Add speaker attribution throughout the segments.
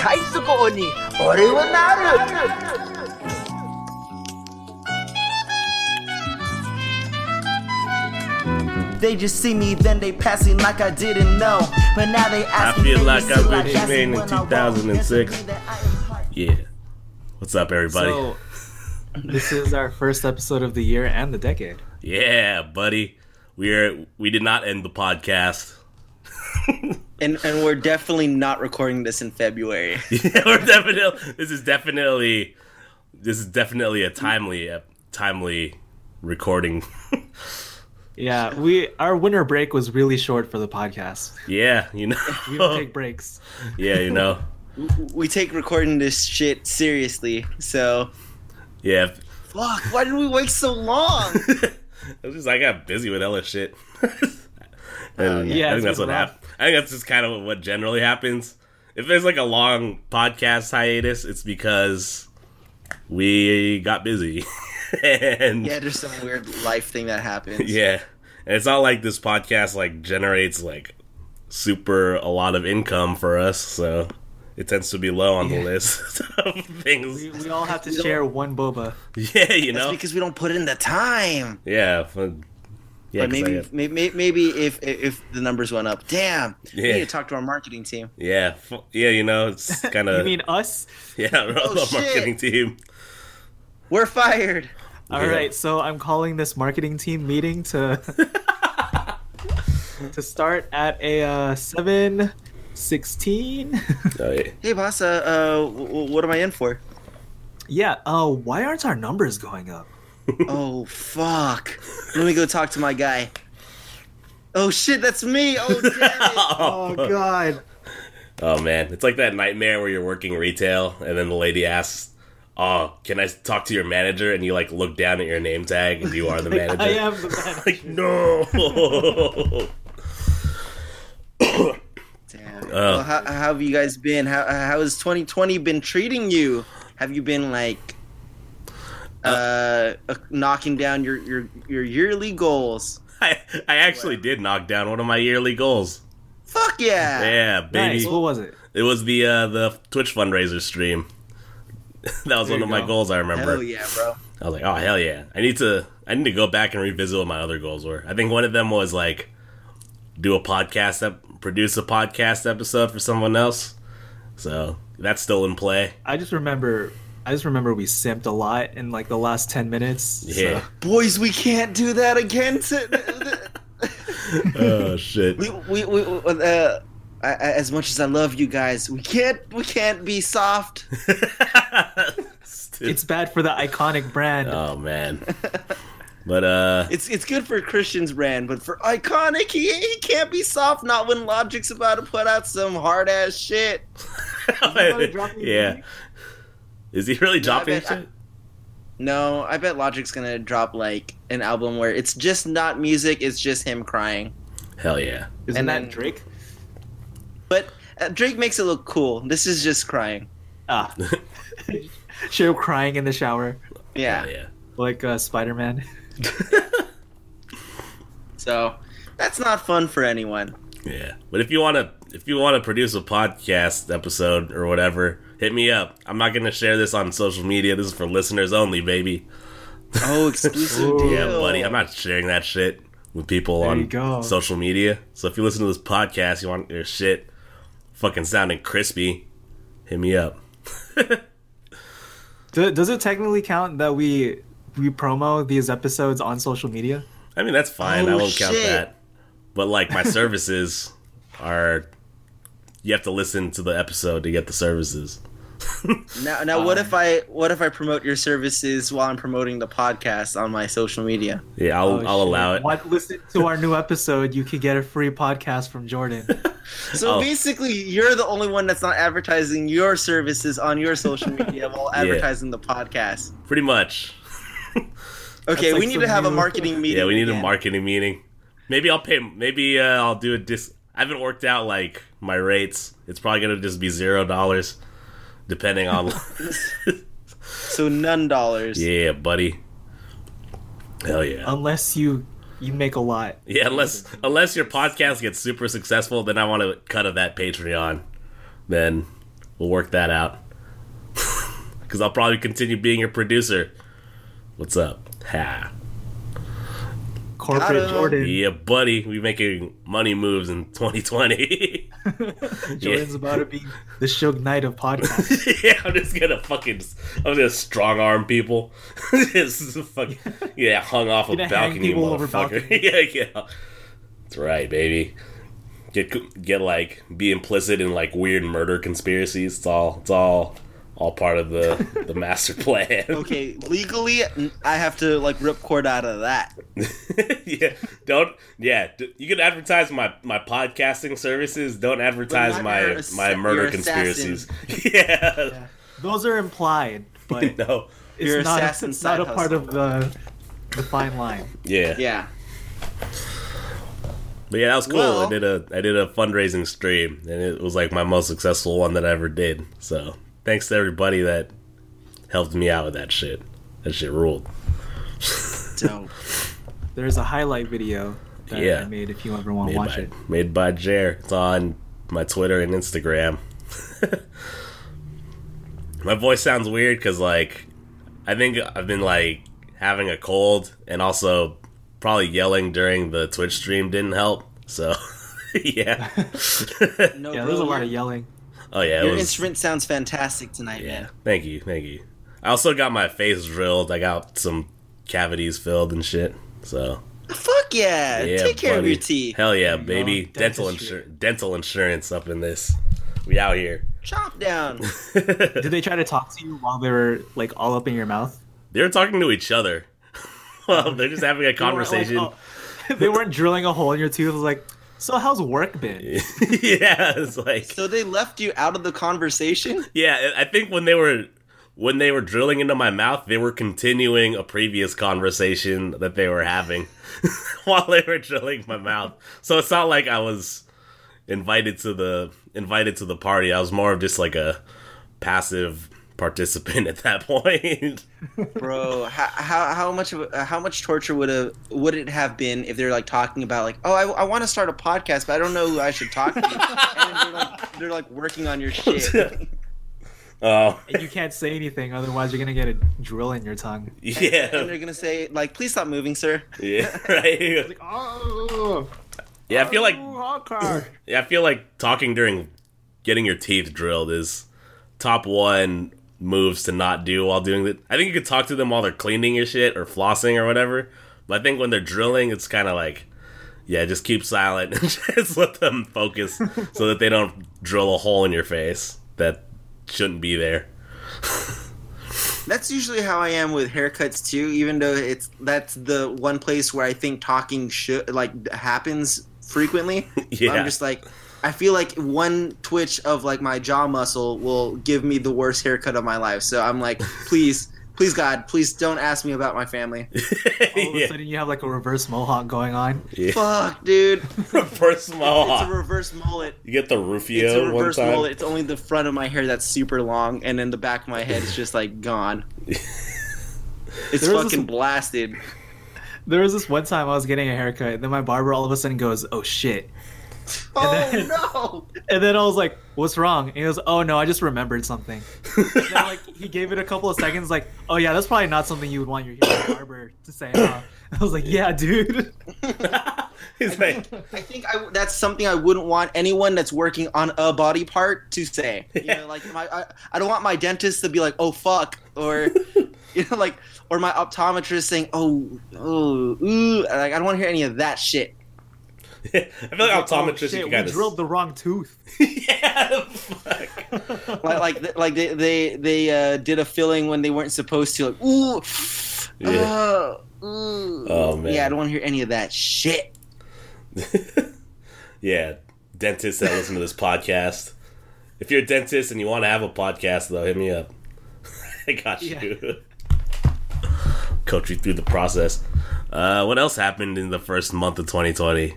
Speaker 1: 返す棒に俺はなる
Speaker 2: They just see me, then they passing like I didn't know. But now they
Speaker 3: I
Speaker 2: ask me,
Speaker 3: feel
Speaker 2: then
Speaker 3: like
Speaker 2: you
Speaker 3: I
Speaker 2: see
Speaker 3: really
Speaker 2: ask me
Speaker 3: been in
Speaker 2: when I walk.
Speaker 3: 2006.
Speaker 2: Answer me that I am part-
Speaker 3: Yeah. What's up, everybody?
Speaker 4: So, this is our first episode of the year and the decade.
Speaker 3: yeah, buddy. We are. We did not end the podcast.
Speaker 5: And and we're definitely not recording this in February.
Speaker 3: yeah, we're definitely. This is definitely. This is definitely a timely, uh, timely recording.
Speaker 4: Yeah, we our winter break was really short for the podcast.
Speaker 3: yeah, you know.
Speaker 4: We don't take breaks.
Speaker 3: yeah, you know.
Speaker 5: we take recording this shit seriously. So
Speaker 3: Yeah.
Speaker 5: fuck, why did we wait so long?
Speaker 3: It was just I got busy with hella shit. And uh,
Speaker 4: yeah,
Speaker 3: I think that's what
Speaker 4: been
Speaker 3: happened. I think that's just kind of what generally happens. If there's like a long podcast hiatus, it's because we got busy. and
Speaker 5: yeah, there's some weird life thing that happens.
Speaker 3: yeah. And it's not like this podcast like generates like super a lot of income for us, so it tends to be low on the list of things.
Speaker 4: We, we all have to share one boba.
Speaker 3: Yeah, you
Speaker 5: That's
Speaker 3: know.
Speaker 5: because we don't put in the time.
Speaker 3: yeah. But, yeah,
Speaker 5: But
Speaker 3: 'cause I
Speaker 5: maybe,
Speaker 3: have-
Speaker 5: maybe, maybe if if the numbers went up, damn, we need to talk to our marketing team.
Speaker 3: yeah, yeah, you know, it's kind of
Speaker 4: You mean us?
Speaker 3: Yeah,
Speaker 5: Oh,
Speaker 3: the
Speaker 5: shit.
Speaker 3: marketing team.
Speaker 5: We're fired.
Speaker 4: All
Speaker 3: Yeah.
Speaker 4: right, so I'm calling this marketing team meeting to to start at a uh, seven sixteen.
Speaker 3: Oh, yeah.
Speaker 5: Hey, boss. Uh, uh, w- w- what am I in for?
Speaker 4: yeah. Uh, why aren't our numbers going up?
Speaker 5: Oh fuck. Let me go talk to my guy. Oh shit, that's me. Oh damn it.
Speaker 4: Oh God.
Speaker 3: Oh man, it's like that nightmare where you're working retail and then the lady asks, "Oh, can I talk to your manager?" And you like look down at your name tag and you are the manager.
Speaker 4: I am the man.
Speaker 3: Like no.
Speaker 5: Damn.
Speaker 3: Oh.
Speaker 5: Well, how, how have you guys been? How how has 2020 been treating you? Have you been like uh, uh knocking down your your your yearly goals?
Speaker 3: I I actually did knock down one of my yearly goals.
Speaker 5: Fuck yeah.
Speaker 3: Yeah, baby.
Speaker 4: Nice. What was it?
Speaker 3: It was the uh, the Twitch fundraiser stream. that was
Speaker 4: There
Speaker 3: one
Speaker 4: you
Speaker 3: of my goals. I remember.
Speaker 5: Hell yeah, bro.
Speaker 3: I was like, oh hell yeah! I need to I need to go back and revisit what my other goals were. I think one of them was like do a podcast, ep- produce a podcast episode for someone else. So that's still in play.
Speaker 4: I just remember. I just remember we simped a lot in like the last ten minutes.
Speaker 3: Yeah.
Speaker 4: so-
Speaker 5: Boys, we can't do that again. To,
Speaker 3: oh shit.
Speaker 5: we we, we uh, I, I, as much as I love you guys, we can't we can't be soft.
Speaker 4: It's bad for the iconic brand.
Speaker 3: oh man. But uh,
Speaker 5: It's it's good for Christian's brand, but for iconic, he he can't be soft. Not when Logic's about to put out some hard ass shit.
Speaker 3: yeah.
Speaker 4: Music?
Speaker 3: Is he really dropping
Speaker 5: bet-
Speaker 3: shit?
Speaker 5: No, I bet Logic's gonna drop like an album where it's just not music; it's just him crying.
Speaker 3: Hell yeah.
Speaker 4: Isn't
Speaker 5: and
Speaker 4: that
Speaker 5: then-
Speaker 4: Drake?
Speaker 5: But uh, Drake makes it look cool. This is just crying.
Speaker 4: Ah, Cheryl crying in the shower
Speaker 5: Yeah.
Speaker 3: Hell yeah.
Speaker 4: like uh, Spider Man.
Speaker 5: So that's not fun for anyone.
Speaker 3: Yeah, but if you want to, if you want to produce a podcast episode or whatever, hit me up. I'm not gonna share this on social media. This is for listeners only, baby.
Speaker 5: Oh, exclusive deal.
Speaker 3: Yeah, buddy. I'm not sharing that shit with people
Speaker 4: There
Speaker 3: on social media. So if you listen to this podcast, you want your shit fucking sounding crispy, hit me up.
Speaker 4: Do, does it technically count that we we promo these episodes on social media?
Speaker 3: I mean, that's fine. I
Speaker 5: Oh,
Speaker 3: won't count that. But like my services are, you have to listen to the episode to get the services.
Speaker 5: Now, now, what if I what if I promote your services while I'm promoting the podcast on my social media?
Speaker 3: Yeah, I'll
Speaker 4: Oh,
Speaker 3: I'll
Speaker 4: shit.
Speaker 3: allow it.
Speaker 4: Want listen to our new episode? You could get a free podcast from Jordan.
Speaker 5: So
Speaker 3: Oh.
Speaker 5: basically, you're the only one that's not advertising your services on your social media while advertising the podcast.
Speaker 3: Pretty much.
Speaker 5: Okay,
Speaker 4: like
Speaker 5: we need to have a marketing meeting.
Speaker 3: Yeah, we need a marketing meeting. Maybe I'll pay. Maybe uh, I'll do a dis. I haven't worked out like my rates. It's probably gonna just be zero dollars, depending on.
Speaker 5: So none dollars.
Speaker 3: yeah, buddy. Hell yeah.
Speaker 4: Unless you you make a lot.
Speaker 3: yeah, unless unless your podcast gets super successful, then I want to cut of that Patreon. Then we'll work that out. Because I'll probably continue being your producer. What's up? Ha.
Speaker 4: Corporate Jordan.
Speaker 3: Yeah, buddy. We making money moves in 2020.
Speaker 4: Jordan's about to be the Suge Knight of podcasts.
Speaker 3: yeah, I'm just gonna fucking. I'm just gonna strong arm people. just fucking yeah, hung off a balcony, motherfucker.
Speaker 4: balconies.
Speaker 3: yeah, yeah. That's right, baby. Get get like be implicit in like weird murder conspiracies. It's all it's all all part of the the master plan.
Speaker 5: Okay, legally, I have to like rip cord out of that.
Speaker 3: yeah, don't. Yeah, you can advertise my my podcasting services. Don't advertise my
Speaker 5: ass-
Speaker 3: my murder conspiracies.
Speaker 5: assassin.
Speaker 3: yeah.
Speaker 4: Those are implied, but
Speaker 3: no.
Speaker 4: it's
Speaker 5: Your
Speaker 4: not,
Speaker 5: assassin
Speaker 4: it's not a
Speaker 5: side
Speaker 4: part of the the fine line.
Speaker 3: Yeah.
Speaker 5: Yeah.
Speaker 3: But yeah, that was cool.
Speaker 5: Well-
Speaker 3: I did a I did a fundraising stream, and it was like my most successful one that I ever did. So thanks to everybody that helped me out with that shit. That shit ruled.
Speaker 5: Dope.
Speaker 4: There's a highlight video that
Speaker 3: Yeah.
Speaker 4: I made if you ever want to watch
Speaker 3: by
Speaker 4: it.
Speaker 3: made by Jer. It's on my Twitter and Instagram. my voice sounds weird because like I think I've been like having a cold and also probably yelling during the Twitch stream didn't help. So yeah.
Speaker 5: No,
Speaker 4: Yeah,
Speaker 5: bro,
Speaker 4: there's a lot of yelling.
Speaker 3: Oh yeah.
Speaker 5: Your
Speaker 3: was,
Speaker 5: instrument sounds fantastic tonight,
Speaker 3: Yeah,
Speaker 5: man.
Speaker 3: thank you, thank you. I also got my face drilled. I got some cavities filled and shit. So
Speaker 5: Fuck yeah!
Speaker 3: yeah,
Speaker 5: Take care of your teeth.
Speaker 3: Hell yeah,
Speaker 4: go.
Speaker 3: baby! Dental
Speaker 4: Dentistry.
Speaker 3: insurance, dental insurance up in this. We out here.
Speaker 5: Chop down.
Speaker 4: Did they try to talk to you while they were like all up in your mouth?
Speaker 3: They're talking to each other. well, they're just having a
Speaker 4: They weren't, like,
Speaker 3: conversation.
Speaker 4: oh- they weren't drilling a hole in your tooth. It was like, so how's work been?
Speaker 3: yeah, it's like
Speaker 5: so they left you out of the conversation.
Speaker 3: yeah. I think when they were when they were drilling into my mouth, they were continuing a previous conversation that they were having while they were drilling my mouth. So it's not like I was invited to the invited to the party. I was more of just like a passive participant at that point.
Speaker 5: Bro, how, how how much of how much torture would have would it have been if they're like talking about like, oh, I, I want to start a podcast, but I don't know who I should talk to, and they're like they're like working on your shit.
Speaker 3: Oh
Speaker 4: And you can't say anything, otherwise you're gonna get a drill in your tongue. Yeah.
Speaker 5: And
Speaker 3: yeah,
Speaker 5: they're gonna say like, please stop moving, sir.
Speaker 3: yeah, right.
Speaker 4: Oh,
Speaker 3: Yeah, I feel like oh,
Speaker 4: hard.
Speaker 3: Yeah, I feel like talking during getting your teeth drilled is top one moves to not do while doing it. I think you could talk to them while they're cleaning your shit or flossing or whatever. But I think when they're drilling, it's kind of like, yeah, just keep silent and just let them focus so that they don't drill a hole in your face that shouldn't be there.
Speaker 5: That's usually how I am with haircuts too. Even though it's that's the one place where I think talking should like happens frequently.
Speaker 3: Yeah.
Speaker 5: I'm just like, I feel like one twitch of like my jaw muscle will give me the worst haircut of my life. So I'm like, please, please God, please don't ask me about my family.
Speaker 4: All of a sudden you have like a reverse mohawk going on.
Speaker 3: yeah.
Speaker 5: Fuck, dude.
Speaker 3: Reverse mohawk.
Speaker 5: It's a reverse mullet.
Speaker 3: You get the
Speaker 5: It's a
Speaker 3: Rufio one
Speaker 5: reverse
Speaker 3: time.
Speaker 5: mullet. It's only the front of my hair that's super long, and then the back of my head is just like gone. It's
Speaker 4: There
Speaker 5: fucking
Speaker 4: this-
Speaker 5: blasted.
Speaker 4: There was this one time I was getting a haircut, and then my barber all of a sudden goes, "Oh shit!"
Speaker 5: Oh
Speaker 4: then-
Speaker 5: no!
Speaker 4: And then I was like, "What's wrong?" And he goes, "Oh no, I just remembered something." Then, like he gave it a couple of seconds, like, "Oh yeah, that's probably not something you would want your barber to say." Huh? I was like, "Yeah, dude."
Speaker 3: He's like,
Speaker 5: I think I, that's something I wouldn't want anyone that's working on a body part to say. You know, like my, I, I don't want my dentist to be like, "Oh fuck," or you know, like, or my optometrist saying, "Oh, oh, ooh," like I don't want to hear any of that shit.
Speaker 3: I feel like
Speaker 4: Oh,
Speaker 3: optometrists
Speaker 4: shit,
Speaker 3: you
Speaker 4: we
Speaker 3: kind of
Speaker 4: drilled the wrong tooth.
Speaker 3: yeah, fuck.
Speaker 5: Like, like, like they they they uh, did a filling when they weren't supposed to. Like, ooh,
Speaker 3: Yeah.
Speaker 5: uh, ooh.
Speaker 3: Oh, man.
Speaker 5: Yeah, I don't want to hear any of that shit.
Speaker 3: yeah, dentists that listen to this podcast. If you're a dentist and you want to have a podcast, though, hit me up. I got you. Coach you through the process. Uh, what else happened in the first month of 2020?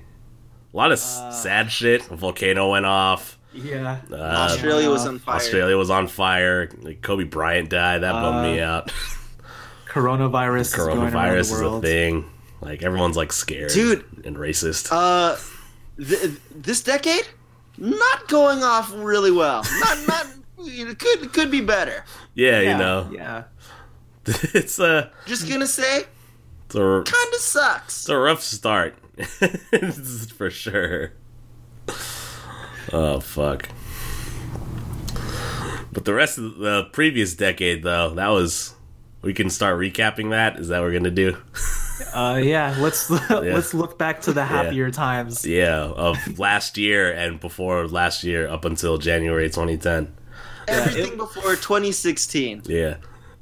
Speaker 3: A lot of s sad shit. A volcano went off.
Speaker 4: Yeah.
Speaker 3: Uh,
Speaker 5: Australia was on fire.
Speaker 3: Australia was on fire. Kobe Bryant died. That bummed me
Speaker 4: Uh,
Speaker 3: out.
Speaker 4: Coronavirus. is going
Speaker 3: Coronavirus
Speaker 4: the
Speaker 3: is a thing. Like everyone's like scared,
Speaker 5: Dude.
Speaker 3: and racist.
Speaker 5: Uh, th- this decade, not going off really well. Not not it could could be better.
Speaker 3: Yeah,
Speaker 4: Yeah,
Speaker 3: you know,
Speaker 4: Yeah.
Speaker 3: it's a
Speaker 5: Just gonna say,
Speaker 3: it's a,
Speaker 5: kind of sucks.
Speaker 3: it's a rough start for sure. Oh fuck. But the rest of the previous decade, though, that was. We can start recapping that. Is that what we're gonna do?
Speaker 4: Uh, yeah. Let's let's look back to the happier times.
Speaker 3: Yeah, of last year and before last year up until January 2010.
Speaker 5: Everything before 2016.
Speaker 3: Yeah.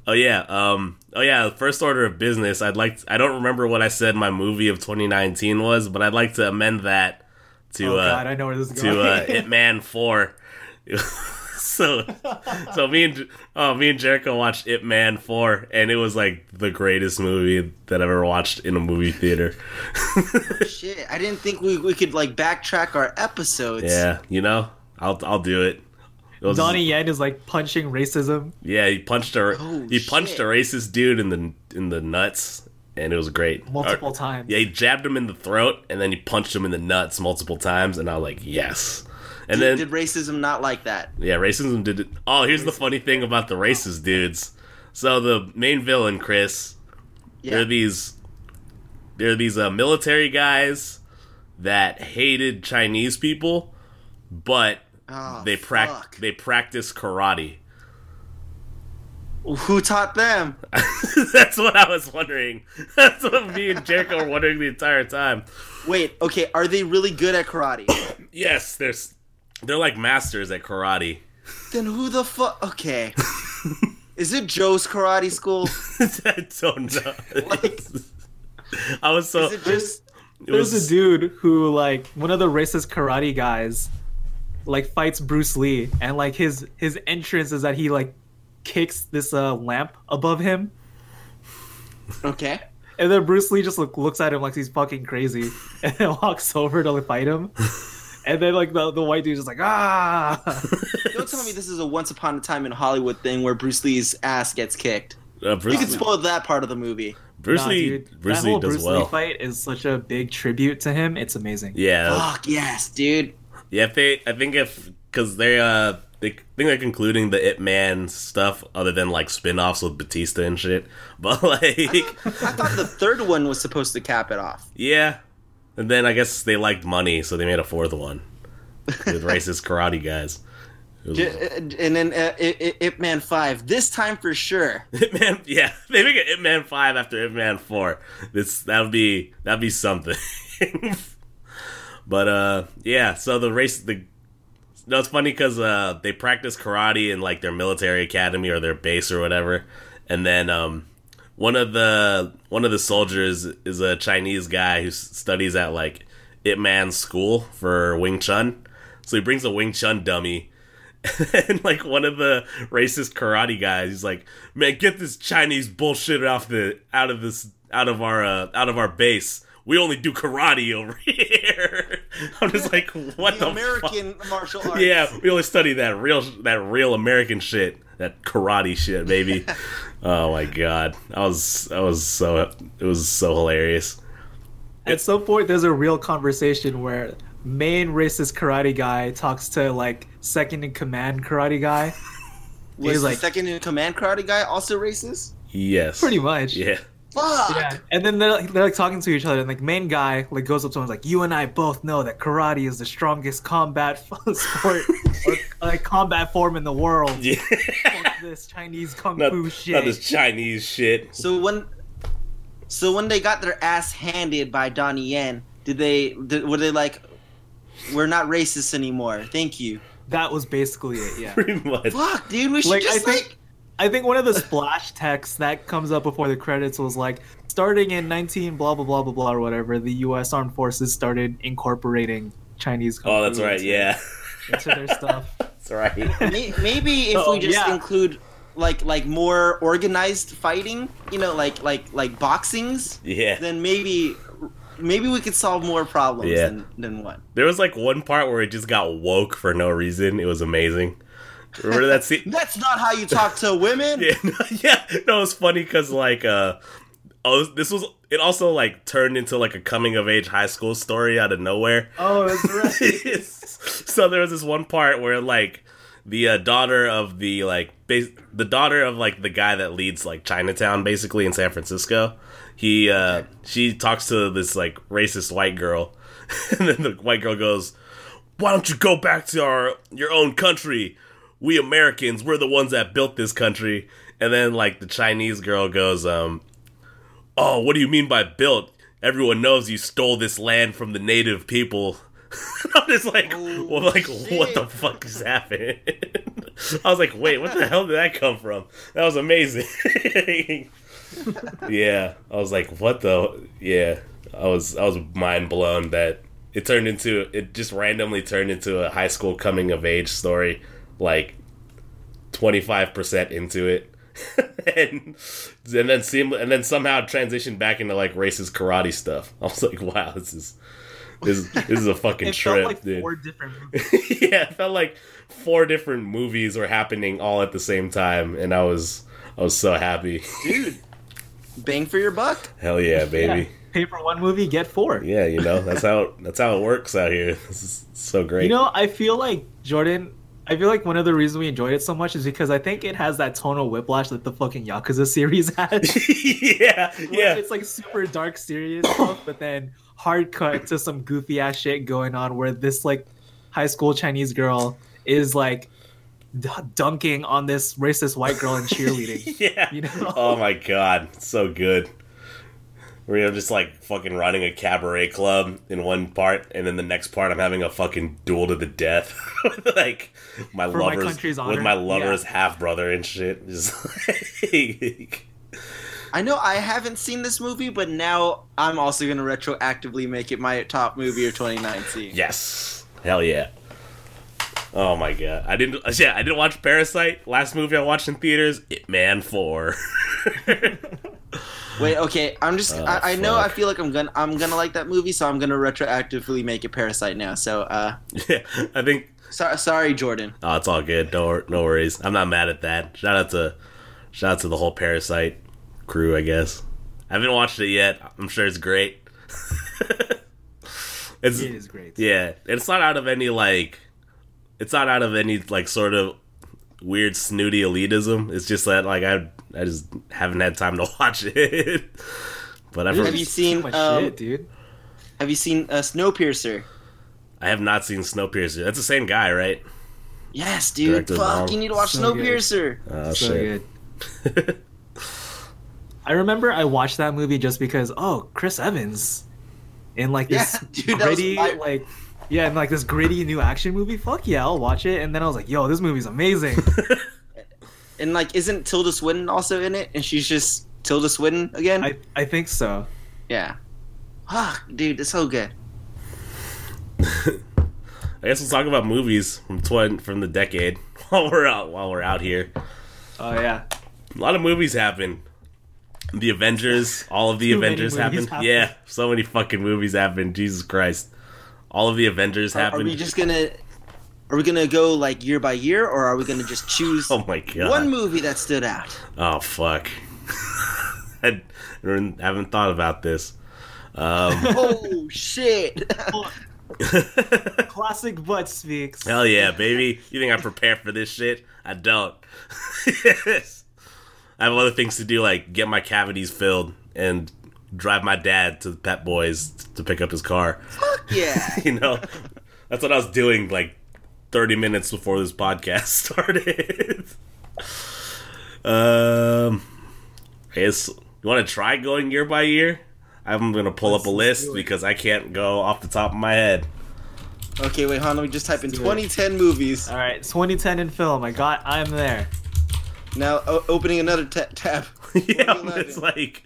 Speaker 3: Oh yeah. Um. Oh yeah. First order of business. I'd like. I don't remember what I said my movie of 2019 was, but I'd like to amend that to
Speaker 4: Oh
Speaker 3: uh
Speaker 4: God, I know where this is going.
Speaker 3: to uh, Ip Man Four. so, so me and oh me and Jericho watched Ip Man Four, and it was like the greatest movie that I've ever watched in a movie theater.
Speaker 5: Shit, I didn't think we, we could like backtrack our episodes.
Speaker 3: yeah, you know, I'll I'll do it. It was-
Speaker 4: Donnie Yen is like punching racism.
Speaker 3: Yeah, he punched a
Speaker 5: Oh,
Speaker 3: he punched a racist dude in the in the nuts, and it was great.
Speaker 4: Multiple
Speaker 3: Or-
Speaker 4: times.
Speaker 3: Yeah, he jabbed him in the throat, and then he punched him in the nuts multiple times, and I was like, yes. And
Speaker 5: Did,
Speaker 3: then
Speaker 5: did racism not like that?
Speaker 3: yeah, racism did it. Oh, here's the funny thing about the racist dudes. So the main villain, Chris,
Speaker 5: Yeah.
Speaker 3: they're these they're these uh, military guys that hated Chinese people, but
Speaker 5: Oh,
Speaker 3: they prac they practice karate.
Speaker 5: Who taught them?
Speaker 3: That's what I was wondering. That's what me and Jericho were wondering the entire time.
Speaker 5: Wait, okay, are they really good at karate?
Speaker 3: Yes, there's they're like masters at karate.
Speaker 5: then who the fuck? Okay. Is it Joe's karate school?
Speaker 3: I don't know.
Speaker 5: Like-
Speaker 3: I was so
Speaker 5: Is it just
Speaker 3: it
Speaker 4: There's
Speaker 3: was
Speaker 4: a dude who like one of the racist karate guys like fights Bruce Lee and like his his entrance is that he like kicks this uh lamp above him
Speaker 5: okay?
Speaker 4: and then Bruce Lee just look, looks at him like he's fucking crazy and then walks over to like, fight him and then like the, the white dude's just like ah
Speaker 5: Don't tell me this is a once upon a time in Hollywood thing where Bruce Lee's ass gets kicked.
Speaker 3: uh, Bruce,
Speaker 5: You can spoil that part of the movie.
Speaker 3: Bruce
Speaker 4: Nah,
Speaker 3: Lee.
Speaker 4: dude,
Speaker 3: Bruce
Speaker 4: that
Speaker 3: Lee
Speaker 4: whole
Speaker 3: does
Speaker 4: Bruce
Speaker 3: well.
Speaker 4: Lee fight is such a big tribute to him it's amazing
Speaker 3: Yeah,
Speaker 5: Fuck yes, dude.
Speaker 3: Yeah. If they, I think if because they uh they think they're concluding the Ip Man stuff other than like spin-offs with Bautista and shit. But like,
Speaker 5: I thought the third one was supposed to cap it off.
Speaker 3: yeah. And then I guess they liked money, so they made a fourth one with racist karate guys. Was-
Speaker 5: And then uh, I- I- Ip Man 5, this time for sure.
Speaker 3: Ip Man, yeah, they make an Ip Man five after Ip Man four. This that would be that'd be something. But uh, yeah. So the race, the no, it's funny because uh, they practice karate in like their military academy or their base or whatever, and then um, one of the one of the soldiers is a Chinese guy who studies at like Ip Man school for Wing Chun. So he brings a Wing Chun dummy and like one of the racist karate guys he's like man get this chinese bullshit off the out of this out of our uh, out of our base we only do karate over here i'm just like what the,
Speaker 5: The American martial arts.
Speaker 3: yeah we only study that real that real american shit that karate shit baby oh my god i was i was so it was so hilarious
Speaker 4: At some point, there's a real conversation where main racist karate guy talks to like second in command karate guy.
Speaker 5: Was
Speaker 4: He's
Speaker 5: the
Speaker 4: like-
Speaker 5: second in command karate guy also racist?
Speaker 3: yes
Speaker 4: Pretty much.
Speaker 3: yeah
Speaker 5: Fuck!
Speaker 4: Yeah. And then they're like, they're like talking to each other, and like main guy like goes up to him and is like, "You and I both know that karate is the strongest combat sport or like combat form in the world.
Speaker 3: yeah
Speaker 4: Fuck this Chinese kung
Speaker 3: not,
Speaker 4: fu
Speaker 3: not
Speaker 4: shit."
Speaker 3: this chinese shit
Speaker 5: So when, so when they got their ass handed by Donnie Yen, did they? Did, were they like, "We're not racist anymore. Thank you."
Speaker 4: That was basically it. Yeah.
Speaker 3: pretty much
Speaker 5: Fuck, dude. We should
Speaker 4: Like, I
Speaker 5: just
Speaker 4: think-
Speaker 5: like.
Speaker 4: I think one of the splash texts that comes up before the credits was like, starting in 19 blah blah blah blah blah or whatever, the U.S. Armed Forces started incorporating Chinese. kung
Speaker 3: oh that's right
Speaker 4: into-
Speaker 3: yeah
Speaker 4: Into their stuff.
Speaker 3: that's right
Speaker 5: Maybe if
Speaker 4: Oh,
Speaker 5: we just
Speaker 4: yeah.
Speaker 5: include like like more organized fighting, you know, like like like boxings,
Speaker 3: yeah
Speaker 5: then maybe maybe we could solve more problems
Speaker 3: Yeah.
Speaker 5: than than what.
Speaker 3: There was like one part where it just got woke for no reason. It was amazing. Remember that scene?
Speaker 5: That's not how you talk to women.
Speaker 3: yeah, no, yeah. No, it was funny because like, uh, oh, this was. It also like turned into like a coming of age high school story out of nowhere.
Speaker 4: Oh, that's right.
Speaker 3: so there was this one part where like the uh, daughter of the like bas- the daughter of like the guy that leads like Chinatown basically in San Francisco. He uh she talks to this like racist white girl and then the white girl goes, "Why don't you go back to our your own country? We Americans, we're the ones that built this country." And then like the Chinese girl goes, um, "Oh, what do you mean by built? Everyone knows you stole this land from the native people." I'm just like, well, like, what the fuck is happening? I was like, wait, what the hell did that come from? That was amazing. yeah, I was like, what the? Yeah, I was, I was mind blown that it turned into, it just randomly turned into a high school coming of age story, like 25% into it. and and then seem and then somehow transitioned back into like racist karate stuff. I was like, wow, this is this, this is a fucking
Speaker 4: It
Speaker 3: trip,
Speaker 4: felt like
Speaker 3: dude.
Speaker 4: four different movies.
Speaker 3: yeah, it felt like four different movies were happening all at the same time, and I was I was so happy.
Speaker 5: Dude, bang for your buck.
Speaker 3: Hell yeah, baby.
Speaker 4: Yeah. Pay for one movie, get four.
Speaker 3: Yeah, you know that's how that's how it works out here. This is so great.
Speaker 4: You know, I feel like Jordan. I feel like one of the reasons we enjoyed it so much is because I think it has that tonal whiplash that the fucking Yakuza series had.
Speaker 3: yeah, yeah,
Speaker 4: It's like super dark, serious stuff, but then hard cut to some goofy ass shit going on where this like high school Chinese girl is like d- dunking on this racist white girl in cheerleading.
Speaker 3: yeah.
Speaker 4: You know?
Speaker 3: Oh my god, so good. Where you're just like fucking running a cabaret club in one part, and then the next part I'm having a fucking duel to the death, with like my
Speaker 4: For my
Speaker 3: lover's
Speaker 4: country's
Speaker 3: with my lover's
Speaker 4: Yeah.
Speaker 3: half brother and shit. Just like,
Speaker 5: I know I haven't seen this movie, but now I'm also gonna retroactively make it my top movie of 2019.
Speaker 3: yes, hell yeah. Oh my god, I didn't. Yeah, I didn't watch Parasite. Last movie I watched in theaters, Ip Man Four.
Speaker 5: Wait, okay, I'm just
Speaker 3: Oh,
Speaker 5: I, I know I feel like I'm gonna I'm gonna like that movie, so I'm gonna retroactively make it Parasite now. So uh,
Speaker 3: yeah, I think
Speaker 5: so, sorry, Jordan.
Speaker 3: Oh, it's all good. No, no worries. I'm not mad at that. Shout out to, shout out to the whole Parasite crew. I guess I haven't watched it yet. I'm sure it's great. it's
Speaker 4: It is great.
Speaker 3: yeah. It's not out of any like, it's not out of any like sort of weird snooty elitism. It's just that like I I just haven't had time to watch it. but I've
Speaker 5: Have you seen
Speaker 4: much
Speaker 5: um,
Speaker 4: shit, dude.
Speaker 5: Have you seen uh, Snowpiercer?
Speaker 3: I have not seen Snowpiercer. That's the same guy, right?
Speaker 5: Yes, dude.
Speaker 3: Directed
Speaker 5: Fuck,
Speaker 3: Bong.
Speaker 5: you need to watch
Speaker 4: So good.
Speaker 5: Snowpiercer.
Speaker 3: Oh
Speaker 4: so
Speaker 3: shit.
Speaker 4: good. I remember I watched that movie just because oh Chris Evans in like this
Speaker 5: Yeah, dude, that was
Speaker 4: gritty like yeah and like this gritty new action movie. Fuck yeah, I'll watch it. And then I was like, yo, this movie's amazing.
Speaker 5: And like, isn't Tilda Swinton also in it? And she's just Tilda Swinton again?
Speaker 4: I I think so.
Speaker 5: yeah. Fuck, dude, it's so good.
Speaker 3: I guess we'll talk about movies from tw- from the decade while we're out while we're out here.
Speaker 4: Oh yeah.
Speaker 3: A lot of movies happen. The Avengers, all of the
Speaker 4: Too
Speaker 3: Avengers
Speaker 4: movies
Speaker 3: happened.
Speaker 4: happen.
Speaker 3: Yeah, so many fucking movies happened. Jesus Christ, all of the Avengers
Speaker 5: Are, are we just gonna? Are we gonna go like year by year, or are we gonna just choose
Speaker 3: oh my god!
Speaker 5: one movie that stood out?
Speaker 3: oh fuck! I haven't thought about this. Um,
Speaker 5: oh shit!
Speaker 4: Classic butt speaks.
Speaker 3: hell yeah, baby! You think I prepare for this shit? I don't. Yes. I have other things to do, like get my cavities filled and drive my dad to Pep Boys to pick up his car.
Speaker 5: yeah.
Speaker 3: you know that's what i was doing like 30 minutes before this podcast started um i guess you want to try going year by year i'm gonna pull up a
Speaker 4: Let's
Speaker 3: list
Speaker 4: do it.
Speaker 3: because i can't go off the top of my head
Speaker 5: Okay, wait, hold on. Let me just type in
Speaker 4: do it.
Speaker 5: 2010 movies.
Speaker 4: All right, 2010 in film. I got. I'm there.
Speaker 5: Now o- opening another ta- tab.
Speaker 3: yeah it's like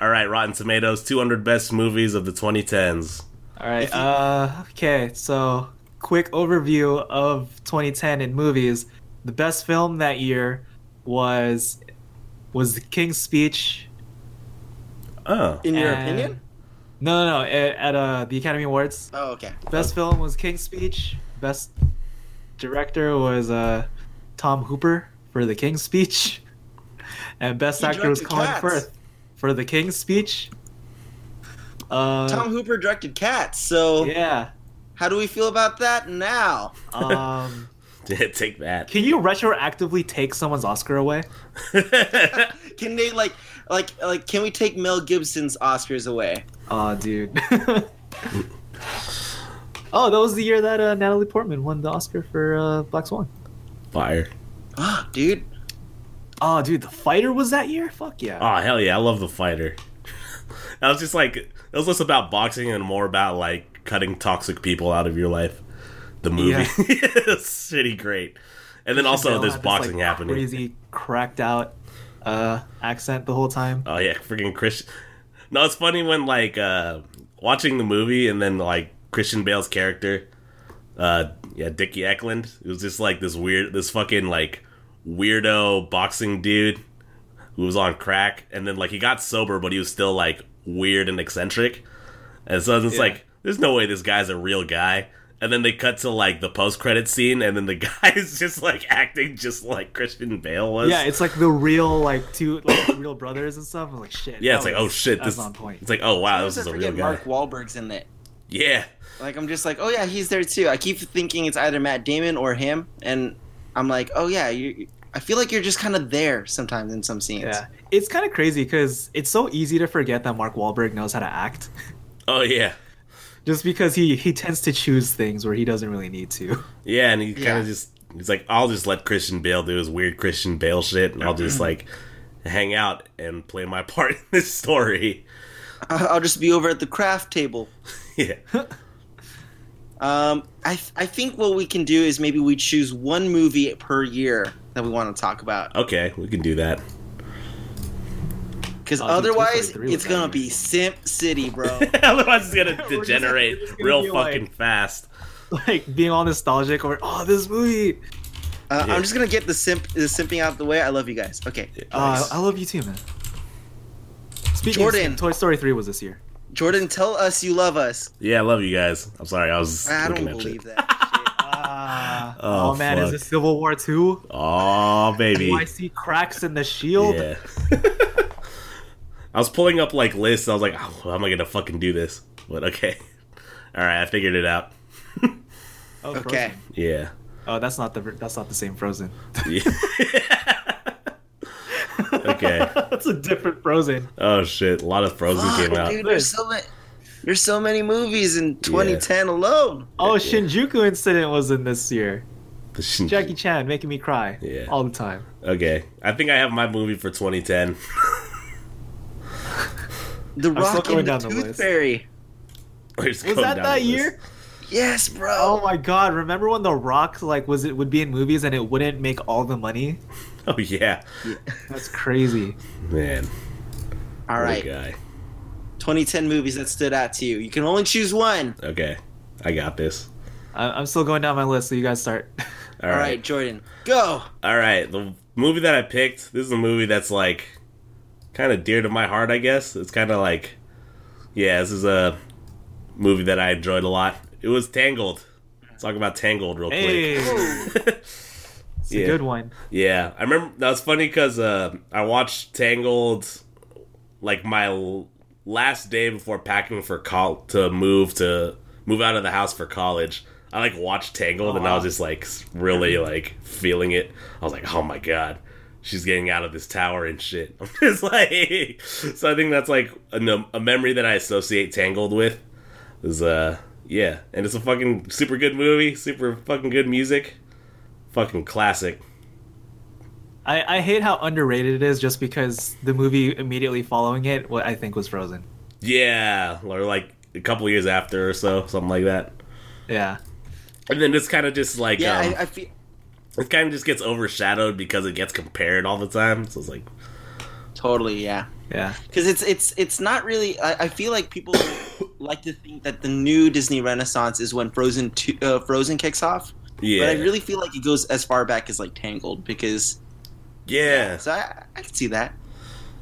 Speaker 3: all right rotten tomatoes 200 best movies of the 2010s
Speaker 4: All right.
Speaker 5: You-
Speaker 4: Uh, okay. So, quick overview of 2010 in movies. The best film that year was was The King's Speech.
Speaker 3: oh
Speaker 5: In your
Speaker 4: and-
Speaker 5: opinion?
Speaker 4: No, no, no. At, at uh, the Academy Awards,
Speaker 5: Oh, okay.
Speaker 4: best film was King's Speech. Best director was uh, Tom Hooper for The King's Speech, and best
Speaker 5: He
Speaker 4: actor was Colin
Speaker 5: Cats.
Speaker 4: Firth for The King's Speech. Uh,
Speaker 5: Tom Hooper directed Cats, so
Speaker 4: yeah.
Speaker 5: how do we feel about that now?
Speaker 4: Um,
Speaker 3: Take that.
Speaker 4: Can you retroactively take someone's Oscar away?
Speaker 5: Can they like like like can we take Mel Gibson's Oscars away?
Speaker 4: Oh, dude. oh, that was the year that uh, Natalie Portman won the Oscar for uh, Black Swan.
Speaker 3: Fire.
Speaker 5: Ah, dude,
Speaker 4: Oh, dude, the fighter was that year. Fuck yeah.
Speaker 3: Oh hell yeah, I love the fighter. I was just like, it was less about boxing and more about like cutting toxic people out of your life. The movie,
Speaker 4: Yeah.
Speaker 3: it's shitty great. And then also there's
Speaker 4: had this,
Speaker 3: boxing
Speaker 4: like,
Speaker 3: happening.
Speaker 4: Crazy cracked out uh, accent the whole time.
Speaker 3: Oh yeah, freaking Christian. No, it's funny when like uh watching the movie and then like Christian Bale's character, uh yeah, Dickie Eklund. It was just like this weird, this fucking like weirdo boxing dude who was on crack, and then like he got sober, but he was still like weird and eccentric. And so it's
Speaker 4: Yeah.
Speaker 3: like, there's no way this guy's a real guy. And then they cut to like the post credit scene, and then the guy is just like acting just like Christian Bale was.
Speaker 4: Yeah, it's like the real like two like real brothers and stuff. I'm like shit.
Speaker 3: yeah,
Speaker 4: that
Speaker 3: it's like, oh shit,
Speaker 4: that's
Speaker 3: this
Speaker 4: on point.
Speaker 3: It's like, oh wow, this is a real guy.
Speaker 5: Mark Wahlberg's in it.
Speaker 3: Yeah,
Speaker 5: Like I'm just like, oh yeah, he's there too. I keep thinking it's either Matt Damon or him, and I'm like, oh yeah, you. I feel like you're just kind of there sometimes in some scenes.
Speaker 4: Yeah, it's kind of crazy because it's so easy to forget that Mark Wahlberg knows how to act,
Speaker 3: oh yeah,
Speaker 4: just because he he tends to choose things where he doesn't really need to.
Speaker 3: yeah, and he kind
Speaker 5: Yeah.
Speaker 3: of just he's like, I'll just let Christian Bale do his weird Christian Bale shit, and I'll
Speaker 5: Mm-hmm.
Speaker 3: just like hang out and play my part in this story.
Speaker 5: I- I'll just be over at the craft table.
Speaker 3: Yeah,
Speaker 5: Um, I th- I think what we can do is maybe we choose one movie per year that we want to talk about,
Speaker 3: okay, we can do that.
Speaker 5: because otherwise it's gonna be. Simp City, bro.
Speaker 3: Otherwise, it's gonna
Speaker 4: We're just-
Speaker 3: degenerate
Speaker 4: it's gonna
Speaker 3: real
Speaker 4: be like-
Speaker 3: fucking fast.
Speaker 4: like being all nostalgic over oh this movie.
Speaker 5: Uh,
Speaker 3: Yeah.
Speaker 5: I'm just gonna get the simp the simping out of the way. I love you guys. Okay,
Speaker 4: Uh, I love you too, man. Speaking
Speaker 5: Jordan.
Speaker 4: of Toy Story three was this year.
Speaker 5: Jordan, tell us you love us.
Speaker 3: Yeah, I love you guys. I'm sorry, I was
Speaker 5: I
Speaker 3: looking
Speaker 5: don't
Speaker 3: at
Speaker 5: believe
Speaker 3: you.
Speaker 5: that.
Speaker 4: Ah,
Speaker 3: Oh,
Speaker 4: oh, man,
Speaker 3: fuck.
Speaker 4: is it Civil War two?
Speaker 3: Oh baby,
Speaker 4: Do I see cracks in the shield?
Speaker 3: yeah. I was pulling up like lists. I was like, oh, how am I gonna fucking do this? But okay, all right, I figured it out.
Speaker 4: Oh,
Speaker 5: Okay.
Speaker 4: Frozen.
Speaker 3: Yeah.
Speaker 4: Oh, that's not the that's not the same Frozen.
Speaker 3: Yeah. okay.
Speaker 4: that's a different Frozen.
Speaker 3: Oh shit! A lot of Frozen
Speaker 5: Fuck,
Speaker 3: came out.
Speaker 5: dude, there's so many. There's so many movies in 2010 alone.
Speaker 4: Oh, Shinjuku incident was in this year.
Speaker 3: The Shin-
Speaker 4: Jackie Chan making me cry
Speaker 3: Yeah.
Speaker 4: all the time.
Speaker 3: Okay, I think I have my movie for 2010.
Speaker 5: The Rock
Speaker 4: going
Speaker 5: and the
Speaker 4: down the
Speaker 5: Tooth
Speaker 4: list.
Speaker 5: Fairy.
Speaker 4: Was that that year?
Speaker 5: Yes, bro.
Speaker 4: Oh my god! Remember when The Rock like was it would be in movies and it wouldn't make all the money?
Speaker 3: Oh yeah,
Speaker 4: That's crazy.
Speaker 3: man.
Speaker 5: All
Speaker 3: What a
Speaker 5: right,
Speaker 3: guy.
Speaker 5: 2010 movies that stood out to you. You can only choose one.
Speaker 3: Okay, I got this.
Speaker 4: I- I'm still going down my list, so you guys start.
Speaker 3: All
Speaker 5: All
Speaker 3: right.
Speaker 5: right, Jordan, go.
Speaker 3: All right, the movie that I picked. This is a movie that's like kind of dear to my heart. I guess it's kind of like, yeah, this is a movie that I enjoyed a lot. It was Tangled. Let's talk about Tangled real
Speaker 4: hey,
Speaker 3: quick.
Speaker 4: it's a good one.
Speaker 3: Yeah, I remember that was funny because uh, I watched Tangled like my l- last day before packing for col- to move to move out of the house for college. I like watched Tangled and I was just like really like feeling it. I was like, oh my god, she's getting out of this tower and shit. I'm just like, so I think that's like a, a memory that I associate Tangled with. Is uh yeah, and it's a fucking super good movie, super fucking good music, fucking classic.
Speaker 4: I, I hate how underrated it is just because the movie immediately following it, what I think was Frozen.
Speaker 3: Yeah, or like a couple years after or so, something like that.
Speaker 4: Yeah.
Speaker 3: And then it's kind of just like
Speaker 5: Yeah,
Speaker 3: um,
Speaker 5: I, I feel
Speaker 3: it kind of just gets overshadowed because it gets compared all the time. So it's like,
Speaker 5: totally. Yeah,
Speaker 4: Yeah.
Speaker 5: because it's it's it's not really. I, I feel like people like to think that the new Disney Renaissance is when Frozen two, uh, Frozen kicks off.
Speaker 3: yeah,
Speaker 5: But I really feel like it goes as far back as like Tangled because
Speaker 3: yeah,
Speaker 5: so I, I can see that.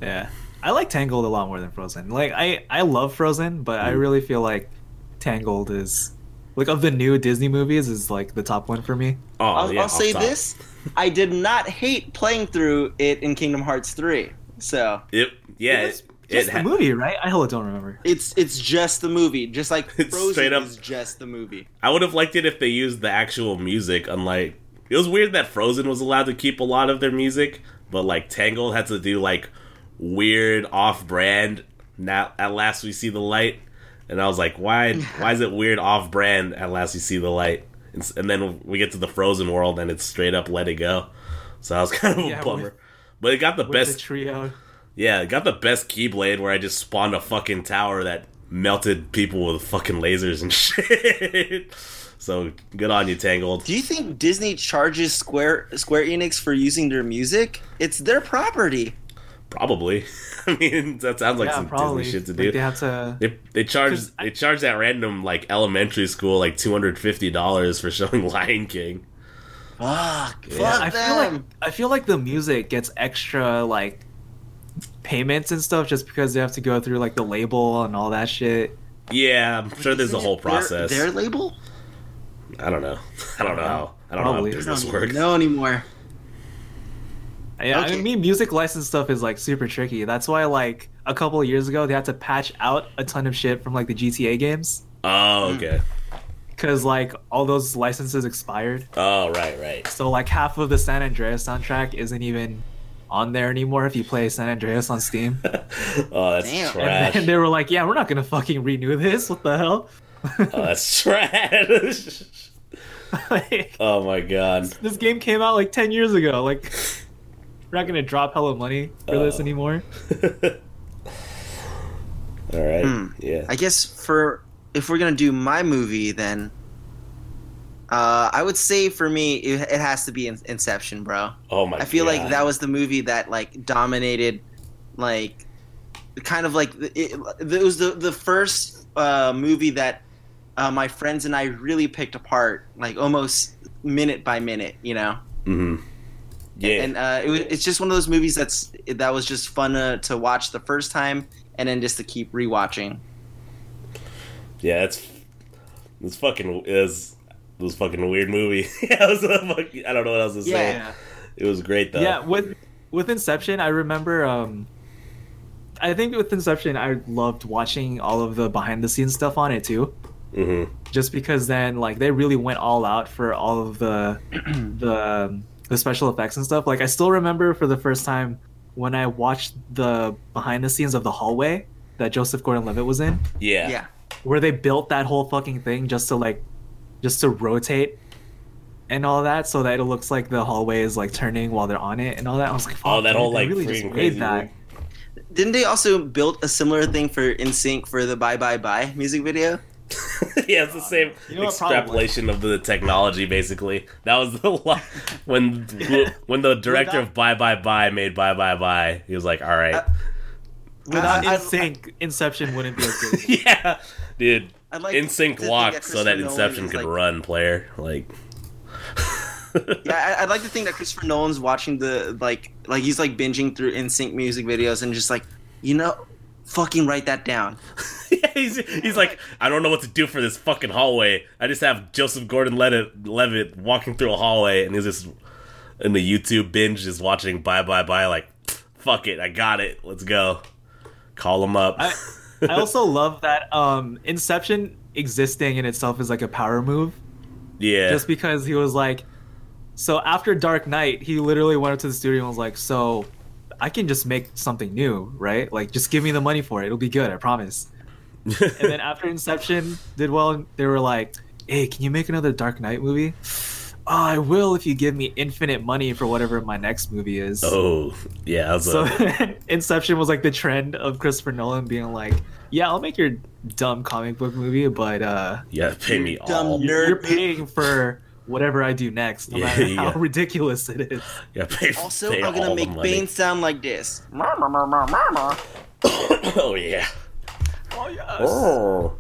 Speaker 4: Yeah. I like Tangled a lot more than Frozen. Like I I love Frozen, but I mm. really feel like Tangled is like of the new Disney movies is like the top one for me.
Speaker 3: Oh,
Speaker 5: I'll,
Speaker 3: yeah,
Speaker 5: I'll say
Speaker 3: top.
Speaker 5: this: I did not hate playing through it in Kingdom Hearts three. So
Speaker 3: yep, yeah,
Speaker 4: It was
Speaker 3: it,
Speaker 4: just
Speaker 3: it
Speaker 4: the movie, right? I hella don't remember.
Speaker 5: it's it's just the movie, just like
Speaker 3: It's
Speaker 5: Frozen
Speaker 3: straight up-
Speaker 5: is just the movie.
Speaker 3: I would have liked it if they used the actual music, unlike it was weird that Frozen was allowed to keep a lot of their music, but like Tangled had to do like weird off-brand. Now at last we see the light, and I was like, why? why is it weird off-brand? At last we see the light, and, and then we get to the Frozen world, and it's straight up Let It Go. So I was kind of a bummer.
Speaker 4: with-
Speaker 3: but it got the best
Speaker 4: the trio.
Speaker 3: yeah, it got the best Keyblade where I just spawned a fucking tower that melted people with fucking lasers and shit. So good on you, Tangled.
Speaker 5: Do you think Disney charges Square Square Enix for using their music? It's their property.
Speaker 3: Probably. I mean, that sounds like
Speaker 4: yeah,
Speaker 3: some
Speaker 4: probably.
Speaker 3: Disney shit to
Speaker 4: Like,
Speaker 3: do.
Speaker 4: they have to.
Speaker 3: They they charge
Speaker 4: 'Cause I-
Speaker 3: they charge that random like elementary school like two hundred fifty dollars for showing Lion King.
Speaker 5: Fuck.
Speaker 3: Yeah,
Speaker 5: Fuck
Speaker 4: I
Speaker 5: them.
Speaker 4: feel like I feel like the music gets extra like payments and stuff just because they have to go through like the label and all that shit.
Speaker 3: Yeah, I'm sure there's a whole
Speaker 5: Their-
Speaker 3: process.
Speaker 5: Their, label?
Speaker 3: I don't know. I don't know how. I don't
Speaker 4: Probably.
Speaker 3: know
Speaker 5: I
Speaker 3: how
Speaker 5: don't
Speaker 3: works.
Speaker 5: know anymore.
Speaker 4: Yeah, I mean, music license stuff is like super tricky. That's why like a couple of years ago they had to patch out a ton of shit from like the GTA games
Speaker 3: Oh, hmm. okay.
Speaker 4: because like all those licenses expired.
Speaker 3: Oh, right, right.
Speaker 4: So like half of the San Andreas soundtrack isn't even on there anymore if you play San Andreas on Steam.
Speaker 3: Oh, that's
Speaker 5: Damn.
Speaker 4: and
Speaker 3: trash.
Speaker 4: then they were like, "Yeah, we're not gonna fucking renew this. What the hell?"
Speaker 3: Oh, that's trash.
Speaker 4: like,
Speaker 3: oh my god.
Speaker 4: this game came out like 10 years ago. Like, we're not gonna drop hella money for this
Speaker 3: Oh.
Speaker 4: anymore.
Speaker 3: All right.
Speaker 5: Hmm.
Speaker 3: Yeah.
Speaker 5: I guess for if we're gonna do my movie, then uh, I would say for me it, it has to be In- Inception, bro.
Speaker 3: oh my.
Speaker 5: I feel
Speaker 3: god.
Speaker 5: like that was the movie that like dominated, like, kind of like it, it was the the first uh, movie that uh, my friends and I really picked apart, like almost minute by minute, you know.
Speaker 3: hmm Yeah.
Speaker 5: And uh, it was, it's just one of those movies that's that was just fun to, to watch the first time, and then just to keep rewatching.
Speaker 3: yeah. It's it's fucking is it was fucking a weird movie. yeah, it was fucking, I don't know what else to say.
Speaker 5: Yeah.
Speaker 3: It was great though.
Speaker 4: Yeah, with with Inception, I remember. um I think with Inception, I loved watching all of the behind the scenes stuff on it too.
Speaker 3: Hmm
Speaker 4: Just because then, like, they really went all out for all of the the the special effects and stuff. Like, I still remember for the first time when I watched the behind the scenes of the hallway that Joseph Gordon-Levitt was in.
Speaker 3: Yeah.
Speaker 5: Yeah.
Speaker 4: where they built that whole fucking thing just to like just to rotate and all that so that it looks like the hallway is like turning while they're on it and all that. I was like,
Speaker 3: Oh, that
Speaker 4: dude,
Speaker 3: whole like
Speaker 4: really just made
Speaker 3: crazy.
Speaker 4: that.
Speaker 5: Didn't they also build a similar thing for NSYNC for the Bye Bye Bye music video?
Speaker 3: yeah, it's the same
Speaker 4: You know
Speaker 3: extrapolation of the technology. Basically, that was the lo- when when the director
Speaker 5: Without-
Speaker 3: of Bye Bye Bye made Bye Bye Bye. He was like, "All right,
Speaker 5: uh,
Speaker 4: Without
Speaker 5: I- I-
Speaker 4: NSYNC, Inception wouldn't be as good.
Speaker 3: yeah, dude."
Speaker 5: I'd like
Speaker 3: In
Speaker 5: to
Speaker 3: sync
Speaker 5: think
Speaker 3: so that Inception could
Speaker 5: like-
Speaker 3: run, player. Like,
Speaker 5: Yeah, I, I'd like to think that Christopher Nolan's watching the like like he's like binging through NSYNC music videos and just like you know, fucking write that down.
Speaker 3: yeah, he's, he's like, I don't know what to do for this fucking hallway. I just have Joseph Gordon-Levitt Levitt walking through a hallway, and he's just in the YouTube binge, just watching Bye Bye Bye. Like, fuck it, I got it. Let's go. Call him up.
Speaker 4: I, I also love that um, Inception existing in itself is like a power move.
Speaker 3: yeah,
Speaker 4: just because he was like so after dark knight he literally went up to the studio and was like so i can just make something new right like just give me the money for it it'll be good i promise and then after inception did well they were like hey can you make another dark knight movie oh, i will if you give me infinite money for whatever my next movie is
Speaker 3: oh, yeah. Was
Speaker 4: so
Speaker 3: a,
Speaker 4: inception was like the trend of christopher nolan being like yeah i'll make your dumb comic book movie but uh
Speaker 3: yeah, pay me
Speaker 5: dumb
Speaker 3: all.
Speaker 5: nerd.
Speaker 4: you're, you're paying for whatever I do next, no
Speaker 3: Yeah,
Speaker 4: matter
Speaker 3: yeah.
Speaker 4: how ridiculous it is.
Speaker 3: Yeah, pay,
Speaker 5: Also,
Speaker 3: pay
Speaker 5: I'm gonna make. Bane sound like this. Mama, mama, mama.
Speaker 3: oh yeah.
Speaker 4: Oh yes.
Speaker 3: Oh.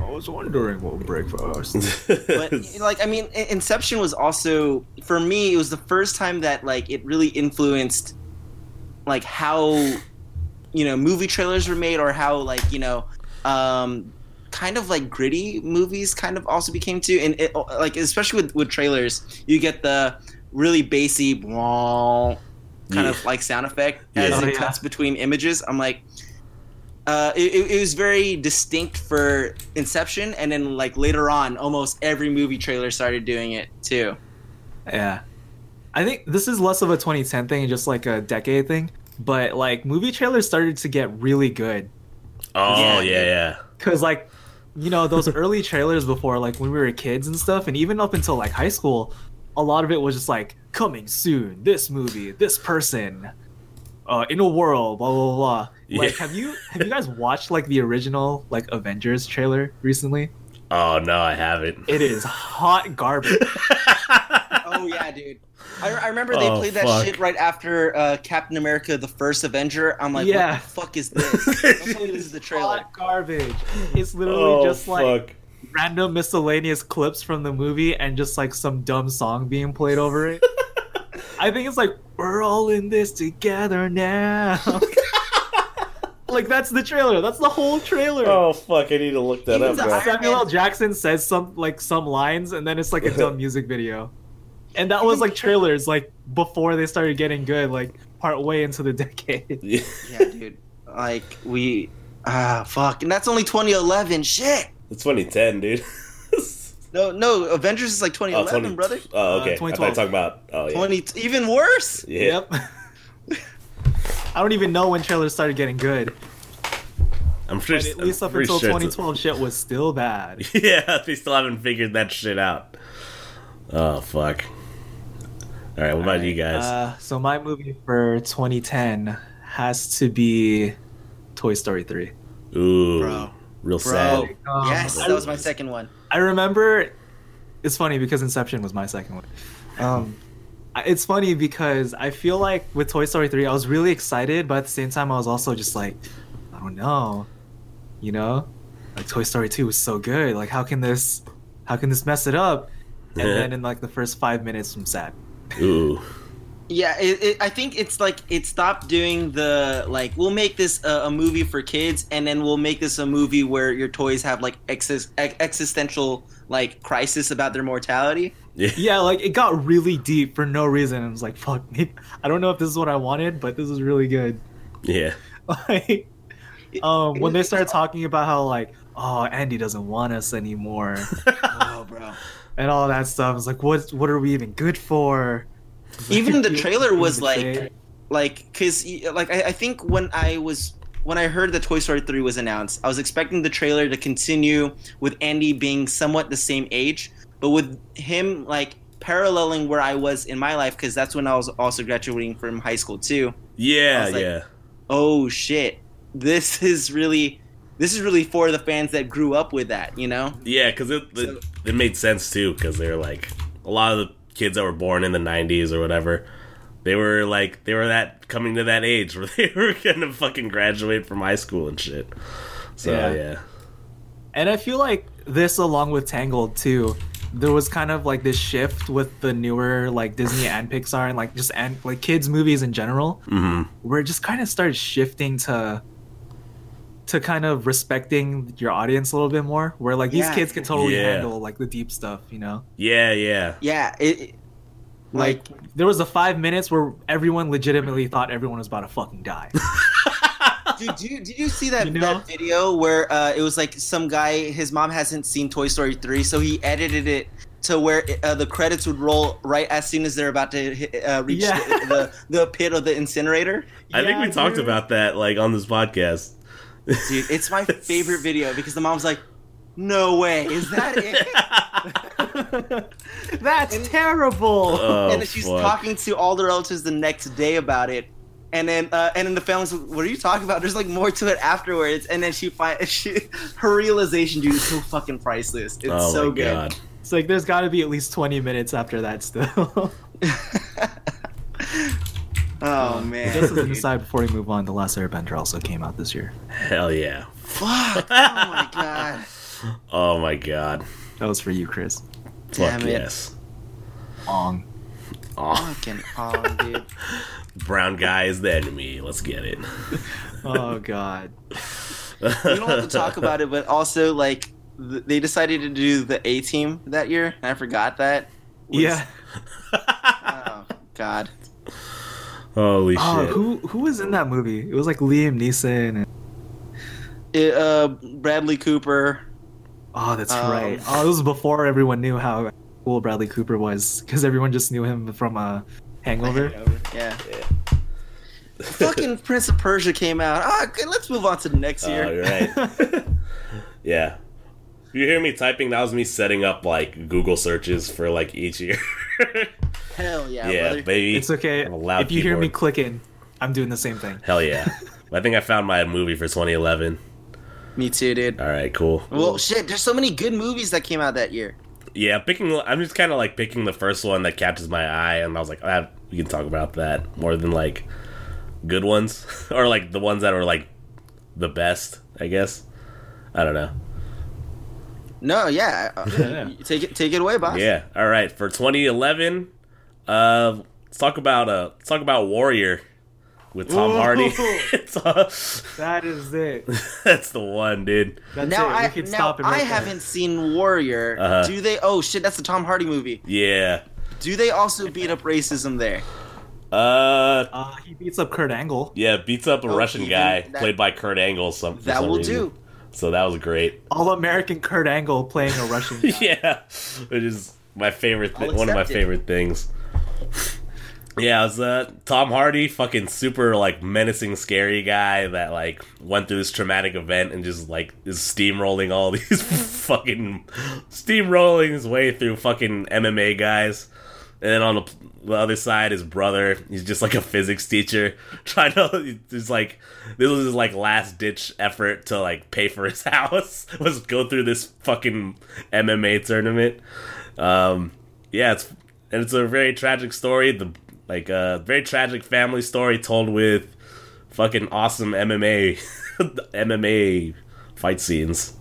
Speaker 4: I was wondering what would break breakfast.
Speaker 5: But like, I mean, Inception was also for me. It was the first time that like it really influenced like how you know movie trailers were made, or how like you know. um kind of like gritty movies kind of also became too and it, like especially with with trailers you get the really bassy kind
Speaker 3: Yeah.
Speaker 5: of like sound effect as
Speaker 3: Yeah.
Speaker 5: it
Speaker 4: Oh, yeah.
Speaker 5: cuts between images i'm like uh, it, it- it was very distinct for Inception, and then like later on, almost every movie trailer started doing it too.
Speaker 4: yeah. I think this is less of a 2010 thing and just like a decade thing. But like movie trailers started to get really good
Speaker 3: Oh
Speaker 5: Yeah.
Speaker 3: yeah, yeah.
Speaker 4: because like you know those early trailers before like when we were kids and stuff and even up until like high school a lot of it was just like coming soon this movie this person uh in a world blah blah blah like
Speaker 3: Yeah.
Speaker 4: have you have you guys watched like the original like avengers trailer recently
Speaker 3: Oh no, I haven't.
Speaker 4: it is hot garbage
Speaker 5: Oh yeah, dude. I, I remember they
Speaker 3: Oh,
Speaker 5: played that
Speaker 3: fuck.
Speaker 5: shit right after uh, Captain America: The First Avenger. I'm like,
Speaker 4: Yeah.
Speaker 5: what the fuck is this? Don't tell me this is the trailer.
Speaker 4: garbage it's literally
Speaker 3: oh
Speaker 4: just like
Speaker 3: fuck.
Speaker 4: random miscellaneous clips from the movie and just like some dumb song being played over it. I think it's like we're all in this together now. like that's the trailer. That's the whole trailer.
Speaker 3: Oh fuck! I need to look that
Speaker 5: Even
Speaker 3: up.
Speaker 5: the
Speaker 3: bro.
Speaker 5: Iron
Speaker 4: Samuel L. Jackson says some like some lines and then it's like a dumb music video. And that was like trailers like before they started getting good, like part way into the decade.
Speaker 3: Yeah.
Speaker 5: Yeah, dude. Like we, ah, fuck, and that's only 2011. Shit.
Speaker 3: It's 2010, dude.
Speaker 5: No, no, Avengers is like 2011,
Speaker 3: 20
Speaker 5: brother.
Speaker 3: Oh, okay.
Speaker 4: Uh,
Speaker 3: I thought you were
Speaker 4: 2012.
Speaker 3: talking about. Oh, yeah.
Speaker 5: 20, even worse.
Speaker 3: Yeah.
Speaker 4: Yep. I don't even know when trailers started getting good.
Speaker 3: I'm sure.
Speaker 4: But at least
Speaker 3: I'm
Speaker 4: up until
Speaker 3: sure it's-
Speaker 4: 2012 shit was still bad.
Speaker 3: Yeah, they still haven't figured that shit out. Oh fuck. All right, what about you guys?
Speaker 4: Uh, so my movie for 2010 has to be Toy Story 3.
Speaker 3: Ooh,
Speaker 5: Bro.
Speaker 3: real
Speaker 5: Bro.
Speaker 3: sad.
Speaker 4: Um,
Speaker 5: yes, that was my second one.
Speaker 4: I remember. It's funny because Inception was my second one. Um, it's funny because I feel like with Toy Story 3, I was really excited, but at the same time, I was also just like, I don't know, you know, like Toy Story 2 was so good. Like, how can this, how can this mess it up? And
Speaker 3: Yeah.
Speaker 4: then in like the first five minutes, I'm sad.
Speaker 3: Ooh,
Speaker 5: Yeah, it, it, I think it's like it stopped doing the like we'll make this a, a movie for kids, and then we'll make this a movie where your toys have like exis, ex- existential like crisis about their mortality.
Speaker 3: yeah,
Speaker 4: yeah, like it got really deep for no reason. I was like, fuck, maybe, I don't know if this is what I wanted, but this is really good.
Speaker 3: yeah.
Speaker 4: Like, um, when they started talking about how like, oh, Andy doesn't want us anymore,
Speaker 5: Oh, bro.
Speaker 4: And all that stuff. I was like, what, what are we even good for?
Speaker 5: Even the trailer was like, like, cause like I, I think when I was when I heard that Toy Story 3 was announced, I was expecting the trailer to continue with Andy being somewhat the same age, but with him like paralleling where I was in my life, because that's when I was also graduating from high school too.
Speaker 3: Yeah,
Speaker 5: I was like-
Speaker 3: yeah.
Speaker 5: oh shit this is really this is really for the fans that grew up with that you know
Speaker 3: Yeah, because it,
Speaker 5: So-
Speaker 3: it made sense too. Because they're like a lot of the kids that were born in the '90s or whatever. They were like they were that coming to that age where they were gonna fucking graduate from high school and shit. So
Speaker 4: Yeah.
Speaker 3: yeah,
Speaker 4: And I feel like this, along with Tangled too, there was kind of like this shift with the newer like Disney and Pixar and like just and like kids movies in general,
Speaker 3: hmm
Speaker 4: where it just kind of started shifting to to kind of respecting your audience a little bit more. Where like these
Speaker 5: Yeah.
Speaker 4: kids can totally
Speaker 3: Yeah.
Speaker 4: handle like the deep stuff, you know.
Speaker 3: yeah, yeah.
Speaker 5: yeah it, it-
Speaker 4: Like there was a five minutes where everyone legitimately thought everyone was about to fucking die.
Speaker 5: dude, did you, did you see that,
Speaker 4: You know?
Speaker 5: that video where uh, it was like some guy his mom hasn't seen toy story 3 so he edited it to where uh, the credits would roll right as soon as they're about to hit, uh, reach
Speaker 4: Yeah.
Speaker 5: the, the, the pit of the incinerator
Speaker 3: I think we
Speaker 4: Yeah,
Speaker 3: talked about that like on this podcast.
Speaker 5: Dude it's my favorite video because the mom's like no way is that it
Speaker 4: That's terrible.
Speaker 3: Oh,
Speaker 5: and then she's
Speaker 3: fuck.
Speaker 5: talking to all the relatives the next day about it. And then, uh, and then the family's like, "What are you talking about?" There's like more to it afterwards. And then she find she her realization, dude, is so fucking priceless. It's
Speaker 3: oh
Speaker 5: so
Speaker 3: my
Speaker 5: good.
Speaker 3: god.
Speaker 4: It's like there's got to be at least 20 minutes after that still.
Speaker 5: Oh um, man,
Speaker 4: Just as an aside, before we move on, The Last Airbender also came out this year.
Speaker 3: Hell yeah.
Speaker 5: fuck! Oh my god,
Speaker 3: Oh my god.
Speaker 4: That was for you, Chris.
Speaker 5: Damn
Speaker 3: Fuck
Speaker 5: it.
Speaker 3: yes.
Speaker 4: Ong.
Speaker 3: Oh,
Speaker 5: fucking oh, dude.
Speaker 3: brown guy is the enemy. Let's get it.
Speaker 4: Oh God.
Speaker 5: We don't have to talk about it, but also like th- they decided to do the A Team that year. And I forgot that. Was-
Speaker 4: Yeah.
Speaker 5: Oh god.
Speaker 3: Holy
Speaker 4: Oh,
Speaker 3: shit.
Speaker 4: who who was in that movie? It was like Liam Neeson. And...
Speaker 5: It, uh, Bradley Cooper.
Speaker 4: Oh, that's
Speaker 5: Um,
Speaker 4: right. Oh, this was before everyone knew how cool Bradley Cooper was because everyone just knew him from uh, Hangover.
Speaker 5: Yeah. Fucking Prince of Persia came out. Ah, okay, let's move on to the next
Speaker 3: Oh,
Speaker 5: year.
Speaker 3: you're right. yeah. You hear me typing? That was me setting up like Google searches for like each year.
Speaker 5: Hell yeah,
Speaker 3: yeah,
Speaker 5: brother.
Speaker 3: baby.
Speaker 4: It's okay
Speaker 3: I'm a loud
Speaker 4: if you hear me clicking. I'm doing the same thing.
Speaker 3: Hell yeah. I think I found my movie for 2011.
Speaker 5: Me too, dude.
Speaker 3: All right, cool.
Speaker 5: Well, shit, there's so many good movies that came out that year.
Speaker 3: Yeah, picking. I'm just kind of like picking the first one that catches my eye, and I was like, ah, we can talk about that more than like good ones or like the ones that are like the best. I guess. I don't know.
Speaker 5: No, yeah. uh,
Speaker 4: Yeah.
Speaker 5: Take it take it away, boss.
Speaker 3: Yeah. All right. For 2011, uh, let's talk about uh, let's talk about Warrior with Tom
Speaker 4: Ooh.
Speaker 3: Hardy. it's,
Speaker 4: That is it.
Speaker 3: that's the one, dude.
Speaker 4: That's
Speaker 5: Now
Speaker 4: it.
Speaker 5: I
Speaker 4: can
Speaker 5: now
Speaker 4: stop
Speaker 5: I haven't seen Warrior.
Speaker 3: Uh-huh.
Speaker 5: Do they? Oh shit, that's the Tom Hardy movie.
Speaker 3: Yeah.
Speaker 5: Do they also beat up racism there?
Speaker 3: Uh,
Speaker 4: Uh, he beats up Kurt Angle.
Speaker 3: yeah, beats up a
Speaker 5: Oh,
Speaker 3: Russian guy
Speaker 5: that-
Speaker 3: played by Kurt Angle. Some for
Speaker 5: That
Speaker 3: some
Speaker 5: will
Speaker 3: reason.
Speaker 5: do.
Speaker 3: So that was great.
Speaker 4: All American Kurt Angle playing a Russian guy.
Speaker 3: yeah, which is my favorite, thi- one of my
Speaker 5: accept it.
Speaker 3: favorite things. Yeah, it was uh, Tom Hardy, fucking super like menacing, scary guy that like went through this traumatic event and just like is steamrolling all these fucking steamrolling his way through fucking MMA guys. And then on the, the other side, his brother, he's just like a physics teacher trying to. He's like, this was his like last ditch effort to like pay for his house was go through this fucking MMA tournament. Um, yeah, it's and it's a very tragic story. The like a very tragic family story told with fucking awesome MMA MMA fight scenes.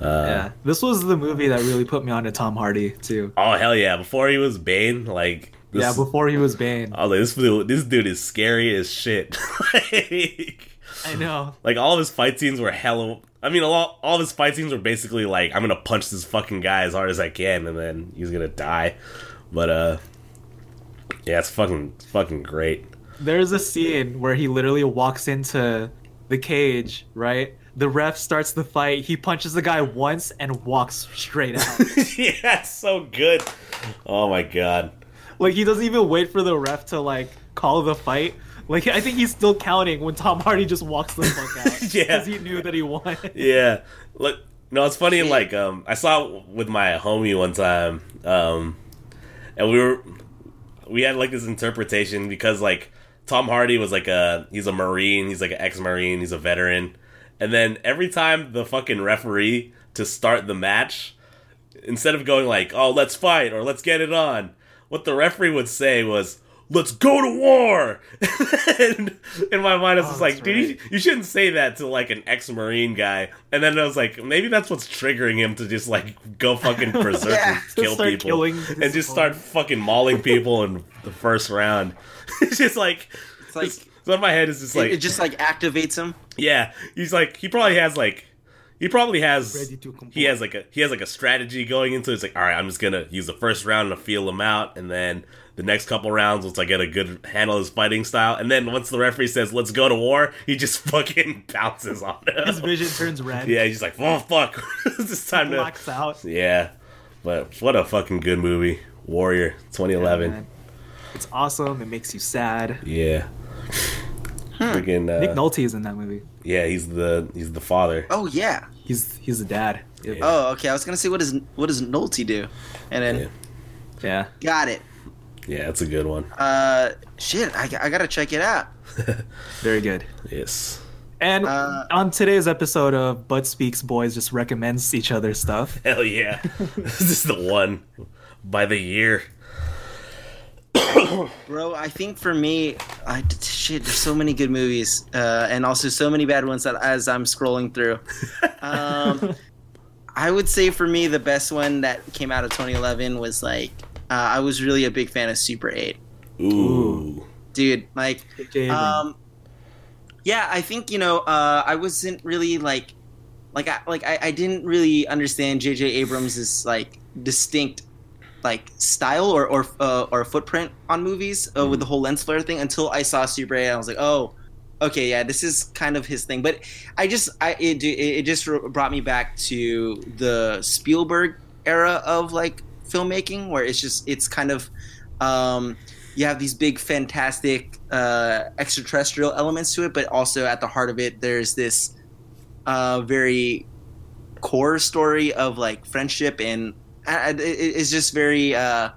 Speaker 4: Uh, yeah. This was the movie that really put me onto Tom Hardy too.
Speaker 3: Oh hell yeah! Before he was Bane, like this,
Speaker 4: yeah, before he was Bane.
Speaker 3: I was like, this dude, this dude is scary as shit. like,
Speaker 4: I know.
Speaker 3: like all of his fight scenes were hella. I mean, all all of his fight scenes were basically like, I'm gonna punch this fucking guy as hard as I can, and then he's gonna die. But uh, yeah, it's fucking it's fucking great.
Speaker 4: There's a scene where he literally walks into the cage, right? The ref starts the fight. He punches the guy once and walks straight out.
Speaker 3: yeah, it's so good. Oh my god.
Speaker 4: Like he doesn't even wait for the ref to like call the fight. Like I think he's still counting when Tom Hardy just walks the fuck out.
Speaker 3: Yeah.
Speaker 4: because he knew that he won.
Speaker 3: yeah. Look, no, it's funny. Like, um, I saw it with my homie one time, um, and we were we had like this interpretation because like Tom Hardy was like a he's a marine, he's like an ex marine, he's a veteran, and then every time the fucking referee to start the match, instead of going like, "Oh, let's fight" or "Let's get it on," what the referee would say was. Let's go to war. and in my mind, I was
Speaker 4: Oh,
Speaker 3: like,
Speaker 4: that's
Speaker 3: dude, you, you shouldn't say that to like an ex-marine guy. And then I was like, maybe that's what's triggering him to just like go fucking berserk
Speaker 5: Yeah,
Speaker 3: and kill people
Speaker 4: killing
Speaker 3: and
Speaker 4: his
Speaker 3: just start fucking mauling people in the first round. it's just like,
Speaker 5: It's like
Speaker 3: so in my head, it's just
Speaker 5: it,
Speaker 3: like,
Speaker 5: it just like activates him.
Speaker 3: yeah, he's like, he probably has like, he probably has,
Speaker 4: Ready to comply.
Speaker 3: he has like a, he has like a strategy going into. it. It's like, all right, I'm just gonna use the first round to feel him out, and then the next couple rounds, once I get a good handle of his fighting style, and then once the referee says, "Let's go to war," he just fucking bounces on him.
Speaker 4: His vision turns red.
Speaker 3: Yeah, he's like, oh fuck, it's time to.
Speaker 4: blacks out.
Speaker 3: Yeah, but what a fucking good movie, Warrior, 2011.
Speaker 4: Man. It's awesome. It makes you sad.
Speaker 3: Yeah. Freaking uh,
Speaker 4: Nick Nolte is in that movie.
Speaker 3: yeah, he's the he's the father.
Speaker 5: Oh yeah.
Speaker 4: He's he's the dad. Yep.
Speaker 3: Yeah.
Speaker 5: Oh okay. I was gonna say what does what does Nolte do, and then
Speaker 3: Yeah.
Speaker 4: Yeah.
Speaker 5: got it.
Speaker 3: Yeah, it's a good one.
Speaker 5: Uh, shit. I, I gotta check it out.
Speaker 4: Very good.
Speaker 3: Yes.
Speaker 4: And
Speaker 5: Uh,
Speaker 4: on today's episode of Bud Speaks Boys just recommends each other stuff.
Speaker 3: Hell yeah. this is the one by the year.
Speaker 5: Bro, I think for me, I shit. There's so many good movies, uh, and also so many bad ones that as I'm scrolling through. Um, I would say for me, the best one that came out of 2011 was like uh, I was really a big fan of Super 8,
Speaker 3: Ooh.
Speaker 5: dude. Like, um, yeah, I think you know, uh, I wasn't really like, like, I, like I, I didn't really understand J.J. Abrams' like distinct like style or or uh, or footprint on movies uh, with the whole lens flare thing until I saw Super 8. I was like, oh, okay, yeah, this is kind of his thing. But I just I it it just brought me back to the Spielberg era of like filmmaking where it's just it's kind of um, you have these big fantastic uh, extraterrestrial elements to it, but also at the heart of it, there's this uh, very core story of like friendship and it's just very uh,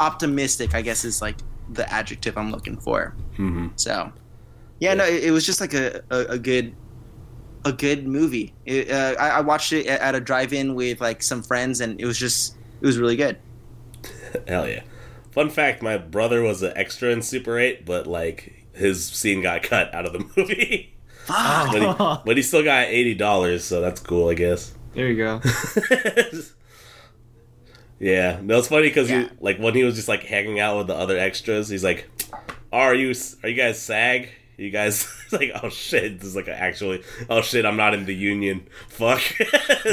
Speaker 5: optimistic. I guess is like the adjective I'm looking for.
Speaker 3: hmm
Speaker 5: So, yeah, no, it, it was just like a, a, a good a good movie. It, uh, I, I watched it at at a drive-in with like some friends, and it was just it was really good.
Speaker 3: Hell yeah. Fun fact: My brother was an extra in Super Eight, but like his scene got cut out of the movie. but, he, but he still got eighty dollars, so that's cool, I guess.
Speaker 4: There you go.
Speaker 3: Yeah, no, it's funny because
Speaker 5: Yeah.
Speaker 3: like when he was just like hanging out with the other extras, he's like, oh, "Are you are you guys SAG? You guys it's like oh shit? This is like actually oh shit, I'm not in the union. Fuck."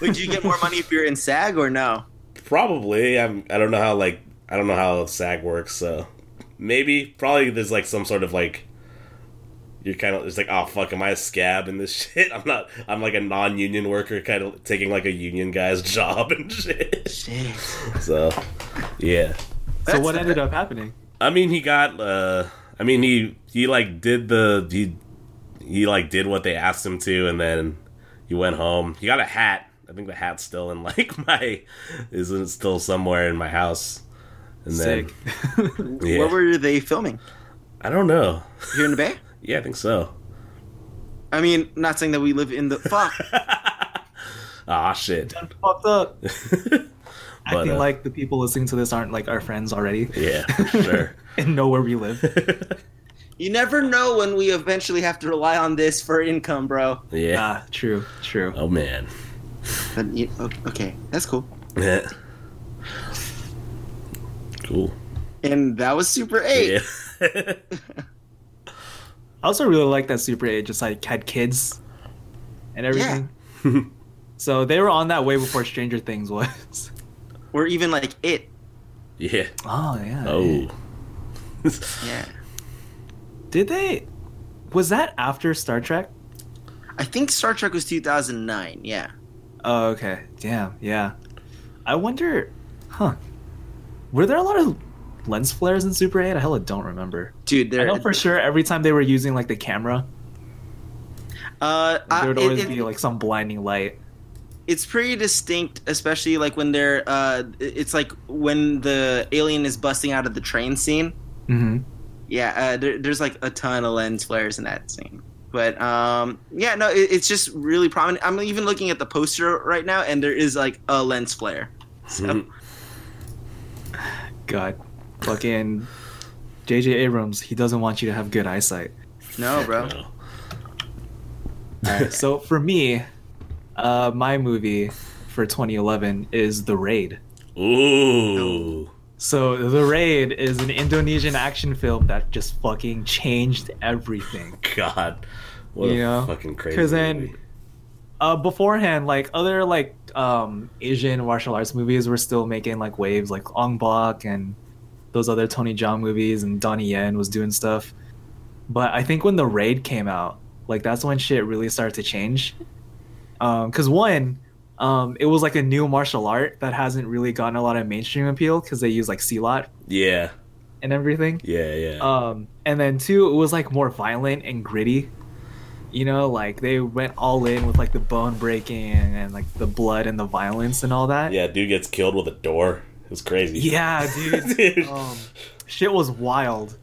Speaker 5: Would you get more money if you're in SAG or no?
Speaker 3: Probably. I'm. I don't know how like I don't know how SAG works. So maybe probably there's like some sort of like you're kind of it's like oh fuck am I a scab in this shit? I'm not. I'm like a non-union worker, kind of taking like a union guy's job and shit.
Speaker 5: Shit.
Speaker 3: So yeah.
Speaker 4: so what ended up happening?
Speaker 3: I mean he got. uh I mean he he like did the he he like did what they asked him to, and then he went home. He got a hat. I think the hat's still in like my isn't still somewhere in my house. And
Speaker 4: Sick.
Speaker 3: then yeah.
Speaker 5: What were they filming
Speaker 3: I don't know.
Speaker 5: here in the Bay?
Speaker 3: Yeah, I think so.
Speaker 5: I mean, not saying that we live in the fuck.
Speaker 3: Ah, shit.
Speaker 4: Fucked up.
Speaker 3: but
Speaker 4: Acting
Speaker 3: uh,
Speaker 4: like the people listening to this aren't like our friends already
Speaker 3: yeah, sure.
Speaker 4: and know where we live.
Speaker 5: you never know when we eventually have to rely on this for income, bro.
Speaker 3: yeah.
Speaker 4: ah, true, true.
Speaker 3: Oh man.
Speaker 5: But okay, that's cool.
Speaker 3: Yeah. Cool.
Speaker 5: And that was Super Eight.
Speaker 3: Yeah.
Speaker 4: I also really like that Super 8 just like had kids and everything. Yeah. so they were on that way before Stranger Things was.
Speaker 5: Or even like it.
Speaker 3: yeah.
Speaker 4: Oh yeah.
Speaker 3: Oh.
Speaker 5: Yeah.
Speaker 4: Did they? Was that after Star Trek?
Speaker 5: I think Star Trek was 2009. Yeah.
Speaker 4: Oh okay. Damn. Yeah. I wonder. Huh. Were there a lot of lens flares in Super 8? I hella don't remember.
Speaker 5: Dude,
Speaker 4: I know for sure every time they were using like the camera,
Speaker 5: Uh,
Speaker 4: there would always
Speaker 5: it-
Speaker 4: be like some blinding light.
Speaker 5: it's pretty distinct, especially like when they're. Uh, it's like when the alien is busting out of the train scene.
Speaker 4: Mm-hmm.
Speaker 5: Yeah, uh, there, there's like a ton of lens flares in that scene. But um, yeah, no, it, it's just really prominent. I'm even looking at the poster right now, and there is like a lens flare. So,
Speaker 4: God, fucking J.J. Abrams. He doesn't want you to have good eyesight.
Speaker 5: no, bro.
Speaker 3: No.
Speaker 4: Alright, so for me, uh, my movie for 2011 is The Raid.
Speaker 3: Ooh.
Speaker 4: So The Raid is an Indonesian action film that just fucking changed everything.
Speaker 3: God. What
Speaker 4: You
Speaker 3: a
Speaker 4: know?
Speaker 3: fucking crazy.
Speaker 4: 'Cause then-
Speaker 3: movie.
Speaker 4: Uh, beforehand, like other like um, Asian martial arts movies were still making like waves, like Ong Bak and those other Tony Jaa movies, and Donnie Yen was doing stuff. But I think when The Raid came out, like that's when shit really started to change. Because one, um, it was like a new martial art that hasn't really gotten a lot of mainstream appeal because they use like Silat
Speaker 3: Yeah.
Speaker 4: and everything.
Speaker 3: Yeah, yeah.
Speaker 4: Um, and then two, it was like more violent and gritty. You know, like they went all in with like the bone breaking and like the blood and the violence and all that.
Speaker 3: yeah, dude gets killed with a door. It was crazy.
Speaker 4: Yeah, dude.
Speaker 3: Dude.
Speaker 4: um, shit was wild.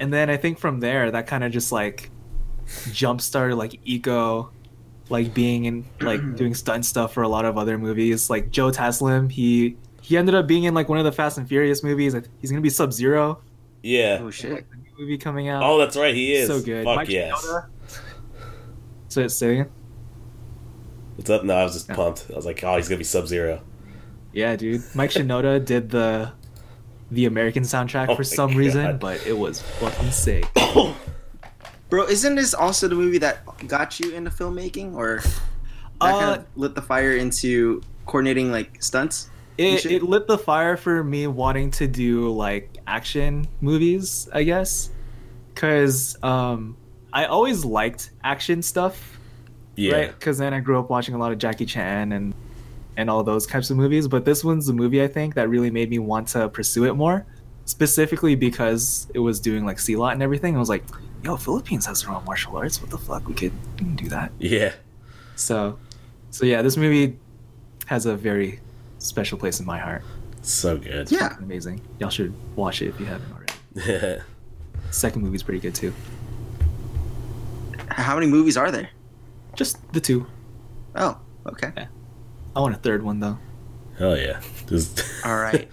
Speaker 4: And then I think from there, that kind of just like jump started like Iko, like being in like doing stunt stuff for a lot of other movies. Like Joe Taslim, he he ended up being in like one of the Fast and Furious movies. He's gonna be Sub Zero.
Speaker 3: yeah.
Speaker 5: Oh shit.
Speaker 4: The new movie coming out.
Speaker 3: Oh, that's right. He is.
Speaker 4: so good.
Speaker 3: Fuck
Speaker 4: Mike
Speaker 3: yes.
Speaker 4: Shinoda. So it's saying,
Speaker 3: What's up? No, I was just
Speaker 4: Yeah.
Speaker 3: pumped. I was like, oh, he's gonna be Sub Zero.
Speaker 4: Yeah, dude. Mike Shinoda did the the American soundtrack
Speaker 3: Oh
Speaker 4: for some reason, but it was fucking sick.
Speaker 5: Bro, isn't this also the movie that got you into filmmaking, or that
Speaker 4: Uh,
Speaker 5: kind of lit the fire into coordinating like stunts?
Speaker 4: It, it lit the fire for me wanting to do like action movies, I guess, because um, I always liked action stuff,
Speaker 3: Yeah.
Speaker 4: right? Because then I grew up watching a lot of Jackie Chan and and all those types of movies. But this one's the movie I think that really made me want to pursue it more, specifically because it was doing like Silat and everything. I was like, yo, Philippines has their own martial arts. What the fuck? We could, we can do that.
Speaker 3: Yeah.
Speaker 4: So, so yeah, this movie has a very special place in my heart.
Speaker 3: So good.
Speaker 5: Yeah.
Speaker 4: Amazing. Y'all should watch it if you haven't already. Second movie's pretty good too.
Speaker 5: How many movies are there?
Speaker 4: Just the two.
Speaker 5: Oh, okay.
Speaker 4: I want a third one though.
Speaker 3: Hell yeah. Just
Speaker 5: All right.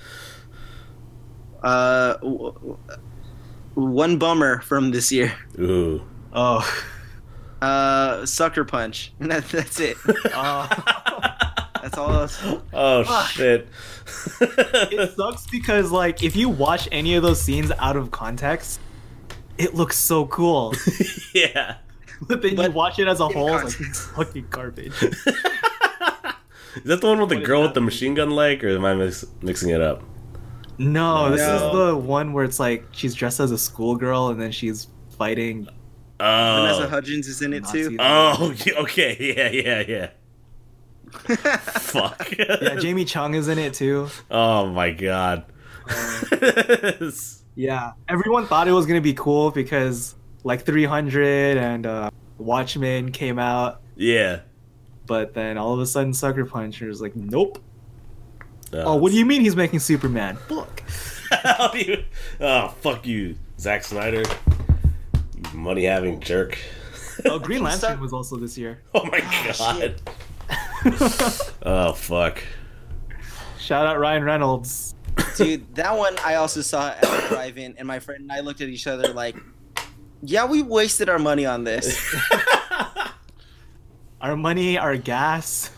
Speaker 5: uh, w- w- one bummer from this year.
Speaker 3: Ooh.
Speaker 4: Oh.
Speaker 5: Uh, Sucker Punch. That, that's it.
Speaker 4: oh.
Speaker 5: That's all. Else.
Speaker 3: Oh
Speaker 4: Fuck.
Speaker 3: shit.
Speaker 4: it sucks because like if you watch any of those scenes out of context, it looks so cool.
Speaker 3: yeah.
Speaker 4: but then you watch it as a whole, it's like it's fucking garbage.
Speaker 3: Is that the one with the
Speaker 4: What is
Speaker 3: girl with the machine gun leg, or am I mix- mixing it up?
Speaker 4: No, this is the one where it's like she's dressed as a schoolgirl and then she's fighting
Speaker 3: Oh. Vanessa.
Speaker 5: Hudgens is in it
Speaker 4: Nazis.
Speaker 5: too.
Speaker 3: Oh, okay. Yeah, yeah, yeah. Fuck.
Speaker 4: Yeah, Jamie Chung is in it too.
Speaker 3: oh my god.
Speaker 4: Yeah, everyone thought it was gonna be cool because like 300 and uh, Watchmen came out,
Speaker 3: yeah.
Speaker 4: But then all of a sudden Sucker Punch was like, nope.
Speaker 3: Uh,
Speaker 4: Oh, what do you mean he's making Superman? Fuck.
Speaker 3: You? Oh, fuck you, Zack Snyder. You money having jerk.
Speaker 4: Oh, Green Lantern was also this year.
Speaker 3: Oh my
Speaker 5: Ah,
Speaker 3: god.
Speaker 5: shit.
Speaker 3: Oh fuck.
Speaker 4: Shout out Ryan Reynolds.
Speaker 5: Dude, that one I also saw at the drive-in, and my friend and I looked at each other like, "Yeah, we wasted our money on this."
Speaker 4: Our money, our gas.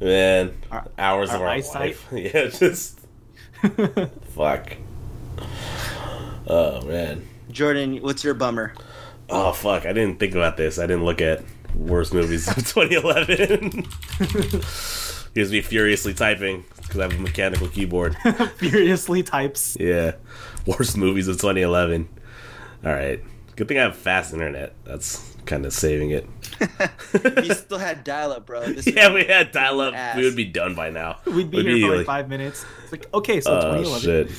Speaker 3: Man,
Speaker 4: Our-
Speaker 3: hours of
Speaker 4: our
Speaker 3: our
Speaker 4: eyesight.
Speaker 3: life. Yeah, just fuck. Oh man.
Speaker 5: Jordan, what's your bummer?
Speaker 3: Oh fuck! I didn't think about this. I didn't look at worst movies of 2011. Here's me furiously typing because I have a mechanical keyboard.
Speaker 4: Furiously types.
Speaker 3: Yeah, worst movies of 2011. All right, good thing I have fast internet. That's kind of saving it.
Speaker 5: If you still had dial-up, bro. This
Speaker 3: yeah, we had dial up.
Speaker 5: Ass.
Speaker 3: We would be done by now.
Speaker 4: We'd be
Speaker 3: We'd
Speaker 4: here for like
Speaker 3: like-
Speaker 4: five minutes. It's like, okay, so
Speaker 3: Oh
Speaker 4: 2011.
Speaker 3: shit.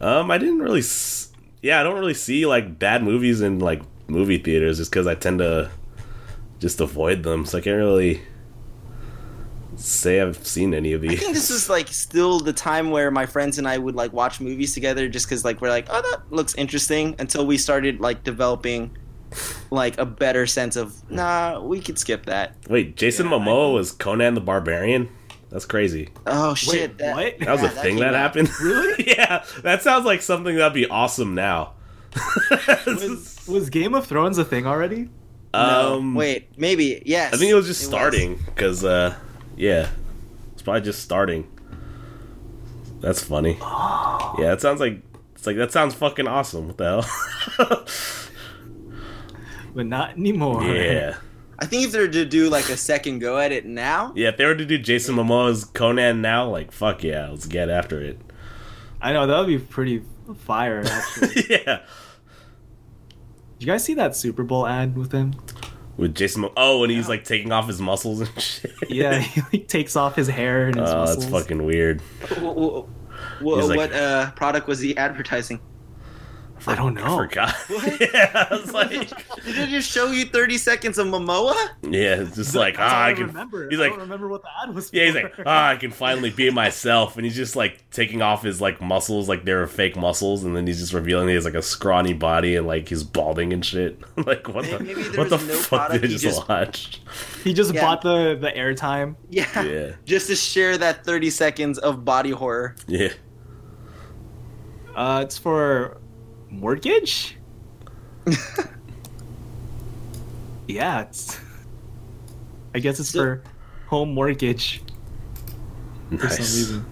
Speaker 3: Um, I didn't really. S- yeah, I don't really see like bad movies in like movie theaters just because I tend to just avoid them. So I can't really say I've seen any of these.
Speaker 5: I think this is like still the time where my friends and I would like watch movies together just because like we're like, oh, that looks interesting. Until we started like developing like a better sense of, nah, we could skip that.
Speaker 3: Wait, Jason
Speaker 4: Yeah, I
Speaker 3: Momoa
Speaker 4: think-
Speaker 3: was Conan the Barbarian. That's crazy.
Speaker 5: Oh shit!
Speaker 4: Wait,
Speaker 5: that,
Speaker 4: what?
Speaker 3: That was
Speaker 5: Yeah,
Speaker 3: a
Speaker 5: that
Speaker 3: thing
Speaker 5: came
Speaker 3: that
Speaker 5: out.
Speaker 3: happened.
Speaker 4: Really?
Speaker 3: yeah, that sounds like something that'd be awesome now.
Speaker 4: Was, was Game of Thrones a thing already?
Speaker 5: No,
Speaker 3: um,
Speaker 5: wait, maybe yes.
Speaker 3: I think it was just
Speaker 5: It
Speaker 3: starting because, uh, yeah, it's probably just starting. That's funny. Yeah, it sounds like it's like that sounds fucking awesome. What the hell?
Speaker 4: But not anymore.
Speaker 3: yeah,
Speaker 5: I think if they were to do like a second go at it now,
Speaker 3: yeah. If they were to do Jason Momoa's Conan now, like fuck yeah, let's get after it.
Speaker 4: I know that would be pretty fire. Actually,
Speaker 3: yeah,
Speaker 4: did you guys see that Super Bowl ad with him?
Speaker 3: with Jason. Mo- oh, and he's like taking off his muscles and shit.
Speaker 4: Yeah, he like, takes off his hair and his
Speaker 3: Oh,
Speaker 4: muscles.
Speaker 3: that's fucking weird. like-
Speaker 5: what uh, product was he advertising?
Speaker 4: I don't
Speaker 3: I
Speaker 4: know.
Speaker 3: forgot.
Speaker 5: What?
Speaker 3: yeah, I was like,
Speaker 5: Did it just show you 30 seconds of Momoa?
Speaker 3: yeah, it's just like
Speaker 4: That's all
Speaker 3: ah, I
Speaker 4: I
Speaker 3: can.
Speaker 4: remember.
Speaker 3: He's
Speaker 4: I
Speaker 3: like,
Speaker 4: don't remember what the ad was.
Speaker 3: Yeah, he's like, ah, I can finally be myself, and he's just like taking off his like muscles, like they're fake muscles, and then he's just revealing he has like a scrawny body and like he's balding and shit. like, what the,
Speaker 5: Maybe
Speaker 3: what the
Speaker 5: no
Speaker 3: fuck did
Speaker 5: product,
Speaker 3: I
Speaker 5: he
Speaker 3: just,
Speaker 5: just-
Speaker 3: watch?
Speaker 4: he just
Speaker 5: Yeah.
Speaker 4: bought the the airtime.
Speaker 5: Yeah.
Speaker 3: Yeah,
Speaker 5: Just to share that 30 seconds of body horror.
Speaker 3: yeah.
Speaker 4: Uh, it's for mortgage. yeah, it's. I guess it's for home mortgage for
Speaker 3: Nice.
Speaker 4: some reason.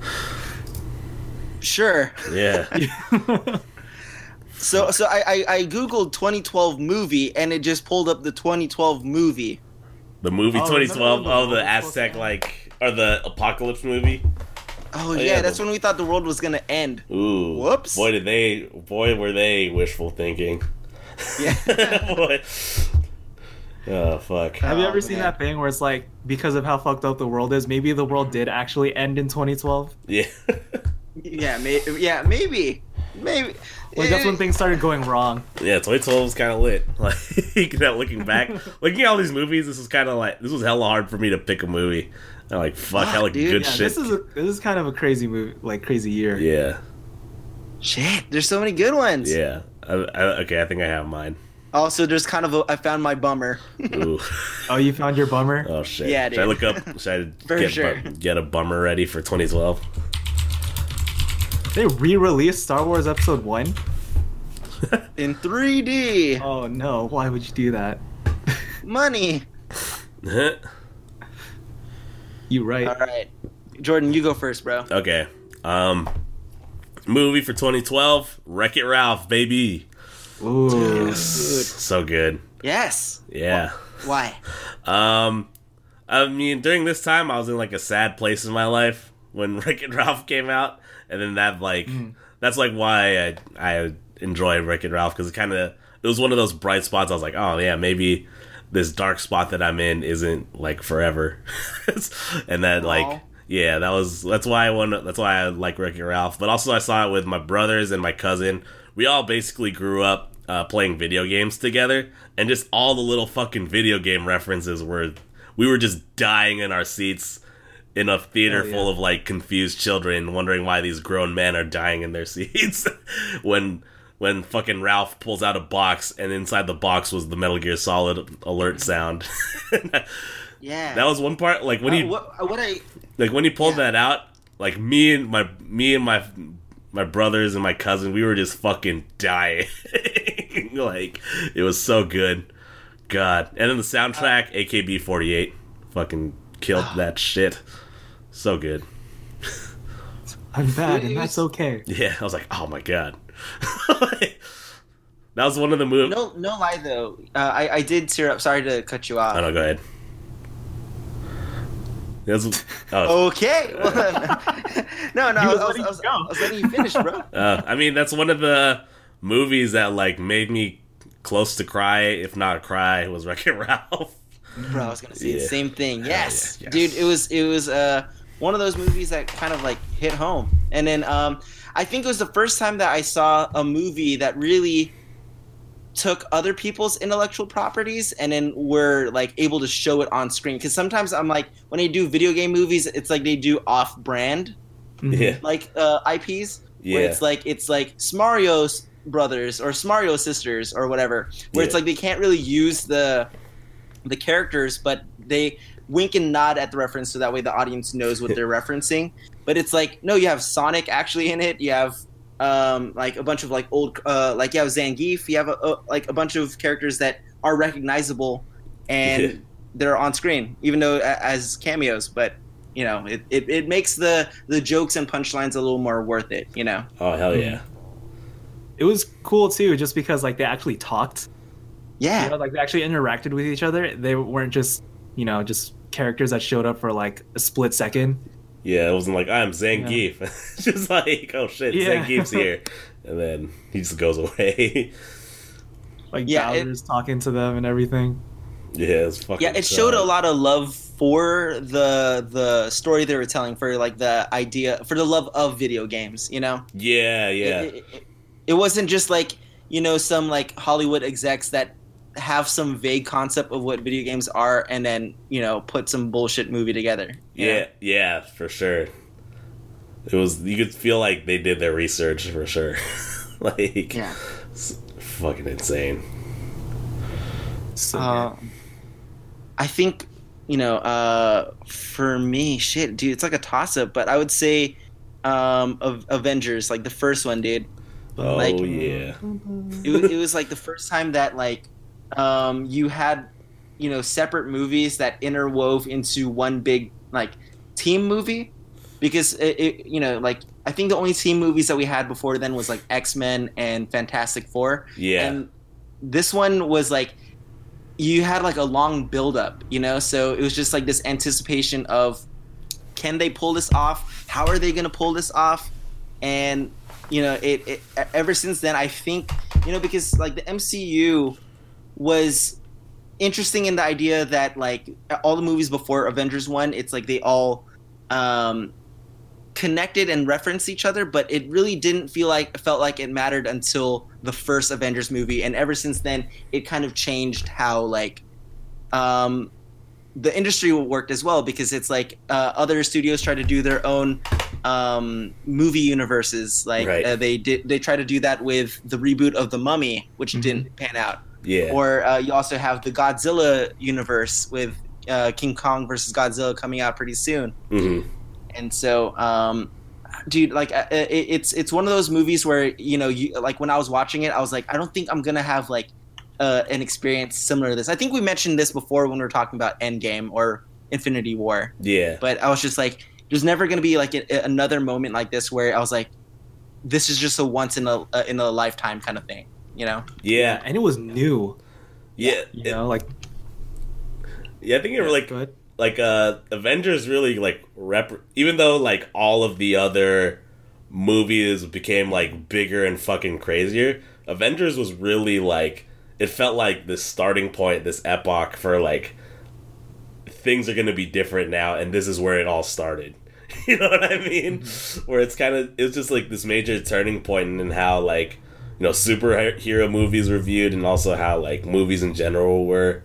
Speaker 5: Sure.
Speaker 3: Yeah,
Speaker 5: So so I, I, I googled 2012 movie and it just pulled up the 2012 movie.
Speaker 3: the movie
Speaker 4: Oh,
Speaker 3: 2012.
Speaker 4: remember the
Speaker 3: Oh, the Aztec like or the apocalypse movie.
Speaker 5: Oh, oh,
Speaker 3: yeah,
Speaker 5: yeah, that's
Speaker 3: the-
Speaker 5: when we thought the world was gonna end.
Speaker 3: Ooh,
Speaker 5: Whoops.
Speaker 3: Boy, did they? Boy, were they wishful thinking.
Speaker 5: Yeah.
Speaker 3: boy. Oh fuck.
Speaker 4: Have you
Speaker 5: Oh,
Speaker 4: ever seen
Speaker 5: man.
Speaker 4: that thing where it's like because of how fucked up the world is, maybe the world did actually end in 2012?
Speaker 3: Yeah.
Speaker 5: Yeah, may- yeah, maybe, maybe.
Speaker 4: Like that's when things started going wrong.
Speaker 3: yeah, 2012 was kind of lit. Like, now looking back, looking at all these movies, this was kind of like this was hella hard for me to pick a movie. I'm like, fuck,
Speaker 5: Fuck,
Speaker 3: hella
Speaker 5: dude.
Speaker 3: good
Speaker 4: Yeah,
Speaker 3: shit.
Speaker 4: this is a, this is kind of a crazy movie, like crazy year.
Speaker 3: yeah,
Speaker 5: Shit, there's so many good ones.
Speaker 3: yeah. I, I, okay, I think I have mine.
Speaker 5: Also, there's kind of a. I found my bummer.
Speaker 3: Ooh.
Speaker 4: Oh, you found your bummer?
Speaker 3: Oh shit.
Speaker 5: Yeah,
Speaker 3: Should I look up? Should I
Speaker 5: For
Speaker 3: get,
Speaker 5: sure.
Speaker 3: bu- get a bummer ready for 2012?
Speaker 4: They re-released Star Wars Episode One.
Speaker 5: In 3D,
Speaker 4: Oh no! Why would you do that?
Speaker 5: money.
Speaker 4: You right?
Speaker 5: All right, Jordan, you go first, bro.
Speaker 3: okay. Um, movie for 2012, Wreck It Ralph, baby.
Speaker 4: Ooh.
Speaker 3: So good.
Speaker 5: Yes.
Speaker 3: Yeah.
Speaker 5: Why?
Speaker 3: Um, I mean, during this time, I was in like a sad place in my life when Wreck It Ralph came out, and then that like that's like why I I enjoy Wreck It Ralph because it kind of it was one of those bright spots. I was like, oh yeah, maybe this dark spot that I'm in isn't like forever, and that like. Yeah, that was that's why I want that's why I like Wreck It Ralph. But also I saw it with my brothers and my cousin. We all basically grew up uh, playing video games together, and just all the little fucking video game references were we were just dying in our seats in a theater
Speaker 4: yeah.
Speaker 3: full of like confused children wondering why these grown men are dying in their seats when when fucking Ralph pulls out a box and inside the box was the Metal Gear Solid alert sound.
Speaker 5: Yeah.
Speaker 3: that was one part like when
Speaker 5: Uh,
Speaker 3: he
Speaker 5: what, uh, what I
Speaker 3: like when he pulled
Speaker 5: Yeah.
Speaker 3: that out, like me and my me and my my brothers and my cousin, we were just fucking dying. like it was so good. God. And then the soundtrack, AKB forty eight, fucking killed that shit. So good.
Speaker 4: I'm bad, and that's okay.
Speaker 3: Yeah, I was like, oh my god. that was one of the movies.
Speaker 5: no no lie though. Uh, I I did tear up. Sorry to cut you off.
Speaker 3: Oh no, go ahead. That's, oh,
Speaker 5: Okay. Well, no, no. I was,
Speaker 4: was
Speaker 5: I, was,
Speaker 4: letting
Speaker 5: I, was,
Speaker 4: you.
Speaker 5: I was letting you finish, bro.
Speaker 3: Uh, I mean, that's one of the movies that like made me close to cry, if not cry, was Wreck It Ralph.
Speaker 5: Bro, I was gonna say the same thing. Yes,
Speaker 3: yeah, yes.
Speaker 5: dude. It was it was uh one of those movies that kind of like hit home. And then um I think it was the first time that I saw a movie that really took other people's intellectual properties and then were like able to show it on screen. Because sometimes I'm like when they do video game movies, it's like they do off-brand
Speaker 3: Yeah,
Speaker 5: like uh, IPs.
Speaker 3: yeah,
Speaker 5: where it's like it's like Smario's brothers or Smario sisters or whatever, where it's like they can't really use the the characters, but they wink and nod at the reference so that way the audience knows what they're referencing. But it's like no, you have Sonic actually in it. You have um, like a bunch of like old uh, like you have Zangief. You have a, a, like a bunch of characters that are recognizable and
Speaker 3: Yeah.
Speaker 5: they're on screen, even though as cameos. But you know, it, it, it makes the the jokes and punchlines a little more worth it. You know.
Speaker 3: Oh hell yeah!
Speaker 4: It was cool too, just because like they actually talked.
Speaker 5: Yeah.
Speaker 4: You know, like they actually interacted with each other. They weren't just you know just characters that showed up for like a split second.
Speaker 3: Yeah, it wasn't like I'm Zangief. It's just like oh shit,
Speaker 4: Yeah.
Speaker 3: Zangief's here, and then he just goes away.
Speaker 4: Like
Speaker 5: Yeah, it-
Speaker 4: talking to them and everything.
Speaker 3: yeah, it's fucking.
Speaker 5: yeah, it showed a lot of love for the the story they were telling, for like the idea, for the love of video games. You know.
Speaker 3: Yeah, yeah,
Speaker 5: It, it, it wasn't just like you know some like Hollywood execs that have some vague concept of what video games are and then you know put some bullshit movie together. you know?
Speaker 3: yeah, yeah, for sure. It was you could feel like they did their research for sure. like,
Speaker 5: Yeah.
Speaker 3: it's fucking insane.
Speaker 4: So
Speaker 5: Uh, I think you know, uh, for me, shit, dude, it's like a toss up, but I would say um, of Avengers, like the first one, dude.
Speaker 3: Oh
Speaker 5: Like-
Speaker 3: yeah,
Speaker 5: It, it was like the first time that like um, you had you know separate movies that interwove into one big like team movie because it, it you know like I think the only team movies that we had before then was like X Men and Fantastic Four.
Speaker 3: yeah,
Speaker 5: And this one was like you had like a long build up, you know? So it was just like this anticipation of can they pull this off? How are they going to pull this off? And you know, it, it ever since then I think, you know, because like the MCU was interesting in the idea that like all the movies before Avengers one, it's like they all um, connected and referenced each other, but it really didn't feel like felt like it mattered until the first Avengers movie, and ever since then, it kind of changed how like um, the industry worked as well because it's like uh, other studios try to do their own um, movie universes. Like
Speaker 3: Right.
Speaker 5: uh, they did, they try to do that with the reboot of the Mummy, which
Speaker 4: Mhm.
Speaker 5: didn't pan out.
Speaker 3: Yeah.
Speaker 5: Or uh, you also have the Godzilla universe with uh, King Kong versus Godzilla coming out pretty soon.
Speaker 3: hmm
Speaker 5: And so, um, dude, like uh, it, it's it's one of those movies where you know, you like when I was watching it, I was like, I don't think I'm gonna have like uh, an experience similar to this. I think we mentioned this before when we were talking about Endgame or Infinity War,
Speaker 3: Yeah.
Speaker 5: but I was just like, there's never gonna be like a, another moment like this where I was like, this is just a once in a uh, in a lifetime kind of thing, you know?
Speaker 3: Yeah.
Speaker 4: and it was new.
Speaker 3: Yeah.
Speaker 4: You know, like
Speaker 3: Yeah. I think it was like
Speaker 4: good.
Speaker 3: like uh Avengers really like rep even though like all of the other movies became like bigger and fucking crazier, Avengers was really like it felt like this starting point, this epoch for like things are gonna be different now and this is where it all started. You know what I mean? Where it's kind of it's just like this major turning point in how like you know superhero movies were viewed and also how like movies in general were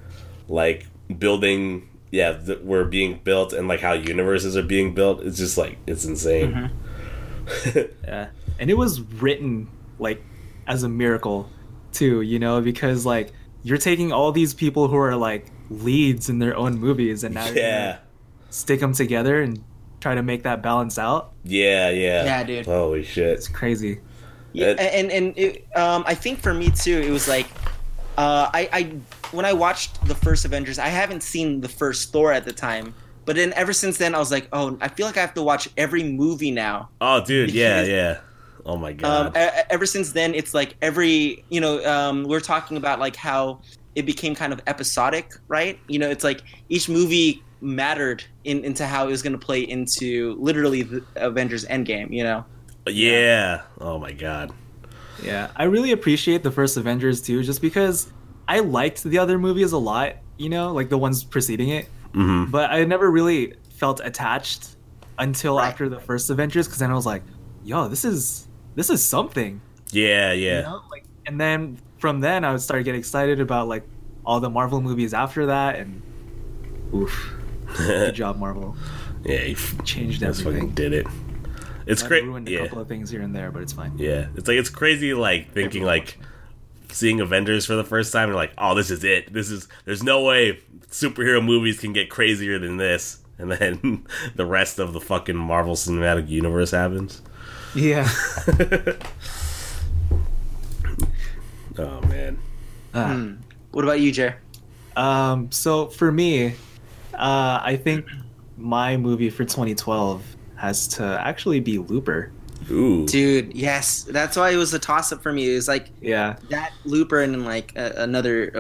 Speaker 3: like building yeah th- were being built and like how universes are being built it's just like it's insane mm-hmm.
Speaker 4: Yeah. And it was written like as a miracle too, you know, because like you're taking all these people who are like leads in their own movies and now you're
Speaker 3: yeah
Speaker 4: stick them together and try to make that balance out.
Speaker 3: yeah yeah
Speaker 5: Yeah, dude.
Speaker 3: holy shit
Speaker 4: It's crazy.
Speaker 5: Yeah, and and it, um, I think for me too, it was like, uh, I, I when I watched the first Avengers, I haven't seen the first Thor at the time, but then ever since then, I was like, oh, I feel like I have to watch every movie now.
Speaker 3: oh dude yeah yeah oh my
Speaker 5: Um,
Speaker 3: god
Speaker 5: e- ever since then, it's like every you know, um, we're talking about like how it became kind of episodic, right? You know, it's like each movie mattered in, into how it was going to play into literally the Avengers Endgame. You know.
Speaker 3: Yeah oh my god
Speaker 4: Yeah. I really appreciate the first Avengers too, just because I liked the other movies a lot, you know, like the ones preceding it.
Speaker 3: hmm
Speaker 4: But I never really felt attached until
Speaker 5: Right.
Speaker 4: after the first Avengers, because then I was like, yo, this is this is something.
Speaker 3: yeah
Speaker 4: you
Speaker 3: yeah
Speaker 4: know? Like, and then from then I would start getting excited about like all the Marvel movies after that, and oof, good job, Marvel.
Speaker 3: yeah you f-
Speaker 4: Changed
Speaker 3: just fucking
Speaker 4: everything.
Speaker 3: did it it's
Speaker 4: Might
Speaker 3: great
Speaker 4: Ruined a
Speaker 3: yeah
Speaker 4: couple of things here and there, but it's fine.
Speaker 3: Yeah, it's like it's crazy, like thinking like seeing Avengers for the first time and like, oh, this is it. This is there's no way superhero movies can get crazier than this. And then the rest of the fucking Marvel Cinematic Universe happens.
Speaker 4: Yeah.
Speaker 3: Oh man.
Speaker 5: Hmm. What about you, Jer?
Speaker 4: Um, so for me, uh, I think my movie for 2012 has to actually be Looper.
Speaker 3: ooh,
Speaker 5: Dude, yes, that's why it was a toss up for me. It was like
Speaker 4: Yeah,
Speaker 5: that Looper and like a, another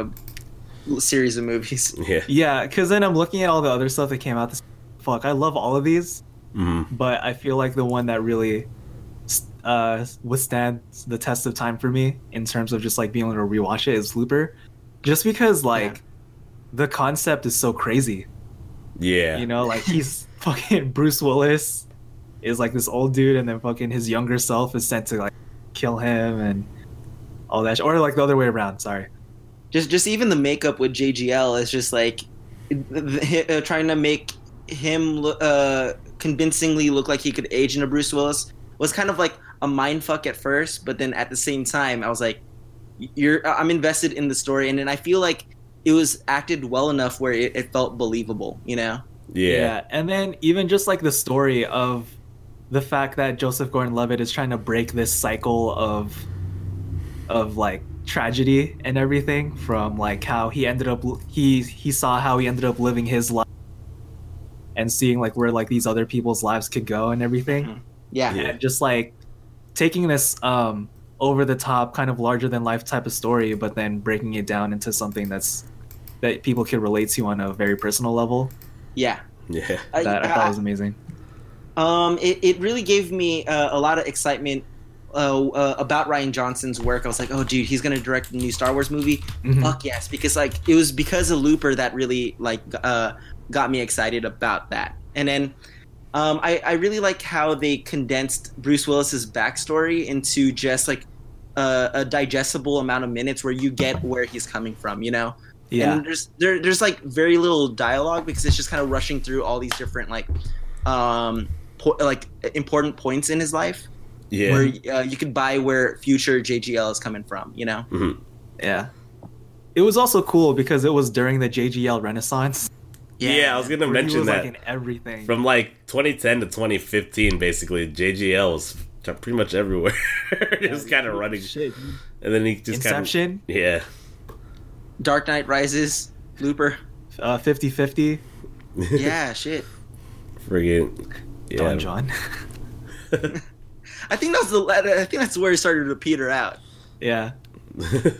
Speaker 5: uh, series of movies.
Speaker 3: yeah,
Speaker 4: yeah, because then I'm looking at all the other stuff that came out. This fuck, I love all of these,
Speaker 3: hmm
Speaker 4: but I feel like the one that really uh, withstands the test of time for me in terms of just like being able to rewatch it is Looper, just because like
Speaker 5: Yeah.
Speaker 4: the concept is so crazy.
Speaker 3: yeah,
Speaker 4: You know, like he's fucking Bruce Willis is like this old dude, and then fucking his younger self is sent to like kill him and all that, sh- or like the other way around. Sorry.
Speaker 5: Just just even the makeup with JGL is just like uh, trying to make him uh, convincingly look like he could age into Bruce Willis was kind of like a mind fuck at first, but then at the same time, I was like, "You're I'm invested in the story," and then I feel like it was acted well enough where it, it felt believable. You know?
Speaker 3: yeah,
Speaker 4: and then even just like the story of the fact that Joseph Gordon-Levitt is trying to break this cycle of of like tragedy and everything from like how he ended up he he saw how he ended up living his life and seeing like where like these other people's lives could go and everything.
Speaker 5: Yeah.
Speaker 3: Yeah.
Speaker 4: and just like taking this um over the top kind of larger than life type of story but then breaking it down into something that's that people can relate to on a very personal level
Speaker 5: Yeah.
Speaker 3: yeah,
Speaker 4: that I, thought was amazing
Speaker 5: Um, it, it really gave me uh, a lot of excitement uh, uh, about Rian Johnson's work, I was like, oh, dude, he's gonna direct a new Star Wars movie.
Speaker 4: Mhm.
Speaker 5: Fuck yes, because like it was because of Looper that really like uh, got me excited about that. And then um, I, I really like how they condensed Bruce Willis's backstory into just like a, a digestible amount of minutes where you get where he's coming from. You know.
Speaker 4: Yeah.
Speaker 5: And there's there, there's like very little dialogue because it's just kind of rushing through all these different like um po- like important points in his life
Speaker 3: Yeah.
Speaker 5: where uh, you could buy where future JGL is coming from, you know?
Speaker 3: Mhm.
Speaker 4: Yeah. It was also cool because it was during the JGL Renaissance.
Speaker 3: Yeah, I was gonna
Speaker 4: where he
Speaker 3: mention
Speaker 4: was,
Speaker 3: that.
Speaker 4: like in everything.
Speaker 3: From like 2010 to 2015, basically, JGL was pretty much everywhere. just kind of running,
Speaker 4: Shit.
Speaker 3: and then he just kind of
Speaker 4: Inception,
Speaker 3: yeah,
Speaker 5: Dark Knight Rises, Looper.
Speaker 4: uh, 50-50,
Speaker 5: Yeah, shit.
Speaker 3: friggin' yeah.
Speaker 4: Don John.
Speaker 5: I think that's the I think that's where it started to peter out.
Speaker 4: yeah.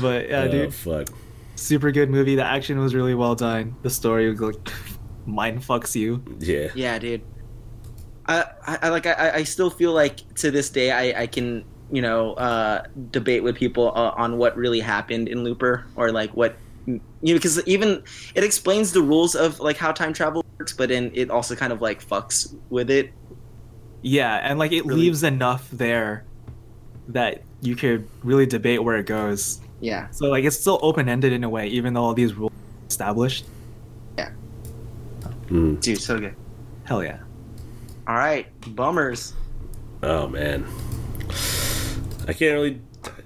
Speaker 4: But yeah,
Speaker 3: oh,
Speaker 4: dude,
Speaker 3: fuck.
Speaker 4: super good movie. The action was really well done. The story was like mind fucks you.
Speaker 3: Yeah,
Speaker 5: Yeah, dude. I, I, I like I, I still feel like to this day I, I can you know uh, debate with people uh, on what really happened in Looper or like what you know because even it explains the rules of like how time travel works, but then it also kind of like fucks with it.
Speaker 4: Yeah, and like it
Speaker 5: Really?
Speaker 4: leaves enough there that you could really debate where it goes.
Speaker 5: Yeah.
Speaker 4: So like it's still open ended in a way, even though all these rules are established.
Speaker 3: Mm.
Speaker 5: Dude, so good.
Speaker 4: Hell yeah.
Speaker 5: All right, bummers.
Speaker 3: Oh man, I can't really.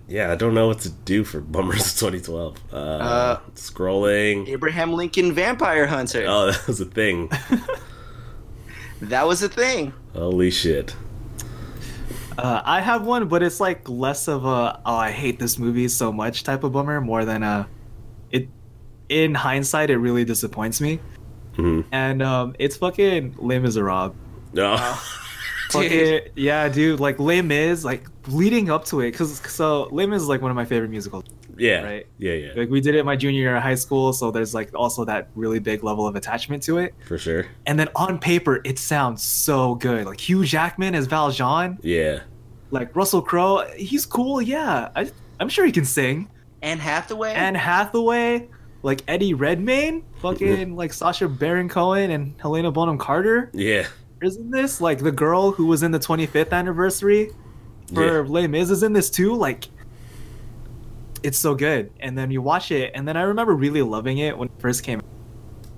Speaker 3: Yeah, I don't know what to do for Bummers 2012. Uh,
Speaker 5: Uh,
Speaker 3: scrolling.
Speaker 5: Abraham Lincoln Vampire Hunter.
Speaker 3: Oh, that was a thing.
Speaker 5: That was a thing.
Speaker 3: Holy shit.
Speaker 4: Uh, I have one, but it's like less of a oh I hate this movie so much type of bummer, more than a it. In hindsight, it really disappoints me,
Speaker 3: hmm
Speaker 4: and um, it's fucking Les Miserables.
Speaker 3: No.
Speaker 4: Fucking yeah, dude. Like Les Mis, like leading up to it, cause so Les Mis is like one of my favorite musicals.
Speaker 3: yeah.
Speaker 4: Right.
Speaker 3: Yeah, yeah.
Speaker 4: Like we did it my junior year of high school, so there's like also that really big level of attachment to it.
Speaker 3: For sure.
Speaker 4: And then on paper, it sounds so good. Like Hugh Jackman as Valjean,
Speaker 3: Yeah.
Speaker 4: like Russell Crowe, he's cool. Yeah, I, I'm sure he can sing.
Speaker 5: Anne Hathaway.
Speaker 4: Anne Hathaway, like Eddie Redmayne, fucking like Sacha Baron Cohen and Helena Bonham Carter.
Speaker 3: Yeah.
Speaker 4: Isn't this like the girl who was in the 25th anniversary for
Speaker 3: Yeah.
Speaker 4: Les Mis is in this too? Like, it's so good. And then you watch it, and then I remember really loving it when it first came.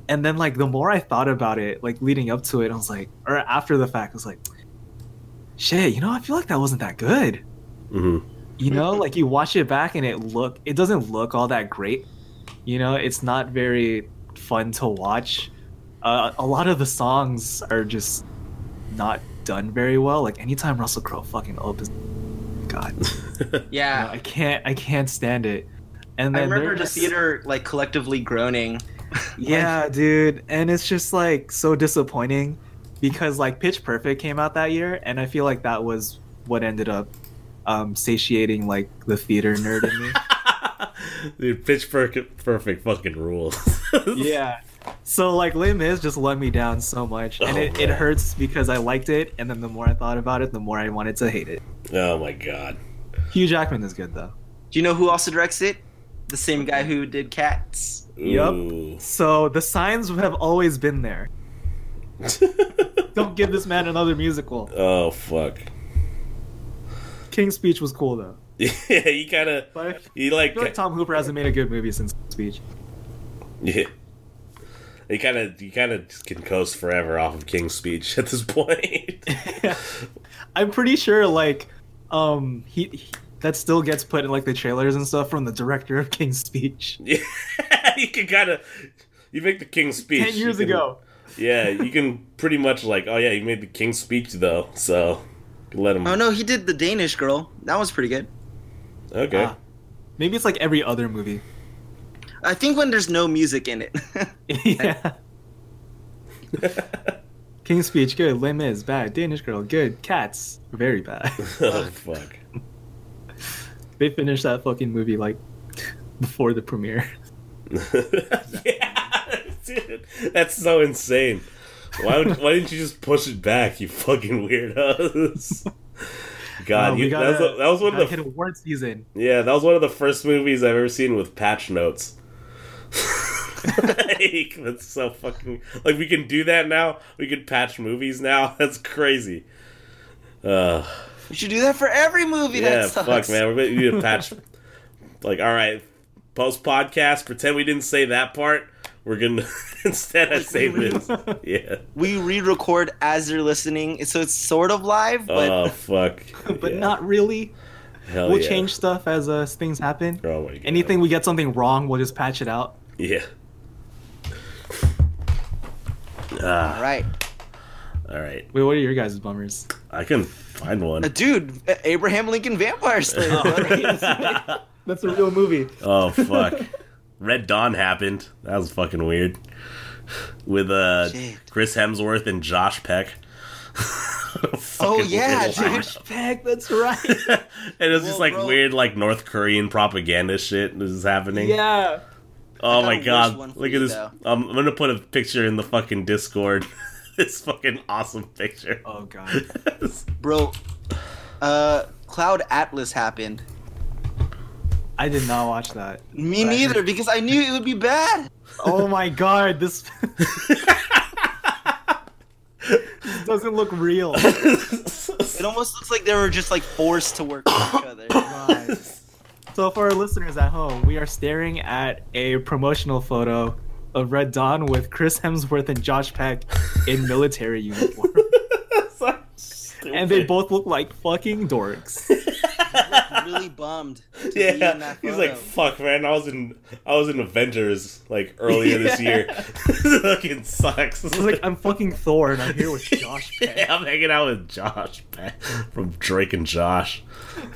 Speaker 4: And then like the more I thought about it, like leading up to it, I was like, or after the fact, I was like, shit, you know, I feel like that wasn't that good.
Speaker 3: hmm
Speaker 4: You know, like you watch it back and it look, it doesn't look all that great. You know, it's not very fun to watch. Uh, a lot of the songs are just not done very well. Like anytime Russell Crowe fucking opens, God,
Speaker 5: yeah.
Speaker 4: I can't, I can't stand it. And
Speaker 5: I remember the
Speaker 4: just-
Speaker 5: theater like collectively groaning.
Speaker 4: Yeah, dude, and it's just like so disappointing because like Pitch Perfect came out that year, and I feel like that was what ended up um, satiating like the theater nerd in me.
Speaker 3: Dude, pitch perfect, perfect fucking rules.
Speaker 4: yeah. So like Lim is just let me down so much, and
Speaker 3: Oh,
Speaker 4: it, it hurts because I liked it, and then the more I thought about it, the more I wanted to hate it.
Speaker 3: Oh my god.
Speaker 4: Hugh Jackman is good though.
Speaker 5: Do you know who also directs it? The same guy who did Cats.
Speaker 4: Yup.
Speaker 3: Ooh.
Speaker 4: So the signs have always been there. Don't give this man another musical.
Speaker 3: oh fuck.
Speaker 4: King's Speech was cool though,
Speaker 3: Yeah, he kind of
Speaker 4: but I
Speaker 3: he like,
Speaker 4: feel like Tom Hooper hasn't made a good movie since Speech.
Speaker 3: yeah. He kind of he kind of can coast forever off of King's Speech at this point.
Speaker 4: I'm pretty sure like um he, he that still gets put in like the trailers and stuff from the director of King's Speech.
Speaker 3: yeah, you can kind of you make the King's Speech
Speaker 4: Ten years
Speaker 3: can-
Speaker 4: ago.
Speaker 3: Yeah, you can pretty much like, oh yeah, you made the King's Speech though, so let him.
Speaker 5: Oh no, he did the Danish girl. That was pretty good.
Speaker 3: Okay.
Speaker 4: Ah. Maybe it's like every other movie.
Speaker 5: I think when there's no music in it.
Speaker 4: yeah. King's Speech, good. Les Mis, bad. Danish Girl, good. Cats, very bad.
Speaker 3: oh fuck.
Speaker 4: they finished that fucking movie like before the premiere.
Speaker 3: yeah, dude, that's so insane. Why would, why didn't you just push it back, you fucking weirdos? god,
Speaker 4: Oh,
Speaker 3: you, that, was, that was one
Speaker 4: gotta
Speaker 3: of
Speaker 4: hit
Speaker 3: the
Speaker 4: award season.
Speaker 3: yeah, that was one of the first movies I've ever seen with patch notes. Like, that's so fucking like we can do that now. We can patch movies now. That's crazy. Uh,
Speaker 5: We should do that for every movie.
Speaker 3: yeah,
Speaker 5: that sucks.
Speaker 3: fuck, man. We're need to patch. like, all right, post podcast. Pretend we didn't say that part. We're gonna instead I say this. Yeah.
Speaker 5: We re-record as they're listening, so it's sort of live, but
Speaker 3: Oh fuck.
Speaker 4: but
Speaker 3: Yeah.
Speaker 4: not really.
Speaker 3: Hell
Speaker 4: we'll
Speaker 3: yeah.
Speaker 4: change stuff as uh, things happen.
Speaker 3: Oh my god.
Speaker 4: Anything we get something wrong, we'll just patch it out.
Speaker 3: Yeah.
Speaker 5: All
Speaker 3: Ah,
Speaker 5: right,
Speaker 3: all right.
Speaker 4: Wait, what are your guys' bummers?
Speaker 3: I can find one.
Speaker 5: Uh, dude. Abraham Lincoln Vampire Slayer. buddy.
Speaker 4: That's a real movie.
Speaker 3: Oh fuck. Red Dawn happened. That was fucking weird. With uh
Speaker 5: Shit.
Speaker 3: Chris Hemsworth and Josh Peck.
Speaker 5: oh yeah,
Speaker 3: weird.
Speaker 5: dude.
Speaker 4: Peck, that's right.
Speaker 3: and it was just like
Speaker 5: bro.
Speaker 3: weird like North Korean propaganda shit is happening.
Speaker 4: yeah.
Speaker 3: Oh my god. Look at this. Um, I'm gonna put a picture in the fucking Discord. this fucking awesome picture.
Speaker 4: Oh god.
Speaker 5: bro. Uh, Cloud Atlas happened.
Speaker 4: I did not watch that.
Speaker 5: Me
Speaker 4: But I
Speaker 5: neither, because I knew it would be bad.
Speaker 4: Oh my god, this, this doesn't look real.
Speaker 5: It almost looks like they were just like forced to work with each other.
Speaker 4: God. So for our listeners at home, we are staring at a promotional photo of Red Dawn with Chris Hemsworth and Josh Peck in military uniform. and they both look like fucking dorks.
Speaker 5: really bummed. To be in
Speaker 3: Yeah,
Speaker 5: that
Speaker 3: he's like, "Fuck, man! I was in, I was in Avengers like earlier this year. this fucking sucks."
Speaker 4: It's like I'm fucking Thor and I'm here with Josh Peck.
Speaker 3: Yeah, I'm hanging out with Josh Peck from Drake and Josh.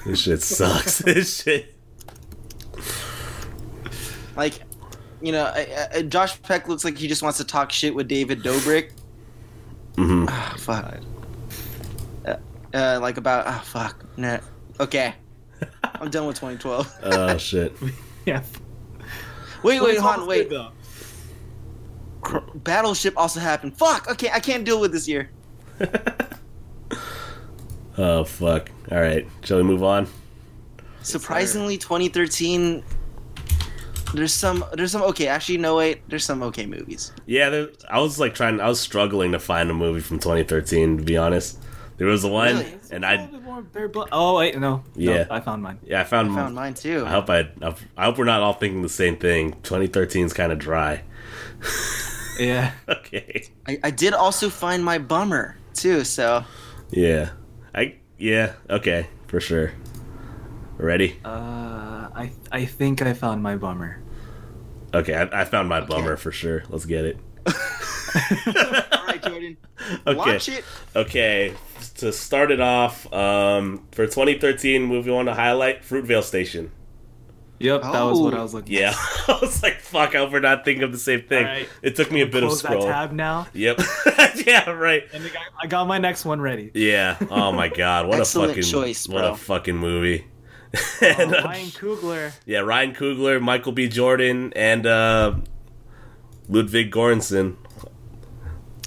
Speaker 3: This shit sucks. this shit.
Speaker 5: Like, you know, I, I, Josh Peck looks like he just wants to talk shit with David Dobrik.
Speaker 3: Mhm.
Speaker 5: Ah, fuck. Uh, uh, like about ah fuck. Nah. Okay. I'm done with 2012.
Speaker 3: Oh shit.
Speaker 4: Yeah.
Speaker 5: Wait, wait,
Speaker 4: It's
Speaker 5: hold on, wait.
Speaker 4: good.
Speaker 5: Battleship also happened. Fuck. Okay, I can't deal with this year.
Speaker 3: Oh fuck. All right, shall we move on?
Speaker 5: Surprisingly, 2013. There's some. There's some. Okay, actually, no wait. There's some okay movies.
Speaker 3: Yeah, there, I was like trying. I was struggling to find a movie from 2013. To be honest, there was one,
Speaker 5: Really?
Speaker 3: and I
Speaker 4: Oh wait, no.
Speaker 3: Yeah.
Speaker 4: No, I found mine.
Speaker 3: yeah I found.
Speaker 5: I found mine too.
Speaker 3: I hope I. I hope we're not all thinking the same thing. 2013 is kind of dry.
Speaker 4: Yeah.
Speaker 3: okay.
Speaker 5: I, I did also find my bummer too. So
Speaker 3: Yeah. I. Yeah. Okay. For sure. Ready?
Speaker 4: Uh, I I think I found my bummer.
Speaker 3: Okay. I, I found my bummer for sure. Let's get it.
Speaker 5: all right, Jordan.
Speaker 3: Okay.
Speaker 5: Watch it.
Speaker 3: Okay, to start it off, um, for 2013 movie I want to highlight Fruitvale Station.
Speaker 4: Yep, that was what
Speaker 5: Oh.
Speaker 4: I was looking. For.
Speaker 3: Yeah, I was like, fuck, I hope we're not thinking of the same thing.
Speaker 4: Alright.
Speaker 3: It took me a bit of
Speaker 4: Close that
Speaker 3: scroll.
Speaker 4: tab now.
Speaker 3: Yep. yeah, right.
Speaker 4: And I got, my next one ready.
Speaker 3: Yeah. Oh my god, what a fucking
Speaker 5: choice,
Speaker 3: what a fucking movie.
Speaker 4: Oh,
Speaker 3: and, uh,
Speaker 4: Ryan Coogler.
Speaker 3: yeah, Ryan Coogler, Michael B. Jordan, and uh, Ludwig Göransson.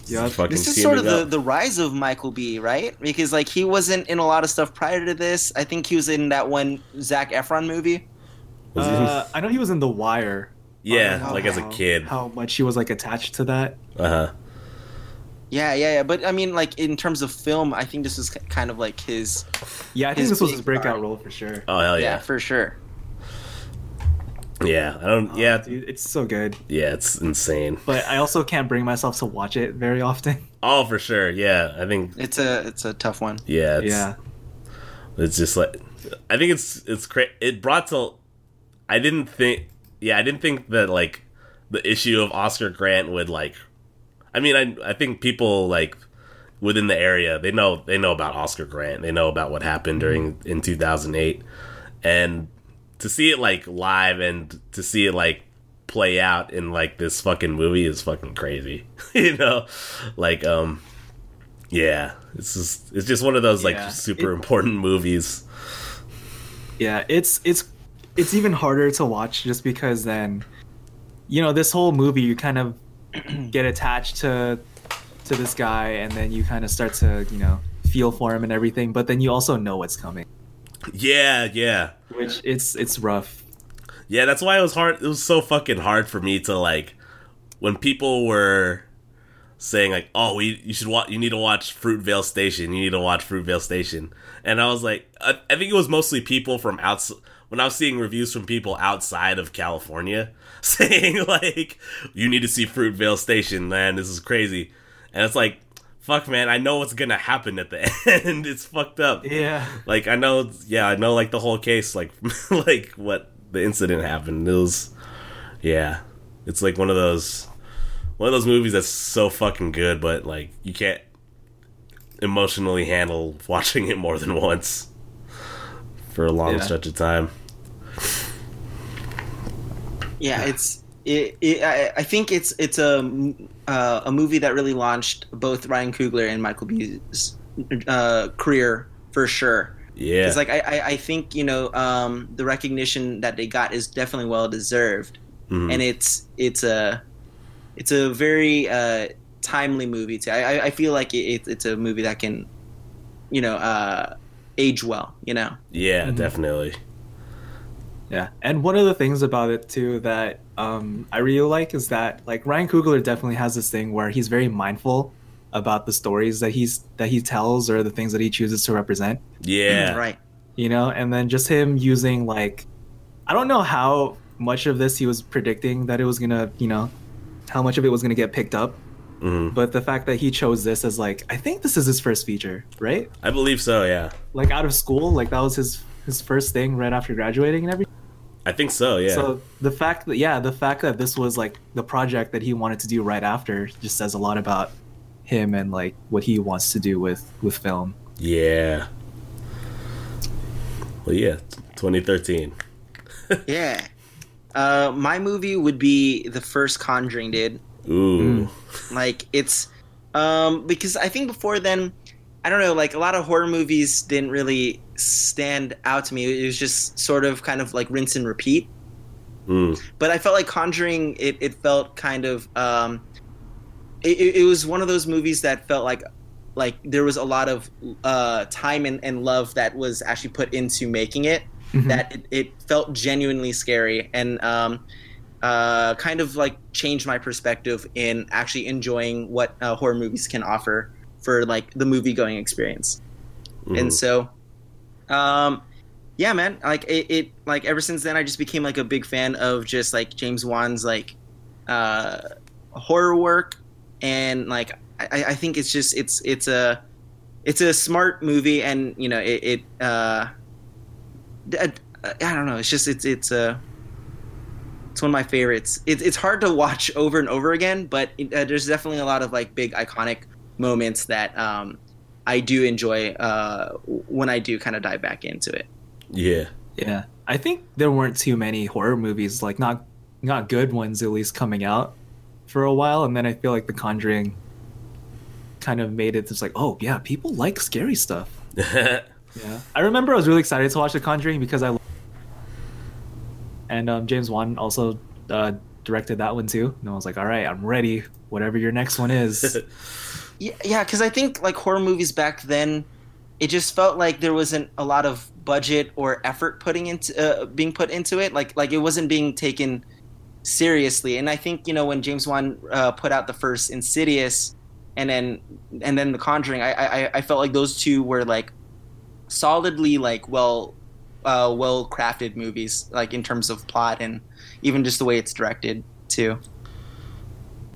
Speaker 4: Yep.
Speaker 3: Fucking
Speaker 5: This is sort of the,
Speaker 3: up.
Speaker 5: the rise of Michael B, right? Because like he wasn't in a lot of stuff prior to this. I think he was in that one Zac Efron movie.
Speaker 4: Uh, I know he was in The Wire.
Speaker 3: yeah,
Speaker 5: how-
Speaker 3: like as a kid.
Speaker 4: How much he was like attached to that.
Speaker 3: Uh huh.
Speaker 5: Yeah, yeah, yeah. But I mean, like in terms of film, I think this was kind of like his.
Speaker 4: Yeah, I think
Speaker 5: His
Speaker 4: this was his breakout role for sure.
Speaker 3: Oh hell
Speaker 5: Yeah,
Speaker 3: yeah.
Speaker 5: for sure.
Speaker 3: Yeah, I don't. yeah, oh,
Speaker 4: Dude, it's so good.
Speaker 3: yeah, it's insane.
Speaker 4: But I also can't bring myself to watch it very often.
Speaker 3: Oh, for sure. Yeah, I think.
Speaker 5: It's a it's a tough one.
Speaker 3: Yeah, it's,
Speaker 4: yeah.
Speaker 3: It's just like I think it's it's cra- it brought to. I didn't think. Yeah, I didn't think that like the issue of Oscar Grant would like. I mean, I I think people like within the area they know they know about Oscar Grant. They know about what happened during in two thousand eight, and to see it like live and to see it like play out in like this fucking movie is fucking crazy. you know, like um, yeah, it's just it's just one of those like
Speaker 4: Yeah.
Speaker 3: super
Speaker 4: It-
Speaker 3: important movies.
Speaker 4: Yeah, it's it's it's even harder to watch just because then you know, this whole movie you kind of get attached to to this guy and then you kind of start to, you know, feel for him and everything, but then you also know what's coming,
Speaker 3: Yeah, yeah.
Speaker 4: which it's it's rough.
Speaker 3: Yeah, that's why it was hard. It was so fucking hard for me to like when people were saying like, "Oh, we you should watch. You need to watch Fruitvale Station. You need to watch Fruitvale Station." And I was like, I, I think it was mostly people from outside. When I was seeing reviews from people outside of California saying like, "You need to see Fruitvale Station, man. This is crazy," and it's like, "Fuck, man. I know what's gonna happen at the end. it's fucked up."
Speaker 4: Yeah.
Speaker 3: like I know, yeah, I know like the whole case, like like what the incident happened. It was, yeah, it's like one of those one of those movies that's so fucking good, but like you can't emotionally handle watching it more than once for a long
Speaker 4: Yeah.
Speaker 3: stretch of time.
Speaker 5: Yeah it's it, it I, I think it's it's a m- uh, a movie that really launched both Ryan Coogler and Michael B's uh, career for sure.
Speaker 3: Yeah,
Speaker 5: It's like I, I I think you know um, the recognition that they got is definitely well deserved,
Speaker 3: Mhm.
Speaker 5: and it's it's a it's a very uh, timely movie too. I, I- I feel like it, it, it's a movie that can you know uh, age well. You know.
Speaker 3: yeah,
Speaker 4: Mhm.
Speaker 3: definitely.
Speaker 4: Yeah, and one of the things about it too that um, I really like is that like Ryan Coogler definitely has this thing where he's very mindful about the stories that he's that he tells or the things that he chooses to represent.
Speaker 3: Yeah,
Speaker 5: Right.
Speaker 4: You know, and then just him using like I don't know how much of this he was predicting that it was gonna you know how much of it was gonna get picked up,
Speaker 3: hmm
Speaker 4: but the fact that he chose this as like I think this is his first feature, right?
Speaker 3: I believe so. Yeah,
Speaker 4: Like out of school, like that was his his first thing right after graduating and everything.
Speaker 3: I think so. Yeah,
Speaker 4: So the fact that yeah, the fact that this was like the project that he wanted to do right after just says a lot about him and like what he wants to do with with film.
Speaker 3: yeah. Well, yeah, 2013.
Speaker 5: Yeah. Uh, my movie would be the first Conjuring, dude.
Speaker 3: Ooh,
Speaker 5: Like it's um because I think before then I don't know, like a lot of horror movies didn't really stand out to me. It was just sort of kind of like rinse and repeat.
Speaker 3: Mm.
Speaker 5: But I felt like Conjuring it, it felt kind of um it, it it was one of those movies that felt like like there was a lot of uh time and, and love that was actually put into making it that it, it felt genuinely scary and um, uh, kind of like changed my perspective in actually enjoying what uh, horror movies can offer for like the movie going experience
Speaker 3: Mhm.
Speaker 5: and so um yeah man. Like it, it like ever since then i just became like a big fan of just like james wan's like uh horror work. And like i i think it's just it's it's a it's a smart movie and you know it, it uh I, I don't know. It's just it's it's uh it's one of my favorites. It, it's hard to watch over and over again but it, uh, there's definitely a lot of like big iconic moments that um i do enjoy uh when i do kind of dive back into it
Speaker 3: yeah,
Speaker 4: Yeah. I think there weren't too many horror movies, like not not good ones at least coming out for a while, and then I feel like The Conjuring kind of made it just like, oh yeah, people like scary stuff. Yeah. I remember I was really excited to watch The Conjuring because I and um, James Wan also uh, directed that one too, and I was like, all right, I'm ready. Whatever your next one is.
Speaker 5: yeah yeah because i think like horror movies back then it just felt like there wasn't a lot of budget or effort putting into uh, being put into it. Like like it wasn't being taken seriously. And i think you know when james wan uh, put out the first insidious and then and then the conjuring i i, I felt like those two were like solidly like well uh, well crafted movies like in terms of plot and even just the way it's directed too.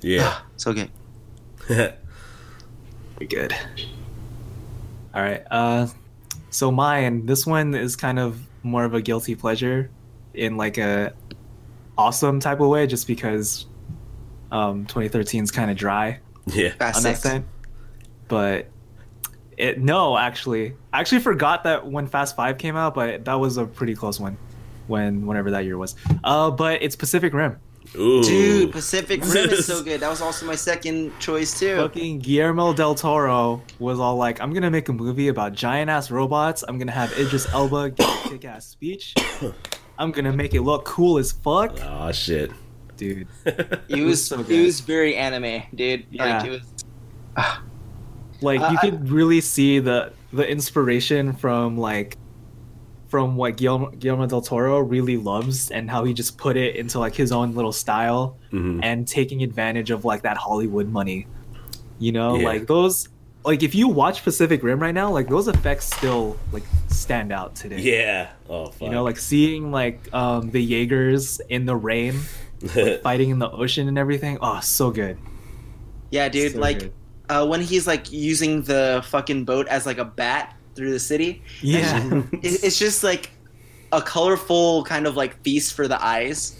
Speaker 3: Yeah.
Speaker 5: so good
Speaker 4: Very good. All right. Uh, so mine, this one is kind of more of a guilty pleasure in like a awesome type of way, just because um, 2013 is kind of dry
Speaker 3: yeah.
Speaker 5: Fast
Speaker 4: on that
Speaker 5: Six.
Speaker 4: sense. But it no, actually, I actually forgot that when Fast Five came out, but that was a pretty close one. When whenever that year was. Uh, but it's Pacific Rim.
Speaker 3: Ooh.
Speaker 5: Dude, Pacific Rim is so good. That was also my second choice too.
Speaker 4: Fucking Guillermo del Toro was all like, "I'm gonna make a movie about giant ass robots. I'm gonna have Idris Elba give a kick ass speech. I'm gonna make it look cool as fuck,
Speaker 3: Oh shit.
Speaker 4: dude."
Speaker 5: It was
Speaker 4: so
Speaker 5: it
Speaker 4: good.
Speaker 5: was very anime, dude.
Speaker 4: Yeah.
Speaker 5: Like it was.
Speaker 4: Like
Speaker 5: Uh,
Speaker 4: you
Speaker 5: I-
Speaker 4: could really see the the inspiration from like from what Guillermo, Guillermo del Toro really loves and how he just put it into like his own little style
Speaker 3: Mhm.
Speaker 4: and taking advantage of like that Hollywood money. You know,
Speaker 3: Yeah.
Speaker 4: like those like if you watch Pacific Rim right now, like those effects still like stand out today.
Speaker 3: Yeah. Oh fuck.
Speaker 4: You know, like seeing like um the Jaegers in the rain fighting in the ocean and everything. Oh, so good.
Speaker 5: Yeah, dude.
Speaker 4: So
Speaker 5: like
Speaker 4: good.
Speaker 5: uh, when he's like using the fucking boat as like a bat through the city.
Speaker 4: Yeah.
Speaker 5: It, it's just like a colorful kind of like feast for the eyes.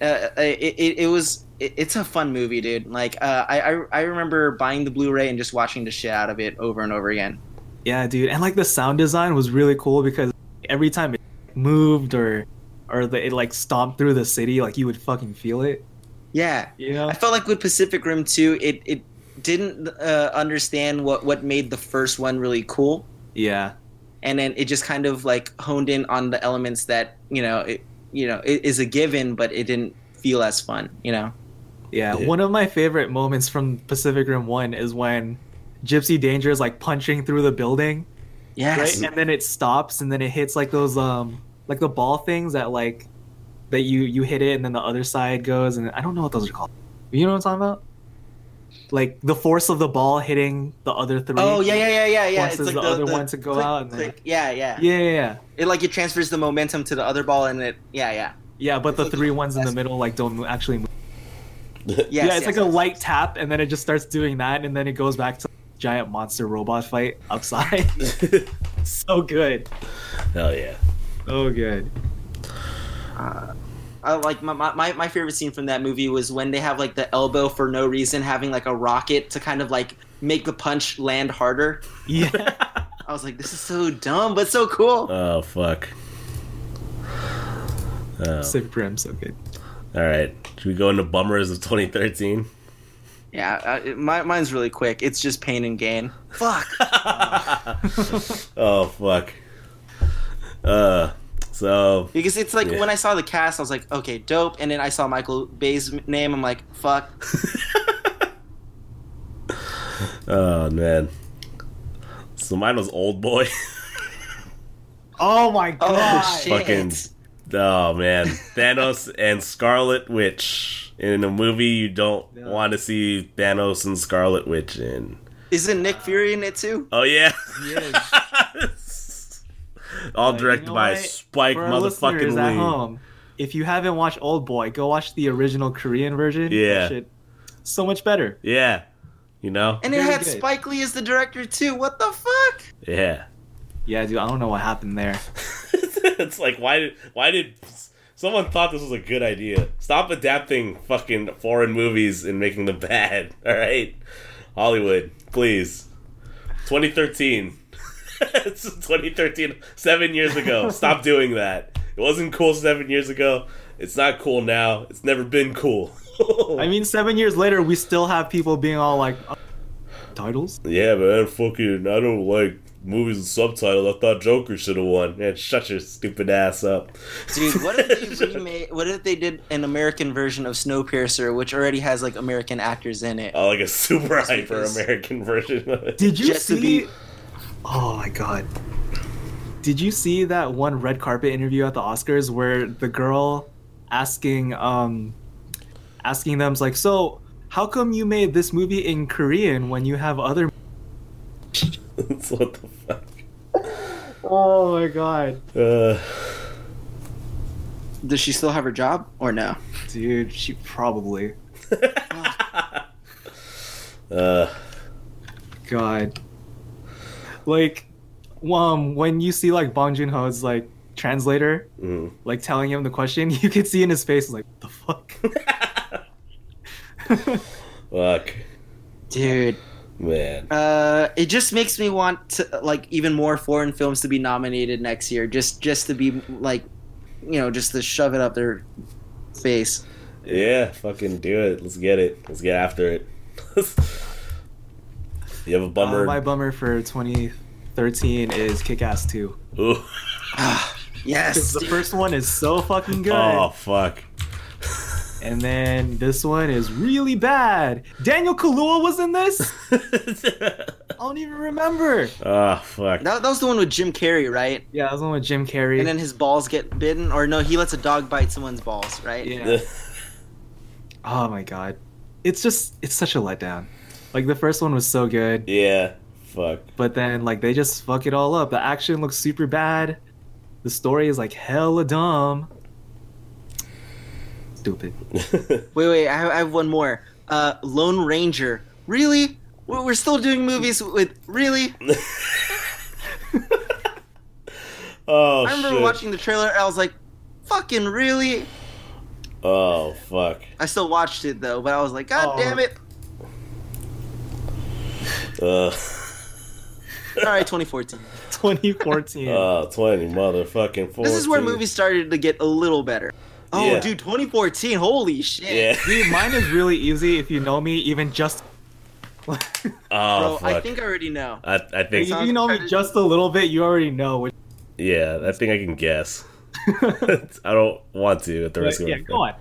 Speaker 5: Uh, it, it, it was it, it's a fun movie, dude. Like uh, I, I I remember buying the Blu-ray and just watching the shit out of it over and over again.
Speaker 4: Yeah, dude, and like the sound design was really cool because every time it moved or or the, it like stomped through the city, like you would fucking feel it.
Speaker 5: Yeah,
Speaker 4: You know?
Speaker 5: I felt like with Pacific Rim 2, it it didn't uh, understand what what made the first one really cool,
Speaker 4: Yeah,
Speaker 5: and then it just kind of like honed in on the elements that you know it you know it is a given, but it didn't feel as fun. You know.
Speaker 4: yeah.
Speaker 3: Yeah.
Speaker 4: One of my favorite moments from Pacific Rim One is when Gypsy Danger is like punching through the building,
Speaker 5: Yes.
Speaker 4: right? And then it stops, and then it hits like those um like the ball things that like that you you hit it, and then the other side goes, and I don't know what those are called. You know what I'm talking about? Like the force of the ball hitting the other three.
Speaker 5: Oh yeah, yeah, yeah, yeah, yeah.
Speaker 4: Forces the other one to go
Speaker 5: click,
Speaker 4: out and
Speaker 5: click. Yeah, yeah,
Speaker 4: Yeah, yeah, yeah.
Speaker 5: It like it transfers the momentum to the other ball, and it. Yeah, yeah.
Speaker 4: Yeah, but the
Speaker 5: like
Speaker 4: three in the middle like don't actually move.
Speaker 5: Yes,
Speaker 4: yeah, it's
Speaker 5: yes,
Speaker 4: like a
Speaker 5: yes.
Speaker 4: light tap, and then it just starts doing that, and then it goes back to giant monster robot fight outside. so good.
Speaker 3: Hell yeah.
Speaker 4: Oh, good.
Speaker 5: Uh, I like my, my my favorite scene from that movie was when they have like the elbow for no reason, having like a rocket to kind of like make the punch land harder.
Speaker 4: Yeah.
Speaker 5: I was like, this is so dumb, but so cool.
Speaker 3: Oh fuck. Oh.
Speaker 4: Pacific Rim, so good.
Speaker 3: All right. Should we go into bummers of 2013?
Speaker 5: Yeah, uh, it- my, mine's really quick. It's just pain and gain. Fuck.
Speaker 3: Oh fuck. Uh. So
Speaker 5: Because it's like
Speaker 3: Yeah.
Speaker 5: when I saw the cast, I was like, okay, dope. And then I saw Michael Bay's name. I'm like, fuck.
Speaker 3: Oh man. So mine was Old Boy.
Speaker 4: Oh my
Speaker 5: Oh
Speaker 4: god.
Speaker 5: shit.
Speaker 3: Fucking. Oh man, Thanos and Scarlet Witch in a movie you don't
Speaker 4: Yeah.
Speaker 3: want to see Thanos and Scarlet Witch in.
Speaker 5: Isn't Nick Fury in it too?
Speaker 3: Oh yeah.
Speaker 4: Yes.
Speaker 3: All
Speaker 4: But you
Speaker 3: directed
Speaker 4: know
Speaker 3: by
Speaker 4: what?
Speaker 3: Spike
Speaker 4: For our listeners
Speaker 3: motherfucking
Speaker 4: at
Speaker 3: Lee.
Speaker 4: home, if you haven't watched Old Boy, go watch the original Korean version.
Speaker 3: Yeah.
Speaker 4: Shit, so much better.
Speaker 3: Yeah. You know?
Speaker 5: And it
Speaker 4: Very
Speaker 5: had
Speaker 4: good.
Speaker 5: Spike Lee as the director too. What the fuck?
Speaker 3: Yeah.
Speaker 4: Yeah, dude, I don't know what happened there.
Speaker 3: it's like why did why did someone thought this was a good idea? Stop adapting fucking foreign movies and making them bad. All right, Hollywood, please. 2013. It's 2013, seven years ago. Stop doing that. It wasn't cool seven years ago. It's not cool now. It's never been cool.
Speaker 4: I mean, seven years later, we still have people being all like, "Uh, titles?
Speaker 3: yeah, man, fucking, I don't like movies with subtitles. I thought Joker should have won. Man, shut your stupid ass up.
Speaker 5: Dude, what if they remade? What if they did an American version of Snowpiercer, which already has like American actors in it?
Speaker 3: Oh, like a super hyper American version of it.
Speaker 4: Did you
Speaker 5: Just to
Speaker 4: see?
Speaker 5: Be-
Speaker 4: Oh my god! Did you see that one red carpet interview at the Oscars where the girl asking um asking them like, so how come you made this movie in Korean when you have other?
Speaker 3: What the fuck.
Speaker 4: Oh my god,
Speaker 3: Uh,
Speaker 5: Does she still have her job or no?
Speaker 4: dude, she probably.
Speaker 3: uh,
Speaker 4: God. Like, um, when you see like Bong Joon Ho's like translator,
Speaker 3: mm.
Speaker 4: like telling him the question, you could see in his face like, the fuck.
Speaker 3: fuck,
Speaker 5: Dude,
Speaker 3: man.
Speaker 5: uh, it just makes me want to like even more foreign films to be nominated next year, just just to be like, you know, just to shove it up their face.
Speaker 3: Yeah, fucking do it. Let's get it. Let's get after it. you have a bummer.
Speaker 4: Uh, my bummer for 2013 is Kick Ass 2.
Speaker 3: Ooh.
Speaker 5: Yes,
Speaker 4: The first one is so fucking good.
Speaker 3: Oh fuck.
Speaker 4: And then this one is really bad. Daniel Kaluuya was in this. I don't even remember.
Speaker 3: oh fuck.
Speaker 5: That, that was the one with Jim Carrey, right?
Speaker 4: Yeah, that was the one with Jim Carrey.
Speaker 5: And then his balls get bitten, or no, he lets a dog bite someone's balls, right?
Speaker 4: yeah. Oh my god, it's just it's such a letdown. Like the first one was so good,
Speaker 3: yeah. Fuck.
Speaker 4: but then like they just fuck it all up. The action looks super bad. The story is like hella dumb. Stupid.
Speaker 5: Wait, wait, I have, I have one more. Uh, Lone Ranger. Really? We're we're still doing movies with really?
Speaker 3: oh
Speaker 5: I remember
Speaker 3: shit.
Speaker 5: watching the trailer. and I was like, "Fucking really?"
Speaker 3: Oh fuck.
Speaker 5: I still watched it though, but I was like, "God
Speaker 4: Oh.
Speaker 5: damn it!"
Speaker 3: Uh,
Speaker 5: All right, 2014.
Speaker 4: 2014.
Speaker 3: uh, 20 motherfucking 14.
Speaker 5: This is where movies started to get a little better. Oh,
Speaker 3: Yeah.
Speaker 5: dude, 2014. Holy shit.
Speaker 3: Yeah.
Speaker 4: Dude, mine is really easy if you know me, even just.
Speaker 3: Oh,
Speaker 5: Bro,
Speaker 3: fuck.
Speaker 5: I think I already know.
Speaker 3: I, I think,
Speaker 4: if you know me just a little bit, you already know. Which,
Speaker 3: yeah, I think I can guess. I don't want to at the risk of
Speaker 4: yeah, go on.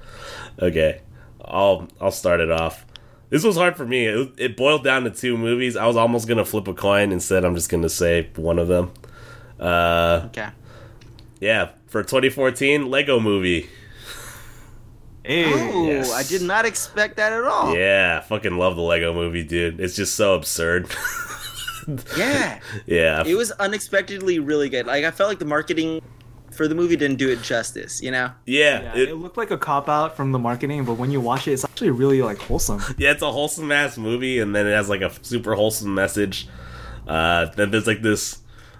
Speaker 3: Okay, I'll I'll start it off. This was hard for me. It, it boiled down to two movies. I was almost gonna flip a coin. Instead, I'm just gonna say one of them. Uh,
Speaker 5: Okay.
Speaker 3: yeah, for 2014, Lego Movie.
Speaker 4: Hey,
Speaker 5: Oh,
Speaker 3: Yes.
Speaker 5: I did not expect that at all.
Speaker 3: Yeah, I fucking love the Lego Movie, dude. It's just so absurd.
Speaker 5: Yeah.
Speaker 3: yeah,
Speaker 5: It was unexpectedly really good. Like I felt like the marketing for the movie didn't do it justice, you know?
Speaker 3: yeah,
Speaker 4: yeah,
Speaker 3: it-
Speaker 4: it looked like a cop out from the marketing, but when you watch it, it's actually really like wholesome.
Speaker 3: yeah, it's a wholesome ass movie, and then it has like a super wholesome message. Uh, then there's like this,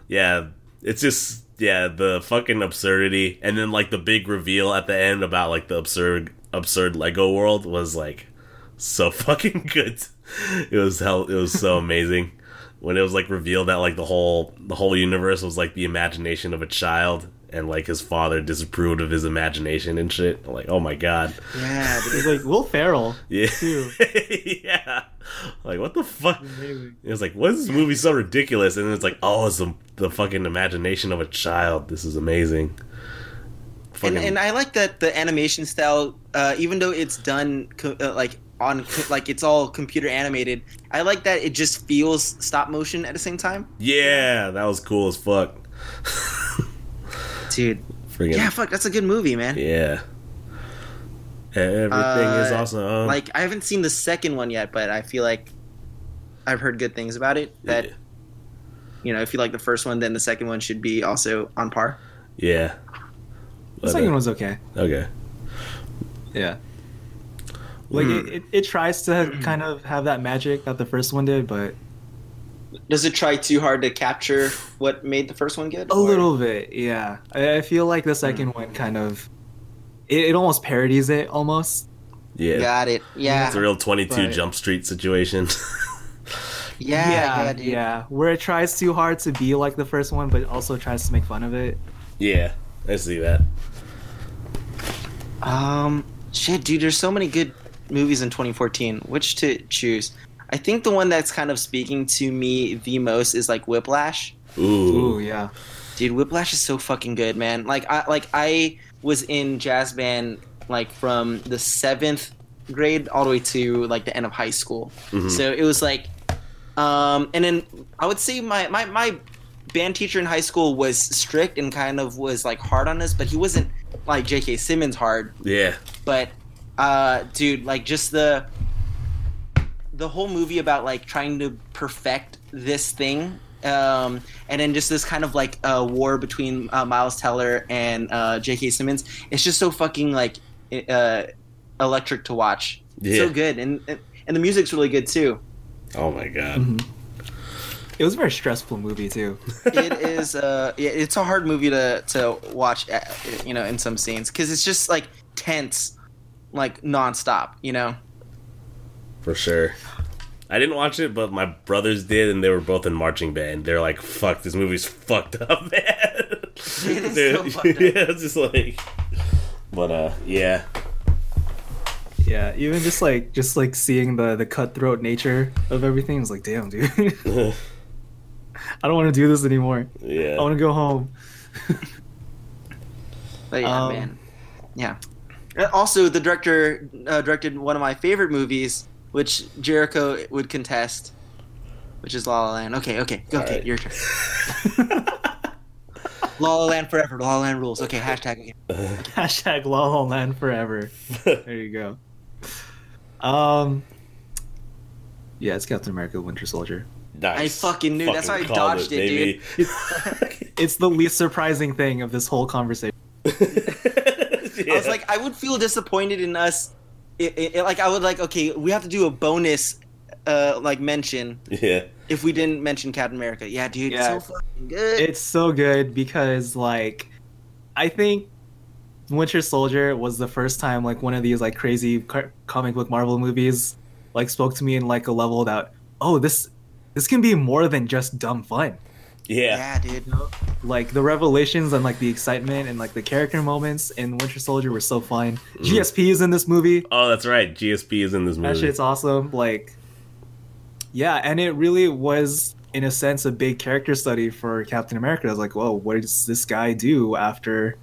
Speaker 3: yeah, it's just yeah, the fucking absurdity, and then like the big reveal at the end about like the absurd, absurd Lego world was like so fucking good. It was hell, it was so amazing when it was like revealed that like the whole the whole universe was like the imagination of a child. And like his father disapproved of his imagination and shit. I'm like, oh my god.
Speaker 5: Yeah,
Speaker 4: It's
Speaker 5: dude.
Speaker 4: like Will Ferrell.
Speaker 3: Yeah.
Speaker 4: Too.
Speaker 3: yeah. Like, what the fuck?
Speaker 4: Amazing.
Speaker 3: It was like, what is this movie so ridiculous? And then it's like, oh, it's the, the fucking imagination of a child. This is amazing.
Speaker 5: and,
Speaker 3: Fucking,
Speaker 5: and I like that the animation style, uh, even though it's done co- uh, like on like it's all computer animated, I like that it just feels stop motion at the same time.
Speaker 3: yeah, that was cool as fuck.
Speaker 5: Dude,
Speaker 3: Friggin'
Speaker 5: yeah, fuck, that's a good movie, man.
Speaker 3: yeah. Everything is
Speaker 5: Uh,
Speaker 3: awesome.
Speaker 5: Like I haven't seen the second one yet, but I feel like I've heard good things about it. That
Speaker 3: yeah.
Speaker 5: you know, if you like the first one, then the second one should be also on par.
Speaker 3: yeah.
Speaker 4: The
Speaker 3: But,
Speaker 4: second
Speaker 3: uh,
Speaker 4: was okay.
Speaker 3: okay.
Speaker 4: Yeah. Like
Speaker 3: Hmm.
Speaker 4: it, it, it tries to kind of have that magic that the first one did, but
Speaker 5: Does it try too hard to capture what made the first one good?
Speaker 4: a
Speaker 5: or-
Speaker 4: little bit, yeah. I, I feel like the second one kind of it, it almost parodies it almost.
Speaker 3: Yeah.
Speaker 5: Got it. Yeah.
Speaker 3: It's a real 22
Speaker 4: But-
Speaker 3: Jump Street situation.
Speaker 5: yeah. Yeah.
Speaker 4: yeah, yeah. Where it tries too hard to be like the first one, but also tries to make fun of it.
Speaker 3: yeah, I see that.
Speaker 5: Um, shit, dude. There's so many good movies in 2014. Which to choose? I think the one that's kind of speaking to me the most is like Whiplash.
Speaker 3: Ooh.
Speaker 4: Ooh, yeah.
Speaker 5: Dude, Whiplash is so fucking good, man. Like I like I was in jazz band like from the seventh grade all the way to like the end of high school. So it was like, um, and then I would say my my my band teacher in high school was strict and kind of was like hard on us, but he wasn't like J.K. Simmons hard.
Speaker 3: Yeah.
Speaker 5: But uh, dude, like just the the whole movie about like trying to perfect this thing um, and then just this kind of like uh, war between uh, Miles Teller and uh, J.K. Simmons. It's just so fucking like uh, electric to watch. It's
Speaker 3: Yeah.
Speaker 5: So good, and and the music's really good too.
Speaker 3: Oh my god.
Speaker 4: Mhm. It was a very stressful movie too.
Speaker 5: It is, uh, yeah, it's a hard movie to to watch, uh, you know, in some scenes because it's just like tense, like nonstop, you know.
Speaker 3: For sure. I didn't watch it, but my brothers did, and they were both in marching band. They're like, "Fuck, this movie's fucked up, man."
Speaker 5: It is so fucked up.
Speaker 3: yeah, it's just like, but uh, yeah,
Speaker 4: Yeah, even just like just like seeing the the cutthroat nature of everything was like, damn, dude. I don't want to do this anymore.
Speaker 3: yeah.
Speaker 4: I want to go home.
Speaker 5: But yeah,
Speaker 4: Um,
Speaker 5: man, yeah. Uh, Also, the director uh, directed one of my favorite movies, which Jericho would contest, which is La La Land. Okay, okay, okay,
Speaker 3: Alright.
Speaker 5: your turn. La La Land forever. La La Land rules. Okay, hashtag. again.
Speaker 4: Hashtag La La Land forever. There you go. Um. Yeah, it's Captain America: Winter Soldier.
Speaker 3: Nice.
Speaker 5: I fucking knew. That's why I dodged it,
Speaker 3: baby.
Speaker 4: It's the least surprising thing of this whole conversation.
Speaker 5: I was like, I would feel disappointed in us. It, it, it- like I would like, okay, we have to do a bonus, uh, like mention
Speaker 3: yeah,
Speaker 5: if we didn't mention Captain America. Yeah, dude,
Speaker 4: Yeah.
Speaker 5: it's so fucking good.
Speaker 4: It's so good because, like, I think Winter Soldier was the first time like one of these like crazy car- comic book Marvel movies like spoke to me in like a level that oh this this can be more than just dumb fun.
Speaker 3: Yeah,
Speaker 5: yeah, dude.
Speaker 4: like the revelations and like the excitement and like the character moments in Winter Soldier were so fun.
Speaker 3: Mm.
Speaker 4: GSP is in this movie.
Speaker 3: Oh, that's right. GSP is in this movie.
Speaker 4: That shit's awesome. Like, yeah, and it really was in a sense a big character study for Captain America. I was like, whoa, what does this guy do after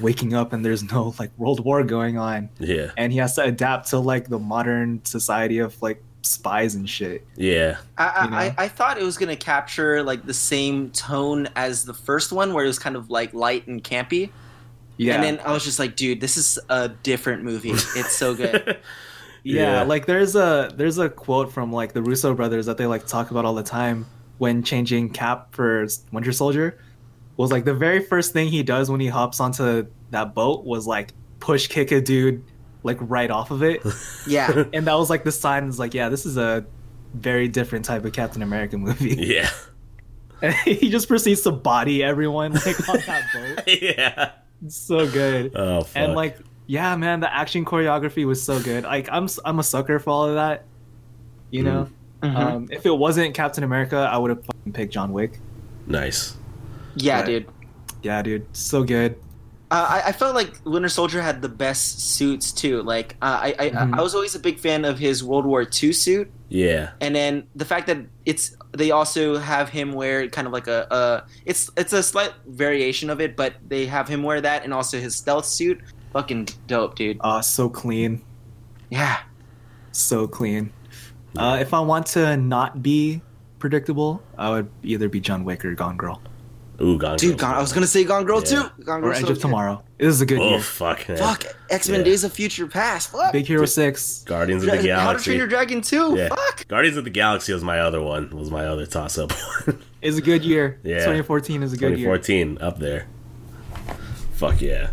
Speaker 4: waking up and there's no like world war going on,
Speaker 3: yeah,
Speaker 4: and he has to adapt to like the modern society of like spies and shit.
Speaker 3: yeah,
Speaker 5: I,
Speaker 4: you know?
Speaker 5: I, I, I thought it was gonna capture like the same tone as the first one, where it was kind of like light and campy.
Speaker 4: Yeah,
Speaker 5: And then I was just like, dude, this is a different movie. It's so good.
Speaker 4: Yeah,
Speaker 3: Yeah.
Speaker 4: like there's a there's a quote from like the Russo brothers that they like talk about all the time when changing Cap for Winter Soldier. Was like the very first thing he does when he hops onto that boat was like push kick a dude like right off of it,
Speaker 5: yeah.
Speaker 4: and that was like the sign. Is like, yeah, this is a very different type of Captain America movie.
Speaker 3: yeah,
Speaker 4: And he just proceeds to body everyone like on that boat.
Speaker 3: yeah.
Speaker 4: It's so good.
Speaker 3: Oh, fuck.
Speaker 4: and like yeah man the action choreography was so good like i'm s- i'm a sucker for all of that you know
Speaker 5: Mhm.
Speaker 4: um if it wasn't captain america i would have fucking picked john wick
Speaker 3: nice.
Speaker 5: yeah,
Speaker 4: Right.
Speaker 5: dude.
Speaker 4: yeah dude so good
Speaker 5: Uh, I, I felt like Winter Soldier had the best suits too. Like uh, I, I,
Speaker 4: Mhm.
Speaker 5: I was always a big fan of his World War II suit,
Speaker 3: Yeah,
Speaker 5: and then the fact that it's they also have him wear kind of like a, a it's it's a slight variation of it, but they have him wear that and also his stealth suit. Fucking dope, dude.
Speaker 4: uh so clean
Speaker 5: Yeah.
Speaker 4: so clean uh if i want to not be predictable i would either be john wick or gone girl
Speaker 3: ooh, Gone
Speaker 5: Dude,
Speaker 3: Girl's
Speaker 5: Gone, I was gonna say Gone Girl
Speaker 3: Yeah.
Speaker 5: too. Gone
Speaker 4: or edge
Speaker 5: so
Speaker 4: of
Speaker 5: good.
Speaker 4: tomorrow this is a good year.
Speaker 3: Oh
Speaker 4: year
Speaker 3: fuck, man.
Speaker 5: Fuck X Men
Speaker 3: Yeah.
Speaker 5: Days of Future Past. Fuck.
Speaker 4: big hero 6
Speaker 3: Guardians of the
Speaker 5: Dra- How to Train
Speaker 3: Galaxy.
Speaker 5: Your Dragon 2.
Speaker 3: Yeah,
Speaker 5: Fuck.
Speaker 3: Guardians of the Galaxy was my other one. Was my other toss up one.
Speaker 4: is a good year
Speaker 3: Yeah.
Speaker 4: 2014 is a good year
Speaker 3: 2014 up there. Fuck yeah.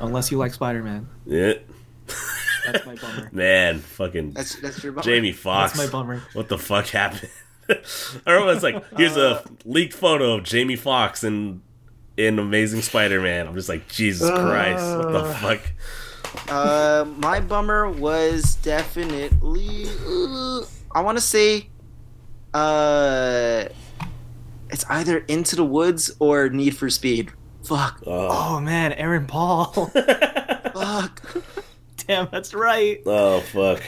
Speaker 4: unless you like spider-man
Speaker 3: Yeah.
Speaker 4: that's my bummer
Speaker 3: Man, fucking
Speaker 5: That's that's your bummer.
Speaker 3: Jamie Foxx.
Speaker 4: that's my bummer
Speaker 3: What the fuck happened? Everyone's like, here's a leaked photo of Jamie Foxx in in Amazing Spider-Man. I'm just like, Jesus Christ, what the fuck?
Speaker 5: Uh, my bummer was definitely. Uh, I want to say, uh, it's either Into the Woods or Need for Speed. Fuck.
Speaker 3: Oh,
Speaker 4: oh man aaron paul
Speaker 5: Fuck.
Speaker 4: Damn, that's right.
Speaker 3: oh fuck.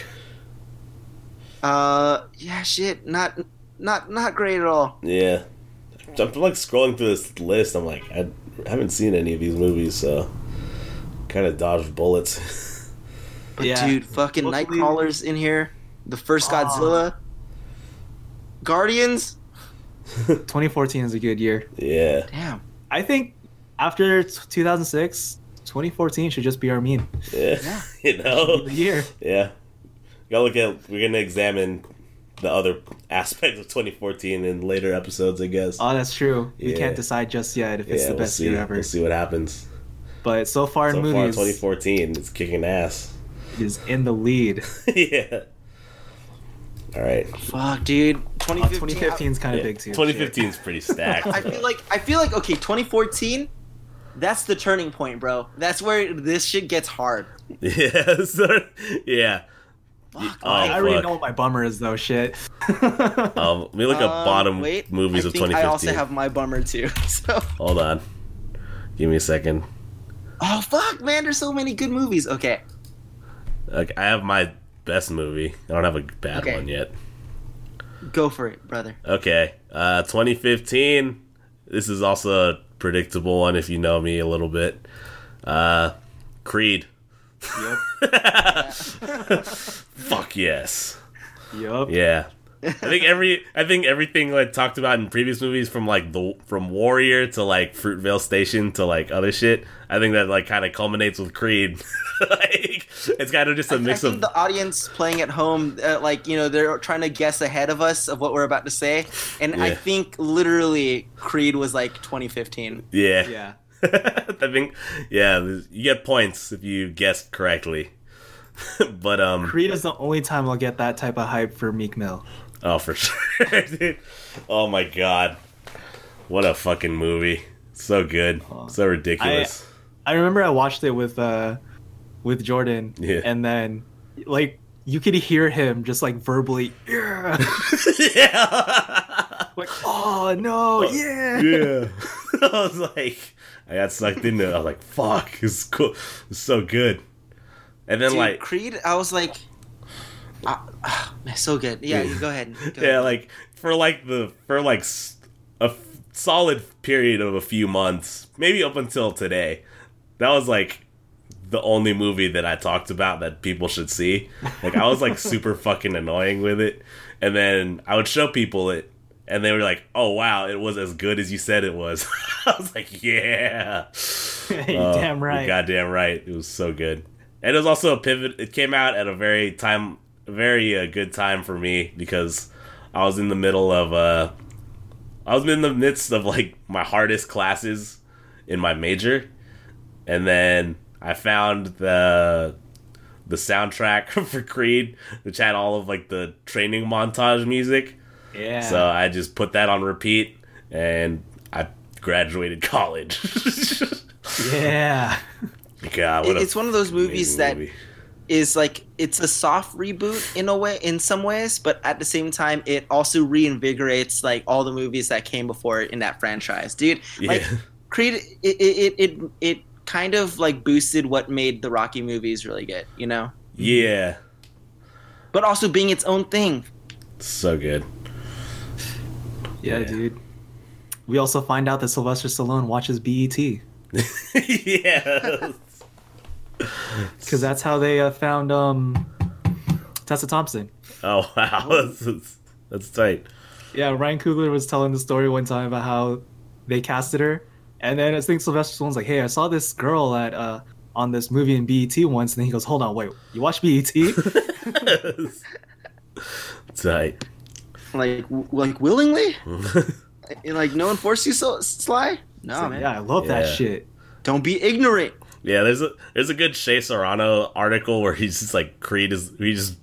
Speaker 5: Uh, yeah, shit. Not, not, not great at all.
Speaker 3: Yeah. I'm like scrolling through this list. I'm like, I haven't seen any of these movies, so kind of dodged bullets.
Speaker 5: But
Speaker 4: Yeah.
Speaker 5: dude, fucking
Speaker 4: Hopefully-
Speaker 5: Nightcrawler's in here. The first. Godzilla. Guardians.
Speaker 4: 2014 is a good year.
Speaker 3: yeah.
Speaker 5: Damn.
Speaker 4: I think after 2006, 2014 should just be our mean.
Speaker 3: Yeah.
Speaker 5: Yeah.
Speaker 3: you know?
Speaker 4: The year.
Speaker 3: Yeah. Gotta look at, we're gonna examine the other aspects of 2014 in later episodes, I guess.
Speaker 4: Oh, that's true. We can't decide just yet if it's
Speaker 3: yeah,
Speaker 4: the
Speaker 3: we'll
Speaker 4: best
Speaker 3: see.
Speaker 4: year ever.
Speaker 3: We'll see what happens.
Speaker 4: But so far
Speaker 3: So
Speaker 4: in
Speaker 3: far,
Speaker 4: movies,
Speaker 3: 2014 is kicking ass.
Speaker 4: Is in the lead.
Speaker 3: yeah. All right.
Speaker 5: Fuck, dude.
Speaker 4: Uh,
Speaker 5: 2015.
Speaker 4: 2015 is kind of
Speaker 3: Yeah,
Speaker 4: big too.
Speaker 3: 2015 is pretty stacked.
Speaker 5: I feel like I feel like okay, 2014. That's the turning point, bro. That's where this shit gets hard.
Speaker 3: yeah. so- yeah.
Speaker 5: Fuck.
Speaker 3: Oh,
Speaker 4: I already
Speaker 3: fuck.
Speaker 4: know what my bummer is though. Shit.
Speaker 3: Um, let me look up
Speaker 5: Um,
Speaker 3: bottom
Speaker 5: wait,
Speaker 3: movies
Speaker 5: I
Speaker 3: of 2015.
Speaker 5: I also have my bummer too. So,
Speaker 3: Hold on. Give me a second.
Speaker 5: oh fuck, man, there's so many good movies. Okay,
Speaker 3: Okay, I have my best movie. I don't have a bad
Speaker 5: Okay.
Speaker 3: one yet.
Speaker 5: go for it, brother.
Speaker 3: Okay. Uh, 2015. This is also a predictable one if you know me a little bit. Uh, Creed,
Speaker 4: Yep.
Speaker 3: Fuck yes.
Speaker 4: Yup.
Speaker 3: Yeah. I think every I think everything like talked about in previous movies from like the from Warrior to like Fruitvale Station to like other shit. I think that like kind of culminates with Creed. like it's kind of just a
Speaker 5: I
Speaker 3: mix I
Speaker 5: think
Speaker 3: of
Speaker 5: the audience playing at home, uh, like you know, they're trying to guess ahead of us of what we're about to say, and I think literally Creed was like 2015.
Speaker 3: yeah.
Speaker 4: Yeah.
Speaker 3: I think yeah, you get points if you guess correctly. but um
Speaker 4: Creed is the only time I'll get that type of hype for Meek Mill.
Speaker 3: Oh, for sure, dude. Oh my god, what a fucking movie! So good, so ridiculous.
Speaker 4: I remember I watched it with uh with Jordan,
Speaker 3: Yeah.
Speaker 4: and then like you could hear him just like verbally, yeah,
Speaker 3: yeah,
Speaker 4: like oh no, yeah.
Speaker 3: yeah. I was like, I got sucked into it. I was like, fuck, it's cool, it's so good. And then
Speaker 5: Dude,
Speaker 3: like,
Speaker 5: Creed, I was like, man, so good. Yeah, you go ahead. Go
Speaker 3: yeah,
Speaker 5: ahead.
Speaker 3: like for like the for like a f- solid period of a few months, maybe up until today, that was like the only movie that I talked about that people should see. Like I was like super fucking annoying with it, and then I would show people it, and they were like, "Oh wow, it was as good as you said it was." I was like, "Yeah." Oh,
Speaker 4: damn
Speaker 3: you're
Speaker 4: right.
Speaker 3: Goddamn right. It was so good. And it was also a pivot. It came out at a very time, very uh, good time for me because I was in the middle of uh, I was in the midst of like my hardest classes in my major, and then I found the the soundtrack for Creed, which had all of like the training montage music.
Speaker 4: Yeah.
Speaker 3: So I just put that on repeat, and I graduated college.
Speaker 4: yeah.
Speaker 3: God, what a
Speaker 5: it's one of those movies
Speaker 3: amazing
Speaker 5: that
Speaker 3: movie.
Speaker 5: is like it's a soft reboot in a way in some ways but at the same time it also reinvigorates like all the movies that came before it in that franchise dude like
Speaker 3: Yeah.
Speaker 5: creed it it, it it it kind of like boosted what made the rocky movies really good you know
Speaker 3: Yeah,
Speaker 5: but also being its own thing
Speaker 3: so good.
Speaker 4: Yeah,
Speaker 3: Yeah.
Speaker 4: dude. We also find out that Sylvester Stallone watches BET
Speaker 3: yeah,
Speaker 4: because that's how they uh, found um Tessa Thompson.
Speaker 3: oh wow, that's, that's, that's tight.
Speaker 4: Yeah, Ryan Coogler was telling the story one time about how they casted her, and then I think Sylvester Stallone's like, "Hey, I saw this girl at uh on this movie in BET once," and then he goes, "Hold on, wait, you watch BET?"
Speaker 3: tight.
Speaker 5: Like w- like willingly And, like no one forced you so sly no man
Speaker 4: yeah, I love that shit.
Speaker 5: don't be ignorant
Speaker 3: Yeah, there's a there's a good Shea Serrano article where he's just like Creed is he just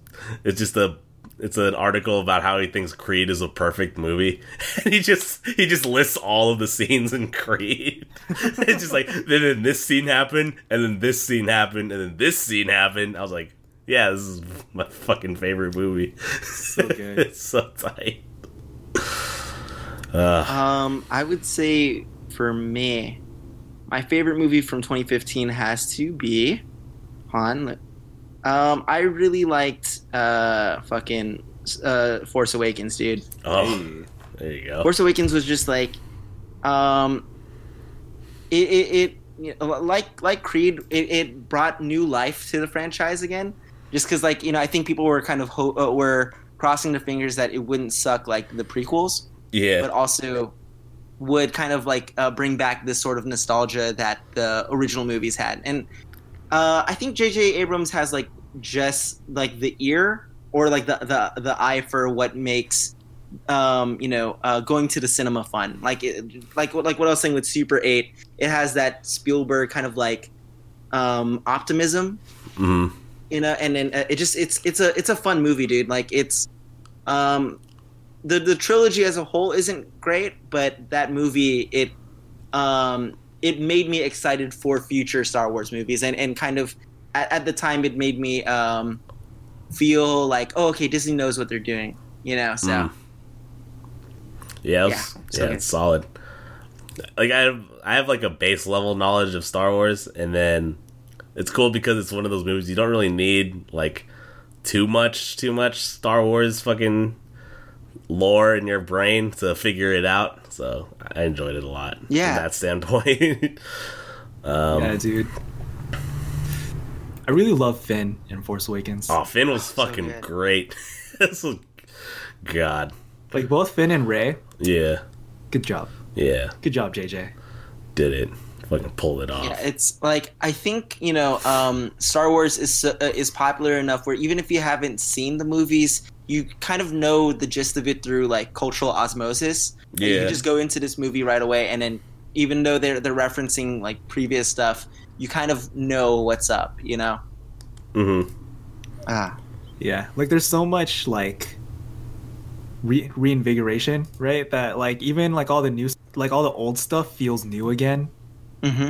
Speaker 3: it's just a it's an article about how he thinks Creed is a perfect movie, and he just he just lists all of the scenes in Creed. it's just like then, then this scene happened, and then this scene happened, and then this scene happened. I was like, yeah, this is my fucking favorite movie.
Speaker 4: So good.
Speaker 3: it's so tight. Uh,
Speaker 5: Um, I would say for me, my favorite movie from 2015 has to be Han. Um, I really liked uh fucking uh Force Awakens, dude.
Speaker 3: oh, there you go.
Speaker 5: Force Awakens was just like, um, it it, it you know, like like Creed, it, it brought new life to the franchise again. Just because, like you know, I think people were kind of ho- uh, were crossing their fingers that it wouldn't suck like the prequels
Speaker 3: Yeah,
Speaker 5: but also would kind of like uh, bring back this sort of nostalgia that the original movies had. And uh, I think J.J. Abrams has like just like the ear or like the the, the eye for what makes um, you know uh, going to the cinema fun. Like it, like what like what I was saying with Super Eight, it has that Spielberg kind of like um, optimism
Speaker 3: hmm
Speaker 5: you know and then uh, it just it's it's a it's a fun movie dude like it's um the the trilogy as a whole isn't great but that movie it um it made me excited for future star wars movies and and kind of at, at the time it made me um feel like oh okay disney knows what they're doing you know so
Speaker 3: Mm. Yeah, it was-
Speaker 5: Yeah, so
Speaker 3: yeah, it's solid. Like I have, I have like a base level knowledge of Star Wars, and then it's cool because it's one of those movies you don't really need like too much, too much Star Wars fucking lore in your brain to figure it out. So I enjoyed it a lot.
Speaker 5: Yeah.
Speaker 3: from that standpoint. um,
Speaker 4: yeah, dude. I really love Finn in Force Awakens.
Speaker 3: Oh, Finn was
Speaker 5: so
Speaker 3: fucking
Speaker 5: good.
Speaker 3: great. this was, God,
Speaker 4: Like both Finn and Rey.
Speaker 3: yeah,
Speaker 4: Good job.
Speaker 3: yeah,
Speaker 4: Good job, JJ.
Speaker 3: did it. Fucking pulled it off.
Speaker 5: Yeah, it's like I think you know, um, Star Wars is uh, is popular enough where even if you haven't seen the movies, you kind of know the gist of it through like cultural osmosis. Like, you can just go into this movie right away, and then even though they're they're referencing like previous stuff, you kind of know what's up. You know.
Speaker 3: hmm
Speaker 5: Ah.
Speaker 4: Yeah, like there's so much like re- reinvigoration, right? That like even like all the new, like all the old stuff feels new again.
Speaker 5: Mm-hmm.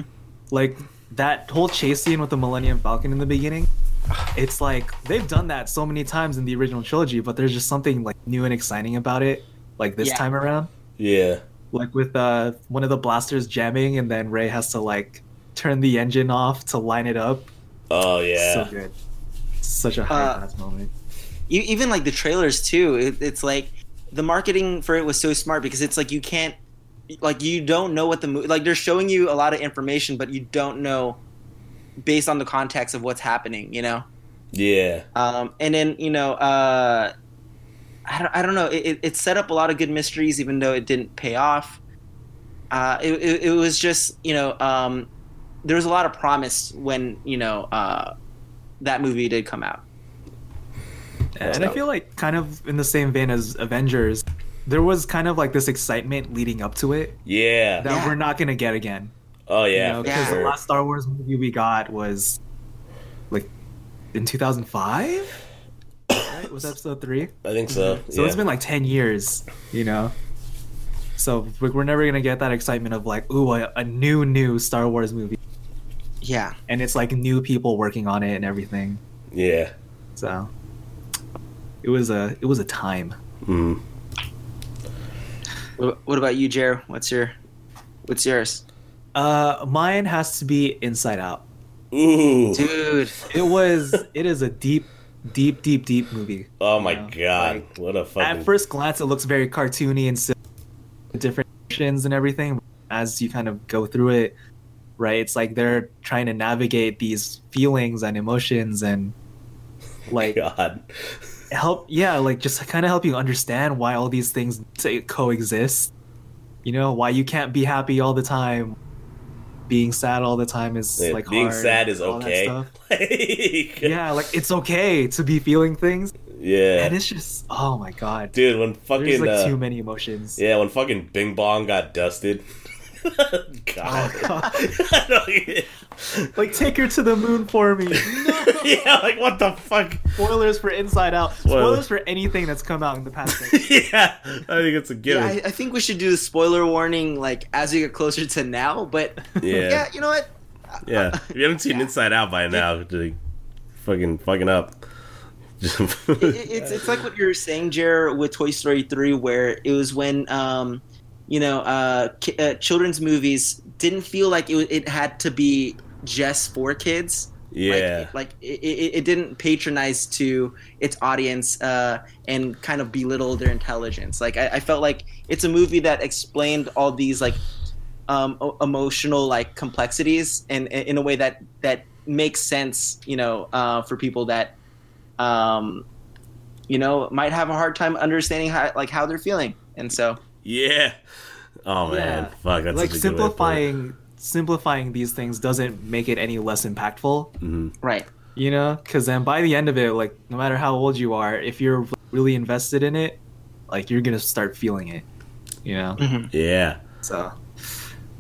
Speaker 4: Like that whole chase scene with the Millennium Falcon in the beginning. It's like they've done that so many times in the original trilogy, but there's just something like new and exciting about it. Like this
Speaker 5: Yeah.
Speaker 4: time around,
Speaker 3: Yeah.
Speaker 4: like with uh one of the blasters jamming, and then Rey has to like turn the engine off to line it up.
Speaker 3: Oh yeah.
Speaker 4: So good. Such a high
Speaker 5: Uh,
Speaker 4: class moment.
Speaker 5: you, even like the trailers too it, it's like the marketing for it was so smart because it's like you can't like you don't know what the movie like they're showing you a lot of information but you don't know based on the context of what's happening you know?
Speaker 3: Yeah.
Speaker 5: um, and then you know uh, I, don't, I don't know it, it- it set up a lot of good mysteries even though it didn't pay off. Uh, it, it, it was just you know um, there was a lot of promise when you know uh, that movie did come out.
Speaker 4: And I feel like kind of in the same vein as Avengers, there was kind of like this excitement leading up to it
Speaker 3: Yeah.
Speaker 4: that
Speaker 5: Yeah.
Speaker 4: we're not gonna get again.
Speaker 3: Oh yeah.
Speaker 4: you know,
Speaker 3: for
Speaker 4: because
Speaker 5: Yeah.
Speaker 4: the last Star Wars movie we got was like in 2005. Right? Was episode three?
Speaker 3: I think so.
Speaker 4: So
Speaker 3: yeah.
Speaker 4: it's been like 10 years, you know. So we- we're never gonna get that excitement of like, ooh, a, a new new Star Wars movie,
Speaker 5: yeah
Speaker 4: and it's like new people working on it and everything.
Speaker 3: yeah.
Speaker 4: So it was a it was a time.
Speaker 3: Mm.
Speaker 5: What, what about you Jer? what's your what's yours
Speaker 4: Uh, mine has to be Inside Out.
Speaker 3: Ooh.
Speaker 5: dude
Speaker 4: It was. it is a deep, deep, deep, deep movie.
Speaker 3: Oh my
Speaker 4: Yeah.
Speaker 3: god.
Speaker 4: Like,
Speaker 3: what a fucking.
Speaker 4: At first glance, it looks very cartoony and silly, different actions and everything. As you kind of go through it, right? It's like they're trying to navigate these feelings and emotions and like
Speaker 3: God.
Speaker 4: Help. Yeah, like just kind of help you understand why all these things coexist. You know why you can't be happy all the time. Being sad all the time is
Speaker 3: Yeah,
Speaker 4: like
Speaker 3: being sad is okay. Like,
Speaker 4: yeah, like it's okay to be feeling things,
Speaker 3: Yeah.
Speaker 4: and it's just oh my god,
Speaker 3: Dude, when fucking
Speaker 4: there's like
Speaker 3: uh,
Speaker 4: too many emotions.
Speaker 3: yeah, when fucking Bing Bong got dusted. God.
Speaker 4: Oh, God. Like take her to the moon for me.
Speaker 3: yeah, like what the fuck?
Speaker 4: Spoilers for Inside Out.
Speaker 3: Spoilers.
Speaker 4: Spoilers for anything that's come out in the past.
Speaker 3: yeah, I think it's a
Speaker 5: yeah. I, I think we should do the spoiler warning like as we get closer to now but
Speaker 3: Yeah.
Speaker 5: yeah you know what
Speaker 3: Yeah, if you haven't seen
Speaker 5: Yeah.
Speaker 3: Inside Out by now, like, fucking fucking up. Just-
Speaker 5: it, it's it's like what you were saying, Jer, with Toy Story three, where it was when um, you know, uh, ki- uh, children's movies didn't feel like it it had to be just for kids.
Speaker 3: yeah,
Speaker 5: like, like it, it, it didn't patronize to its audience uh, and kind of belittle their intelligence. Like I, I felt like it's a movie that explained all these like um, o- emotional like complexities and in a way that that makes sense, you know, uh, for people that um, you know might have a hard time understanding how like how they're feeling. And so
Speaker 3: yeah. Oh man,
Speaker 4: Yeah.
Speaker 3: fuck. That's
Speaker 4: like
Speaker 3: such a good way to put it.
Speaker 4: simplifying simplifying these things doesn't make it any less impactful.
Speaker 3: Mhm.
Speaker 5: right,
Speaker 4: You know, because then by the end of it, like no matter how old you are, if you're really invested in it, like you're gonna start feeling it. You know,
Speaker 3: Yeah,
Speaker 4: so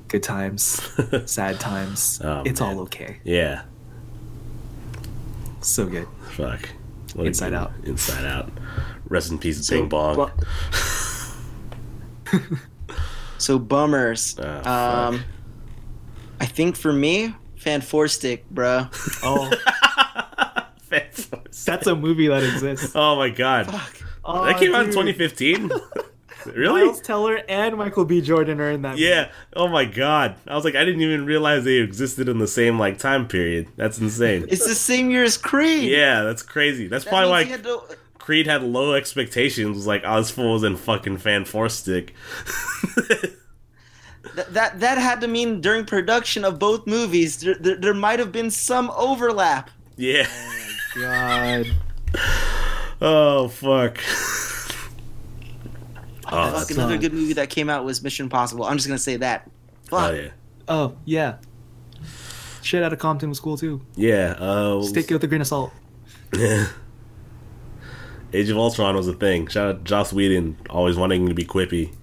Speaker 4: good times, sad times,
Speaker 3: Oh,
Speaker 4: it's
Speaker 3: man.
Speaker 4: all okay.
Speaker 3: yeah.
Speaker 4: So good.
Speaker 3: Fuck. What
Speaker 4: Inside Out.
Speaker 3: Inside Out. Rest in peace,
Speaker 5: So,
Speaker 3: Bing Bong.
Speaker 5: bu- so bummers.
Speaker 3: Oh,
Speaker 5: um, I think for me, Fan Four Stick, bruh.
Speaker 4: Oh,
Speaker 3: Fan
Speaker 4: that's a movie that exists.
Speaker 3: Oh my god.
Speaker 4: Oh,
Speaker 3: that came out in 2015? really?
Speaker 4: Miles Teller and Michael B. Jordan are in that.
Speaker 3: Yeah. Oh my god. I was like, I didn't even realize they existed in the same like time period. That's insane.
Speaker 5: It's the same year as Creed.
Speaker 3: Yeah, that's crazy. That's
Speaker 5: That
Speaker 3: probably why
Speaker 5: means he had to-
Speaker 3: Creed had low expectations. Was like, oh, this fool was in fucking fan four stick.
Speaker 5: that, that that had to mean during production of both movies, there, there, there might have been some overlap.
Speaker 3: Yeah.
Speaker 4: Oh God.
Speaker 3: Oh fuck. Oh,
Speaker 5: Fuck, another
Speaker 4: son.
Speaker 5: good movie that came out was Mission Impossible. I'm just gonna say that. Fuck.
Speaker 3: oh yeah.
Speaker 4: Oh yeah. Shit out of Compton was cool too.
Speaker 3: Yeah. Uh,
Speaker 4: Just take it with a grain of salt.
Speaker 3: Age of Ultron was a thing. Shout out Joss Whedon, always wanting to be quippy.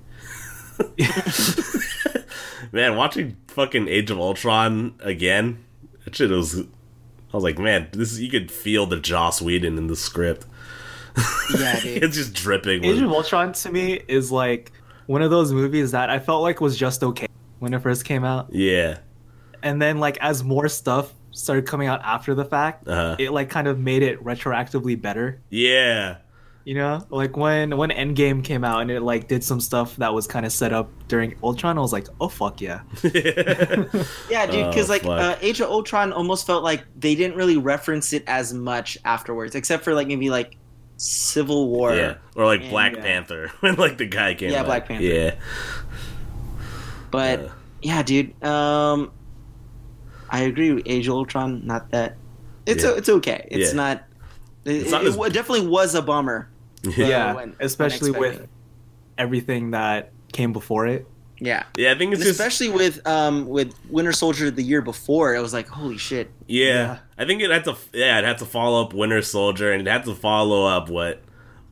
Speaker 3: man, watching fucking Age of Ultron again, that shit was. I was like, man, this is, you could feel the Joss Whedon in the script.
Speaker 5: Yeah, dude.
Speaker 3: it's just dripping.
Speaker 4: Age
Speaker 3: With,
Speaker 4: of Ultron to me is like one of those movies that I felt like was just okay when it first came out,
Speaker 3: yeah,
Speaker 4: and then like as more stuff started coming out after the fact,
Speaker 3: Uh-huh.
Speaker 4: it like kind of made it retroactively better.
Speaker 3: yeah,
Speaker 4: You know, like when when Endgame came out and it like did some stuff that was kind of set up during Ultron, I was like, oh fuck yeah.
Speaker 5: Yeah, dude, because
Speaker 3: Oh,
Speaker 5: like uh, Age of Ultron almost felt like they didn't really reference it as much afterwards, except for like maybe like Civil War.
Speaker 3: yeah, or like
Speaker 5: And,
Speaker 3: Black
Speaker 5: yeah.
Speaker 3: Panther when like the guy came.
Speaker 5: Yeah,
Speaker 3: out.
Speaker 5: Black Panther.
Speaker 3: Yeah,
Speaker 5: But
Speaker 3: Uh.
Speaker 5: yeah, dude, um, I agree with Age of Ultron. Not that it's
Speaker 3: Yeah.
Speaker 5: it's okay. It's
Speaker 3: Yeah.
Speaker 5: not. It,
Speaker 3: It's not
Speaker 5: it-
Speaker 3: as-
Speaker 5: it definitely was a bummer.
Speaker 4: yeah,
Speaker 5: when- when
Speaker 4: especially with everything that came before it.
Speaker 5: Yeah,
Speaker 3: yeah. I think it's just
Speaker 5: especially with um with Winter Soldier the year before, it was like holy shit.
Speaker 3: Yeah,
Speaker 4: Yeah.
Speaker 3: I think it had to. Yeah, it had to follow up Winter Soldier, and it had to follow up what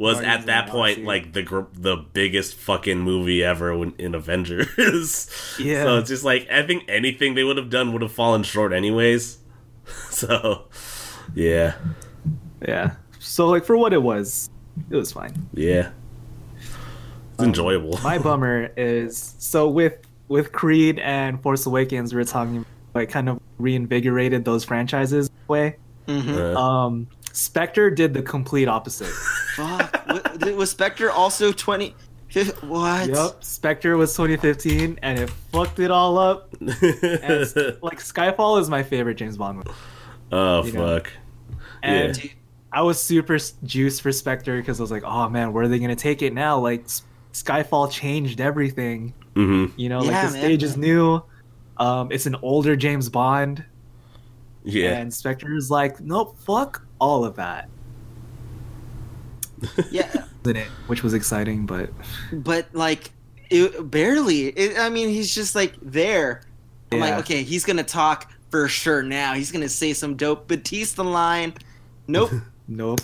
Speaker 3: was
Speaker 4: Guardians
Speaker 3: at that point
Speaker 4: Galaxy.
Speaker 3: like the gr- the biggest fucking movie ever when, in Avengers.
Speaker 4: Yeah.
Speaker 3: So it's just like I think anything they would have done would have fallen short anyways. So, yeah,
Speaker 4: Yeah. So like for what it was, it was fine.
Speaker 3: yeah, it's enjoyable.
Speaker 4: My bummer is so with with Creed and Force Awakens, we are talking like kind of reinvigorated those franchises way.
Speaker 5: Mm-hmm.
Speaker 3: Uh,
Speaker 4: Um, Spectre did the complete opposite.
Speaker 5: Fuck. was, was Spectre also twenty? What?
Speaker 4: yep, Spectre was 2015, and it fucked it all up. And like Skyfall is my favorite James Bond movie,
Speaker 3: oh
Speaker 4: you know.
Speaker 3: fuck.
Speaker 4: and
Speaker 5: Dude,
Speaker 4: I was super juiced for Spectre because I was like, oh man, where are they gonna take it now? Like Skyfall changed everything.
Speaker 3: hmm
Speaker 4: You know,
Speaker 5: Yeah,
Speaker 4: like the
Speaker 5: man.
Speaker 4: stage is new. Um, it's an older James Bond.
Speaker 3: Yeah.
Speaker 4: And Spectre is like, nope, fuck all of that
Speaker 5: yeah,
Speaker 4: in it, which was exciting, but
Speaker 5: but like it, barely. It, I mean, he's just like there. I'm
Speaker 4: Yeah.
Speaker 5: like, okay, he's gonna talk for sure now. He's gonna say some dope Bautista line. Nope.
Speaker 4: nope.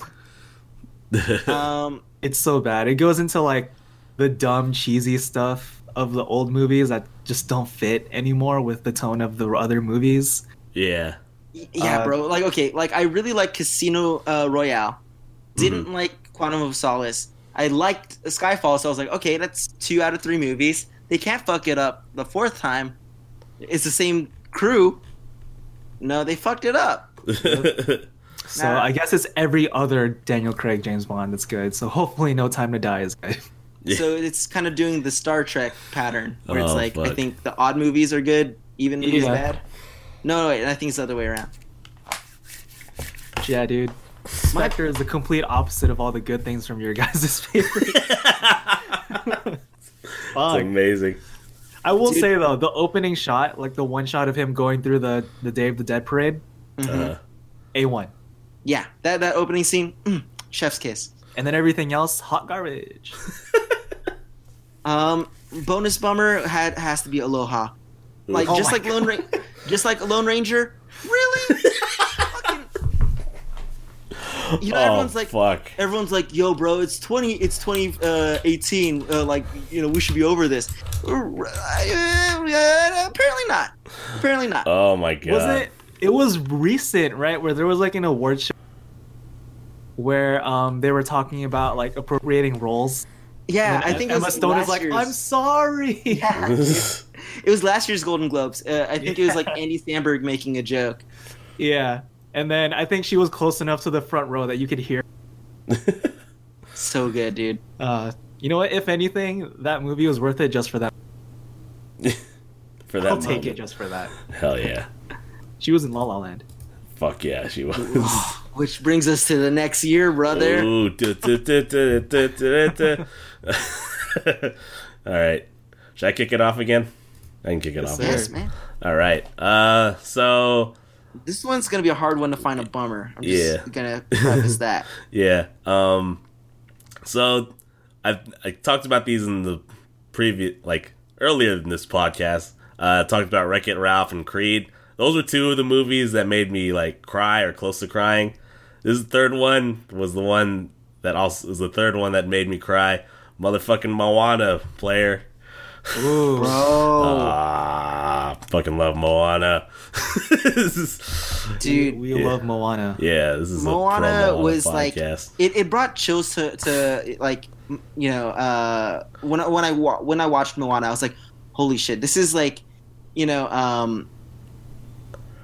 Speaker 5: um,
Speaker 4: It's so bad. It goes into like the dumb, cheesy stuff of the old movies that just don't fit anymore with the tone of the other movies.
Speaker 3: yeah.
Speaker 5: yeah,
Speaker 4: Uh,
Speaker 5: bro. Like, okay, like I really like Casino uh, Royale. Didn't like Quantum of Solace. I liked Skyfall, so I was like, okay, that's two out of three movies. They can't fuck it up the fourth time. It's the same crew. No, they fucked it up.
Speaker 4: So
Speaker 5: Nah.
Speaker 4: I guess it's every other Daniel Craig James Bond that's good. So hopefully, No Time to Die is good.
Speaker 5: So it's kind of doing the Star Trek pattern, where it's
Speaker 3: Oh,
Speaker 5: like I think the odd movies are good, even movies
Speaker 4: Yeah.
Speaker 5: bad. No, no, wait, I think it's the other way around.
Speaker 4: yeah, dude. Spectre is the complete opposite of all the good things from your guys' favorite.
Speaker 3: It's amazing.
Speaker 4: I will
Speaker 5: Dude.
Speaker 4: say though, the opening shot, like the one shot of him going through the the Day of the Dead parade,
Speaker 3: Uh,
Speaker 4: a one,
Speaker 5: Yeah, that that opening scene, mm, chef's kiss.
Speaker 4: and then everything else, hot garbage.
Speaker 5: Um, bonus bummer had has to be Aloha. Like
Speaker 4: Oh
Speaker 5: just
Speaker 4: my
Speaker 5: like Lone Ra- just like Lone Ranger. Really? Fucking- You know,
Speaker 3: oh
Speaker 5: everyone's like,
Speaker 3: fuck.
Speaker 5: everyone's like, "Yo, bro, it's twenty, it's twenty uh, eighteen. Uh, like, you know, we should be over this." Uh, apparently not. Apparently not.
Speaker 3: Oh my god.
Speaker 4: Was it? It was recent, right? Where there was like an award show where um they were talking about like appropriating roles.
Speaker 5: yeah,
Speaker 4: And
Speaker 5: I think it
Speaker 4: Emma
Speaker 5: was
Speaker 4: Stone
Speaker 5: last
Speaker 4: is like,
Speaker 5: year's-
Speaker 4: "I'm sorry."
Speaker 5: Yeah. it was last year's Golden Globes. Uh, I think it was like Andy Samberg making a joke.
Speaker 4: yeah, and then I think she was close enough to the front row that you could hear.
Speaker 5: So good, dude.
Speaker 4: Uh, you know what? If anything, that movie was worth it just for that.
Speaker 3: For that
Speaker 4: I'll take it just for that.
Speaker 3: Hell yeah.
Speaker 4: She was in La La Land.
Speaker 3: Fuck yeah, she was.
Speaker 5: Which brings us to the next year, brother.
Speaker 3: Ooh. All right. Should I kick it off again? I can kick it
Speaker 4: Yes,
Speaker 3: off.
Speaker 5: Yes, man.
Speaker 3: All right. Uh, so
Speaker 5: This one's gonna be a hard one to find a bummer. I'm just
Speaker 3: Yeah.
Speaker 5: gonna preface that.
Speaker 3: Yeah. Um. So, I I talked about these in the previous, like earlier in this podcast. Uh, I talked about Wreck It Ralph and Creed. Those were two of the movies that made me like cry or close to crying. This third one was the one that also is the third one that made me cry. Motherfucking Moana player.
Speaker 4: Ooh.
Speaker 5: Bro,
Speaker 3: Ah, fucking love Moana. This is-
Speaker 5: dude,
Speaker 4: we
Speaker 3: Yeah.
Speaker 4: love Moana.
Speaker 3: yeah, this is a
Speaker 5: Moana
Speaker 3: pro
Speaker 5: was like it, it brought chills to, to like you know uh when I, when I wa- when I watched Moana I was like holy shit this is like you know um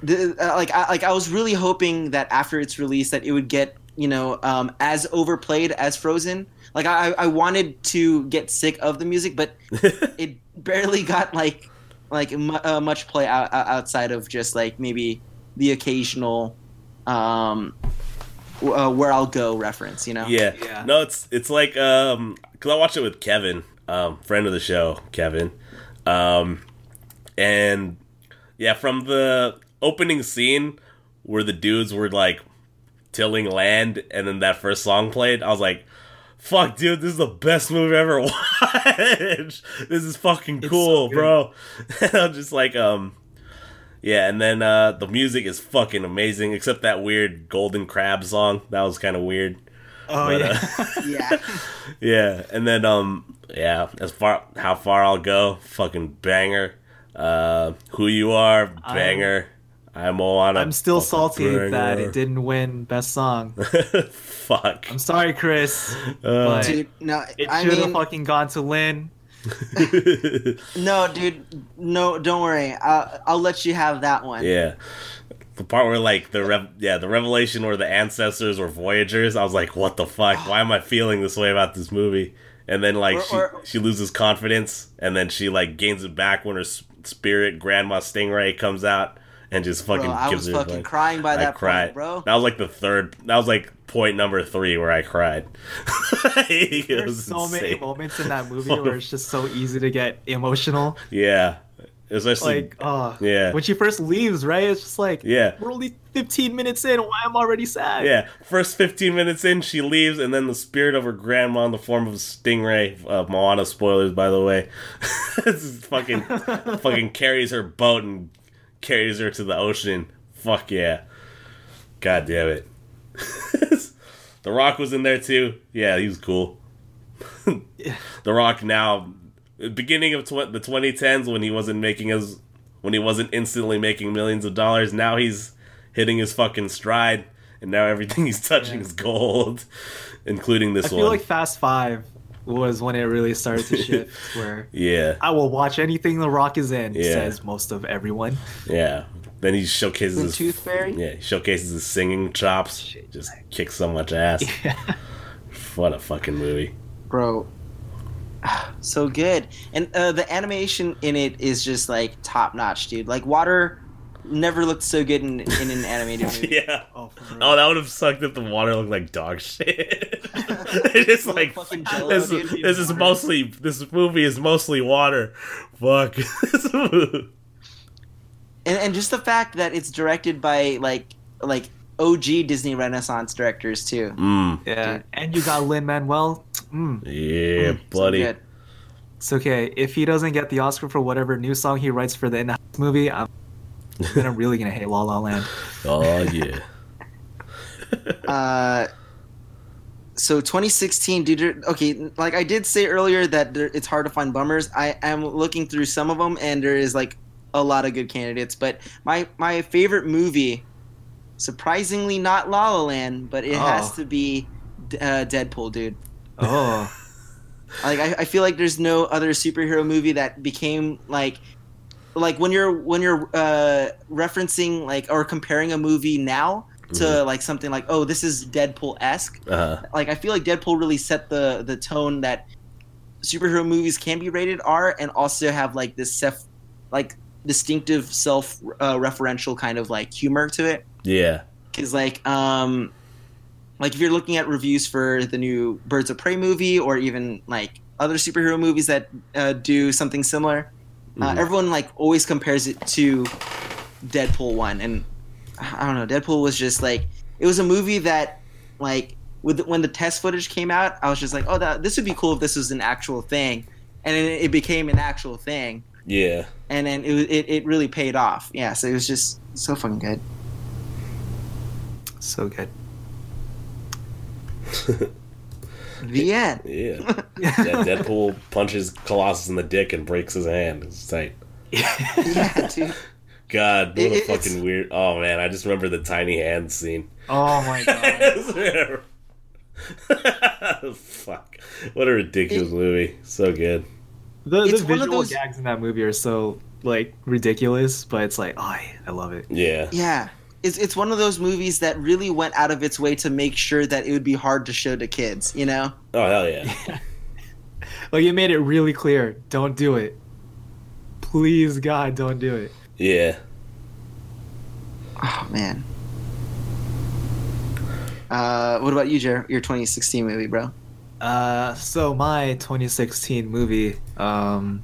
Speaker 5: the, uh, like I, like I was really hoping that after its release that it would get you know um as overplayed as Frozen like I I wanted to get sick of the music but it barely got like like mu- uh, much play out, out- outside of just like maybe the occasional um uh, where I'll go reference, you know.
Speaker 3: Yeah.
Speaker 4: Yeah.
Speaker 3: No, it's it's like um cuz I watched it with Kevin, um friend of the show, Kevin. Um and yeah, from the opening scene where the dudes were like tilling land and then that first song played, I was like Fuck, dude, this is the best movie I ever watched. this is fucking cool,
Speaker 4: so
Speaker 3: bro. I'm just like, um, yeah, and then uh, the music is fucking amazing, except that weird Golden Crab song. That was kind of weird.
Speaker 4: Oh
Speaker 3: But,
Speaker 4: yeah.
Speaker 3: uh,
Speaker 5: Yeah.
Speaker 3: yeah, and then um, yeah, as far how far I'll go, fucking banger. Uh, who you are, banger. I'm, Moana.
Speaker 4: I'm still
Speaker 3: fucking
Speaker 4: salty that it didn't win best song.
Speaker 3: Fuck.
Speaker 4: I'm sorry, Chris.
Speaker 3: Uh,
Speaker 4: but
Speaker 5: Dude, no,
Speaker 4: it
Speaker 5: I
Speaker 4: should have
Speaker 5: mean,
Speaker 4: fucking gone to Lin.
Speaker 5: no, dude, no, don't worry. I'll, I'll let you have that one.
Speaker 3: yeah. The part where like the rev- yeah the revelation where the ancestors were voyagers, I was like, what the fuck? Why am I feeling this way about this movie? And then like
Speaker 5: Or-
Speaker 3: she
Speaker 5: or-
Speaker 3: she loses confidence, and then she like gains it back when her spirit Grandma Stingray comes out and just fucking
Speaker 5: Bro, I
Speaker 3: gives
Speaker 5: was
Speaker 3: her
Speaker 5: fucking
Speaker 3: like,
Speaker 5: crying by
Speaker 3: I
Speaker 5: that
Speaker 3: cried,
Speaker 5: point, bro.
Speaker 3: That was like the third. That was like point number three where I cried.
Speaker 4: There's
Speaker 3: was
Speaker 4: so many moments in that movie where it's just so easy to get emotional.
Speaker 3: Yeah, especially
Speaker 4: Like, oh,
Speaker 3: Yeah.
Speaker 4: When she first leaves, right? It's just like,
Speaker 3: Yeah.
Speaker 4: we're only 15 minutes in. Why am I already sad?
Speaker 3: Yeah, first 15 minutes in, she leaves, and then the spirit of her grandma in the form of a stingray, uh, Moana spoilers, by the way, this is fucking, fucking carries her boat and carries her to the ocean. Fuck yeah. God damn it. the Rock was in there too. Yeah, he was cool. the Rock now, beginning of tw- the 2010s when he wasn't making his, when he wasn't instantly making millions of dollars, now he's hitting his fucking stride, and now everything he's touching is gold, including this one
Speaker 4: I feel
Speaker 3: one.
Speaker 4: like Fast Five was when it really started to shift. where
Speaker 3: yeah,
Speaker 4: I will watch anything The Rock is in,
Speaker 3: Yeah.
Speaker 4: says most of everyone.
Speaker 3: yeah. Then he showcases
Speaker 5: The
Speaker 3: his
Speaker 5: Tooth Fairy?
Speaker 3: Yeah, he showcases his singing chops. Just kicks so much ass. Yeah. What a fucking movie.
Speaker 5: bro. So good, and uh, the animation in it is just like top notch, dude. Like water never looked so good in, in an animated movie.
Speaker 3: Yeah.
Speaker 4: Oh.
Speaker 3: Oh, that would have sucked if the water looked like dog shit. it's just
Speaker 5: Like
Speaker 3: like this,
Speaker 5: dude.
Speaker 3: this is mostly this movie is mostly water. Fuck.
Speaker 5: and and just the fact that it's directed by like like OG Disney Renaissance directors too.
Speaker 3: mm,
Speaker 4: Yeah, and you got Lin Manuel. Mm.
Speaker 3: yeah,
Speaker 5: So
Speaker 3: buddy.
Speaker 5: good.
Speaker 4: It's okay if he doesn't get the Oscar for whatever new song he writes for the In the Heights movie. I'm then I'm really gonna hate La La Land.
Speaker 3: Oh yeah.
Speaker 5: Uh, so 2016, dude. Okay, like I did say earlier that there, it's hard to find bummers. I am looking through some of them, and there is like a lot of good candidates. But my my favorite movie, surprisingly not La La Land, but it has
Speaker 4: Oh.
Speaker 5: to be uh, Deadpool, dude.
Speaker 4: Oh,
Speaker 5: Like I, I feel like there's no other superhero movie that became like like when you're when you're uh, referencing like or comparing a movie now to like something like oh this is Deadpool esque.
Speaker 3: Uh,
Speaker 5: Like I feel like Deadpool really set the the tone that superhero movies can be rated R and also have like this self like distinctive self uh, referential kind of like humor to it
Speaker 3: yeah.
Speaker 5: because like um like if you're looking at reviews for the new birds of prey movie or even like other superhero movies that uh, do something similar uh,
Speaker 3: Mhm.
Speaker 5: everyone like always compares it to deadpool 1 and I don't know. Deadpool was just like it was a movie that like with when the test footage came out, I was just like, oh, that this would be cool if this was an actual thing, and then it became an actual thing,
Speaker 3: Yeah.
Speaker 5: and then it it it really paid off. Yeah, so it was just so fucking good.
Speaker 4: So good.
Speaker 5: The end.
Speaker 3: Yeah. Dead- Deadpool punches Colossus in the dick and breaks his hand. It's tight.
Speaker 5: yeah, dude.
Speaker 3: God, what
Speaker 5: It-
Speaker 3: a
Speaker 5: it- it's-
Speaker 3: fucking weird. Oh man, I just remember the tiny hand scene.
Speaker 4: Oh my god.
Speaker 3: Fuck. What a ridiculous
Speaker 5: It-
Speaker 3: movie. So good.
Speaker 4: The,
Speaker 5: It's
Speaker 4: the visual
Speaker 5: those-
Speaker 4: gags in that movie are so like ridiculous, but it's like, oh, I, I love it.
Speaker 3: Yeah.
Speaker 5: Yeah. It's, it's one of those movies that really went out of its way to make sure that it would be hard to show to kids, you know?
Speaker 3: Oh hell yeah.
Speaker 4: Like it made it really clear. Don't do it. Please, God, don't do it.
Speaker 3: Yeah.
Speaker 5: Oh, man. Uh, what about you, Jer? Your 2016 movie, bro?
Speaker 4: Uh, so my 2016 movie, um,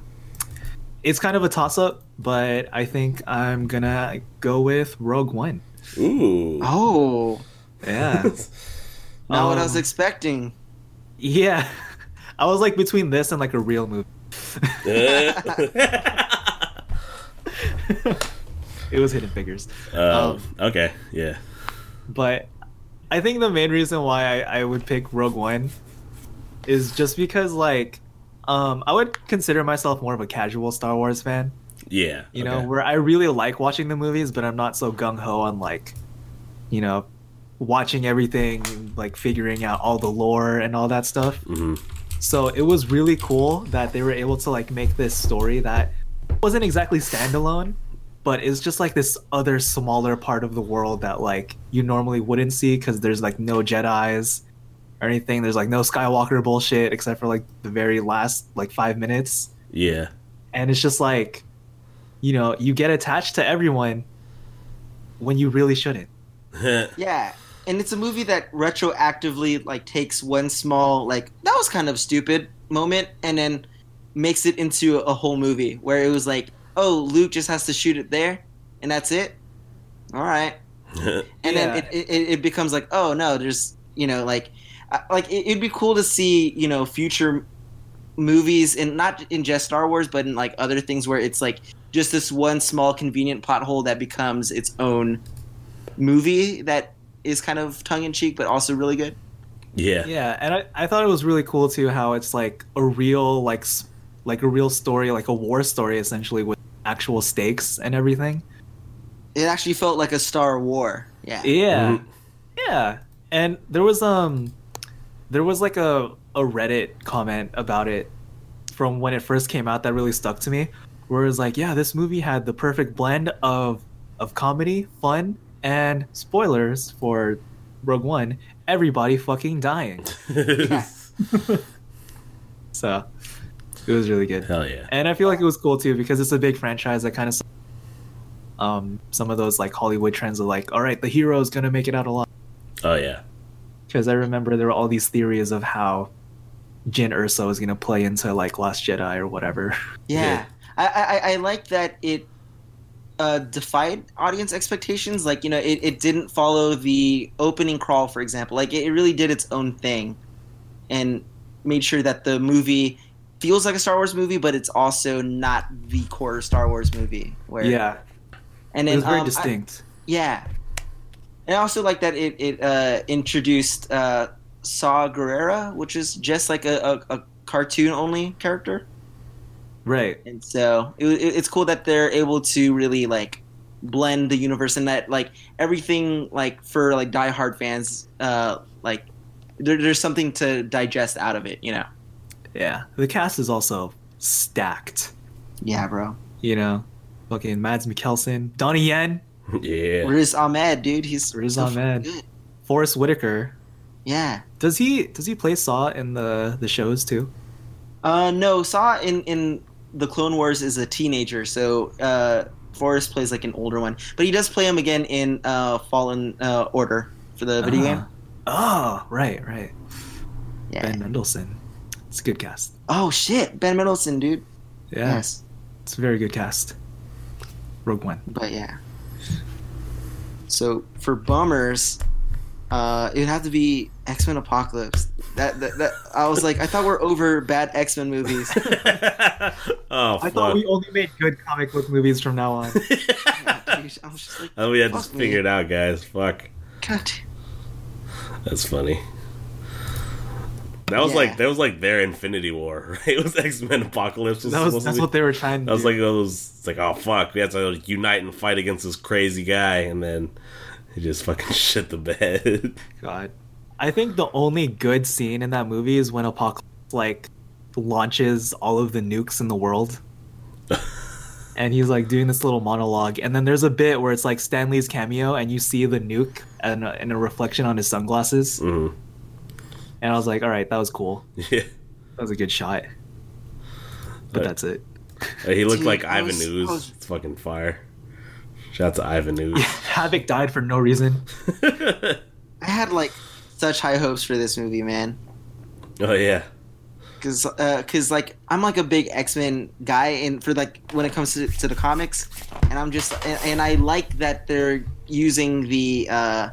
Speaker 4: it's kind of a toss up, but I think I'm gonna go with Rogue One.
Speaker 3: Ooh.
Speaker 5: Oh,
Speaker 4: Yeah,
Speaker 5: not what I was
Speaker 4: Um,
Speaker 5: expecting.
Speaker 4: yeah. I was like between this and like a real movie. It was Hidden Figures.
Speaker 3: um, okay. Yeah.
Speaker 4: But I think the main reason why I, I would pick Rogue One is just because like um I would consider myself more of a casual Star Wars fan.
Speaker 3: Yeah.
Speaker 4: You know, where I really like watching the movies, but I'm not so gung ho on like, you know, watching everything, like figuring out all the lore and all that stuff.
Speaker 3: Mhm.
Speaker 4: So it was really cool that they were able to like make this story that wasn't exactly standalone, but it's just like this other smaller part of the world that like you normally wouldn't see because there's like no Jedi's or anything. There's like no Skywalker bullshit except for like the very last like five minutes
Speaker 3: Yeah.
Speaker 4: and it's just like you know you get attached to everyone when you really shouldn't
Speaker 5: Yeah. And it's a movie that retroactively like takes one small like that was kind of stupid moment and then makes it into a whole movie where it was like, oh, Luke just has to shoot it there and that's it. All right. and
Speaker 4: Yeah.
Speaker 5: then it, it, it becomes like oh no there's you know like uh, like it, it'd be cool to see you know future movies and not in just star wars but in like other things where it's like just this one small convenient plot hole that becomes its own movie that is kind of tongue-in-cheek but also really good.
Speaker 3: Yeah.
Speaker 4: yeah and I, I thought it was really cool too how it's like a real like like a real story like a war story essentially with actual stakes and everything.
Speaker 5: It actually felt like a star war. Yeah.
Speaker 4: Yeah.
Speaker 3: Mhm.
Speaker 4: yeah. And there was um there was like a a reddit comment about it from when it first came out that really stuck to me where it was like yeah this movie had the perfect blend of of comedy fun and spoilers for rogue one everybody fucking dying so it was really good
Speaker 3: Hell yeah.
Speaker 4: and I feel like it was cool too because it's a big franchise that kind of um some of those like Hollywood trends of like, all right, the hero is gonna make it out alive.
Speaker 3: Oh yeah.
Speaker 4: Because I remember there were all these theories of how Jyn Erso is gonna play into like Last Jedi or whatever.
Speaker 5: Yeah, I, I I like that it uh, defied audience expectations. Like you know, it, it didn't follow the opening crawl, for example. Like it, it really did its own thing, and made sure that the movie feels like a Star Wars movie, but it's also not the core Star Wars movie. Where
Speaker 4: yeah,
Speaker 5: and
Speaker 4: it
Speaker 5: then
Speaker 4: was very
Speaker 5: um, I-
Speaker 4: distinct.
Speaker 5: yeah, and I also like that it it uh, introduced uh, Saw Gerrera, which is just like a, a, a cartoon only character
Speaker 4: right.
Speaker 5: and so it, it- it's cool that they're able to really like blend the universe and that like everything like for like diehard fans uh like there, there's something to digest out of it you know
Speaker 4: Yeah. The cast is also stacked.
Speaker 5: yeah bro
Speaker 4: You know, fucking Mads Mikkelsen, Donnie Yen,
Speaker 3: Yeah.
Speaker 5: Riz Ahmed dude he's
Speaker 4: Riz
Speaker 5: so
Speaker 4: Ahmed.
Speaker 5: good.
Speaker 4: Forest Whitaker.
Speaker 5: yeah
Speaker 4: Does he does he play Saw in the the shows too?
Speaker 5: uh no Saw in in the Clone Wars is a teenager so uh Forest plays like an older one but he does play him again in uh Fallen uh, Order for the video
Speaker 4: Ah.
Speaker 5: game
Speaker 4: Oh, right, right.
Speaker 5: yeah
Speaker 4: Ben Mendelsohn. It's a good cast.
Speaker 5: oh shit Ben Mendelsohn dude
Speaker 4: Yeah,
Speaker 5: yes
Speaker 4: it's a very good cast. Rogue One.
Speaker 5: but yeah So for bummers, uh, it would have to be X Men Apocalypse. That, that that I was like, I thought we're over bad X Men movies.
Speaker 3: oh,
Speaker 4: I
Speaker 3: fuck.
Speaker 4: thought we only made good comic book movies from now on.
Speaker 5: I was just like,
Speaker 3: Oh, we had
Speaker 5: Fuck
Speaker 3: this
Speaker 5: me.
Speaker 3: figured out, guys. Fuck.
Speaker 5: God.
Speaker 3: That's funny. That was
Speaker 5: Yeah.
Speaker 3: like that was like their Infinity War, right? It was X Men Apocalypse.
Speaker 4: that was that's what they were trying to
Speaker 3: That was
Speaker 4: do.
Speaker 3: like those. It's like oh fuck, we have to like, unite and fight against this crazy guy, and then he just fucking shit the bed.
Speaker 4: God. I think the only good scene in that movie is when Apocalypse like launches all of the nukes in the world. and he's like doing this little monologue and then there's a bit where it's like Stanley's cameo and you see the nuke and, and a reflection on his sunglasses
Speaker 3: Mhm.
Speaker 4: and I was like all right that was cool
Speaker 3: Yeah,
Speaker 4: that was a good shot but
Speaker 3: Uh,
Speaker 4: that's it
Speaker 3: he looked
Speaker 5: Dude,
Speaker 3: like
Speaker 5: I
Speaker 3: Ivan
Speaker 5: was-
Speaker 3: Ooze.
Speaker 5: Was-
Speaker 3: It's fucking fire. Shout out to Ivan Ooze.
Speaker 4: Havoc died for no reason
Speaker 5: I had like such high hopes for this movie, man.
Speaker 3: oh yeah,
Speaker 5: Cause, uh, cause like I'm like a big X Men guy, and for like when it comes to, to the comics, and I'm just and, and I like that they're using the uh,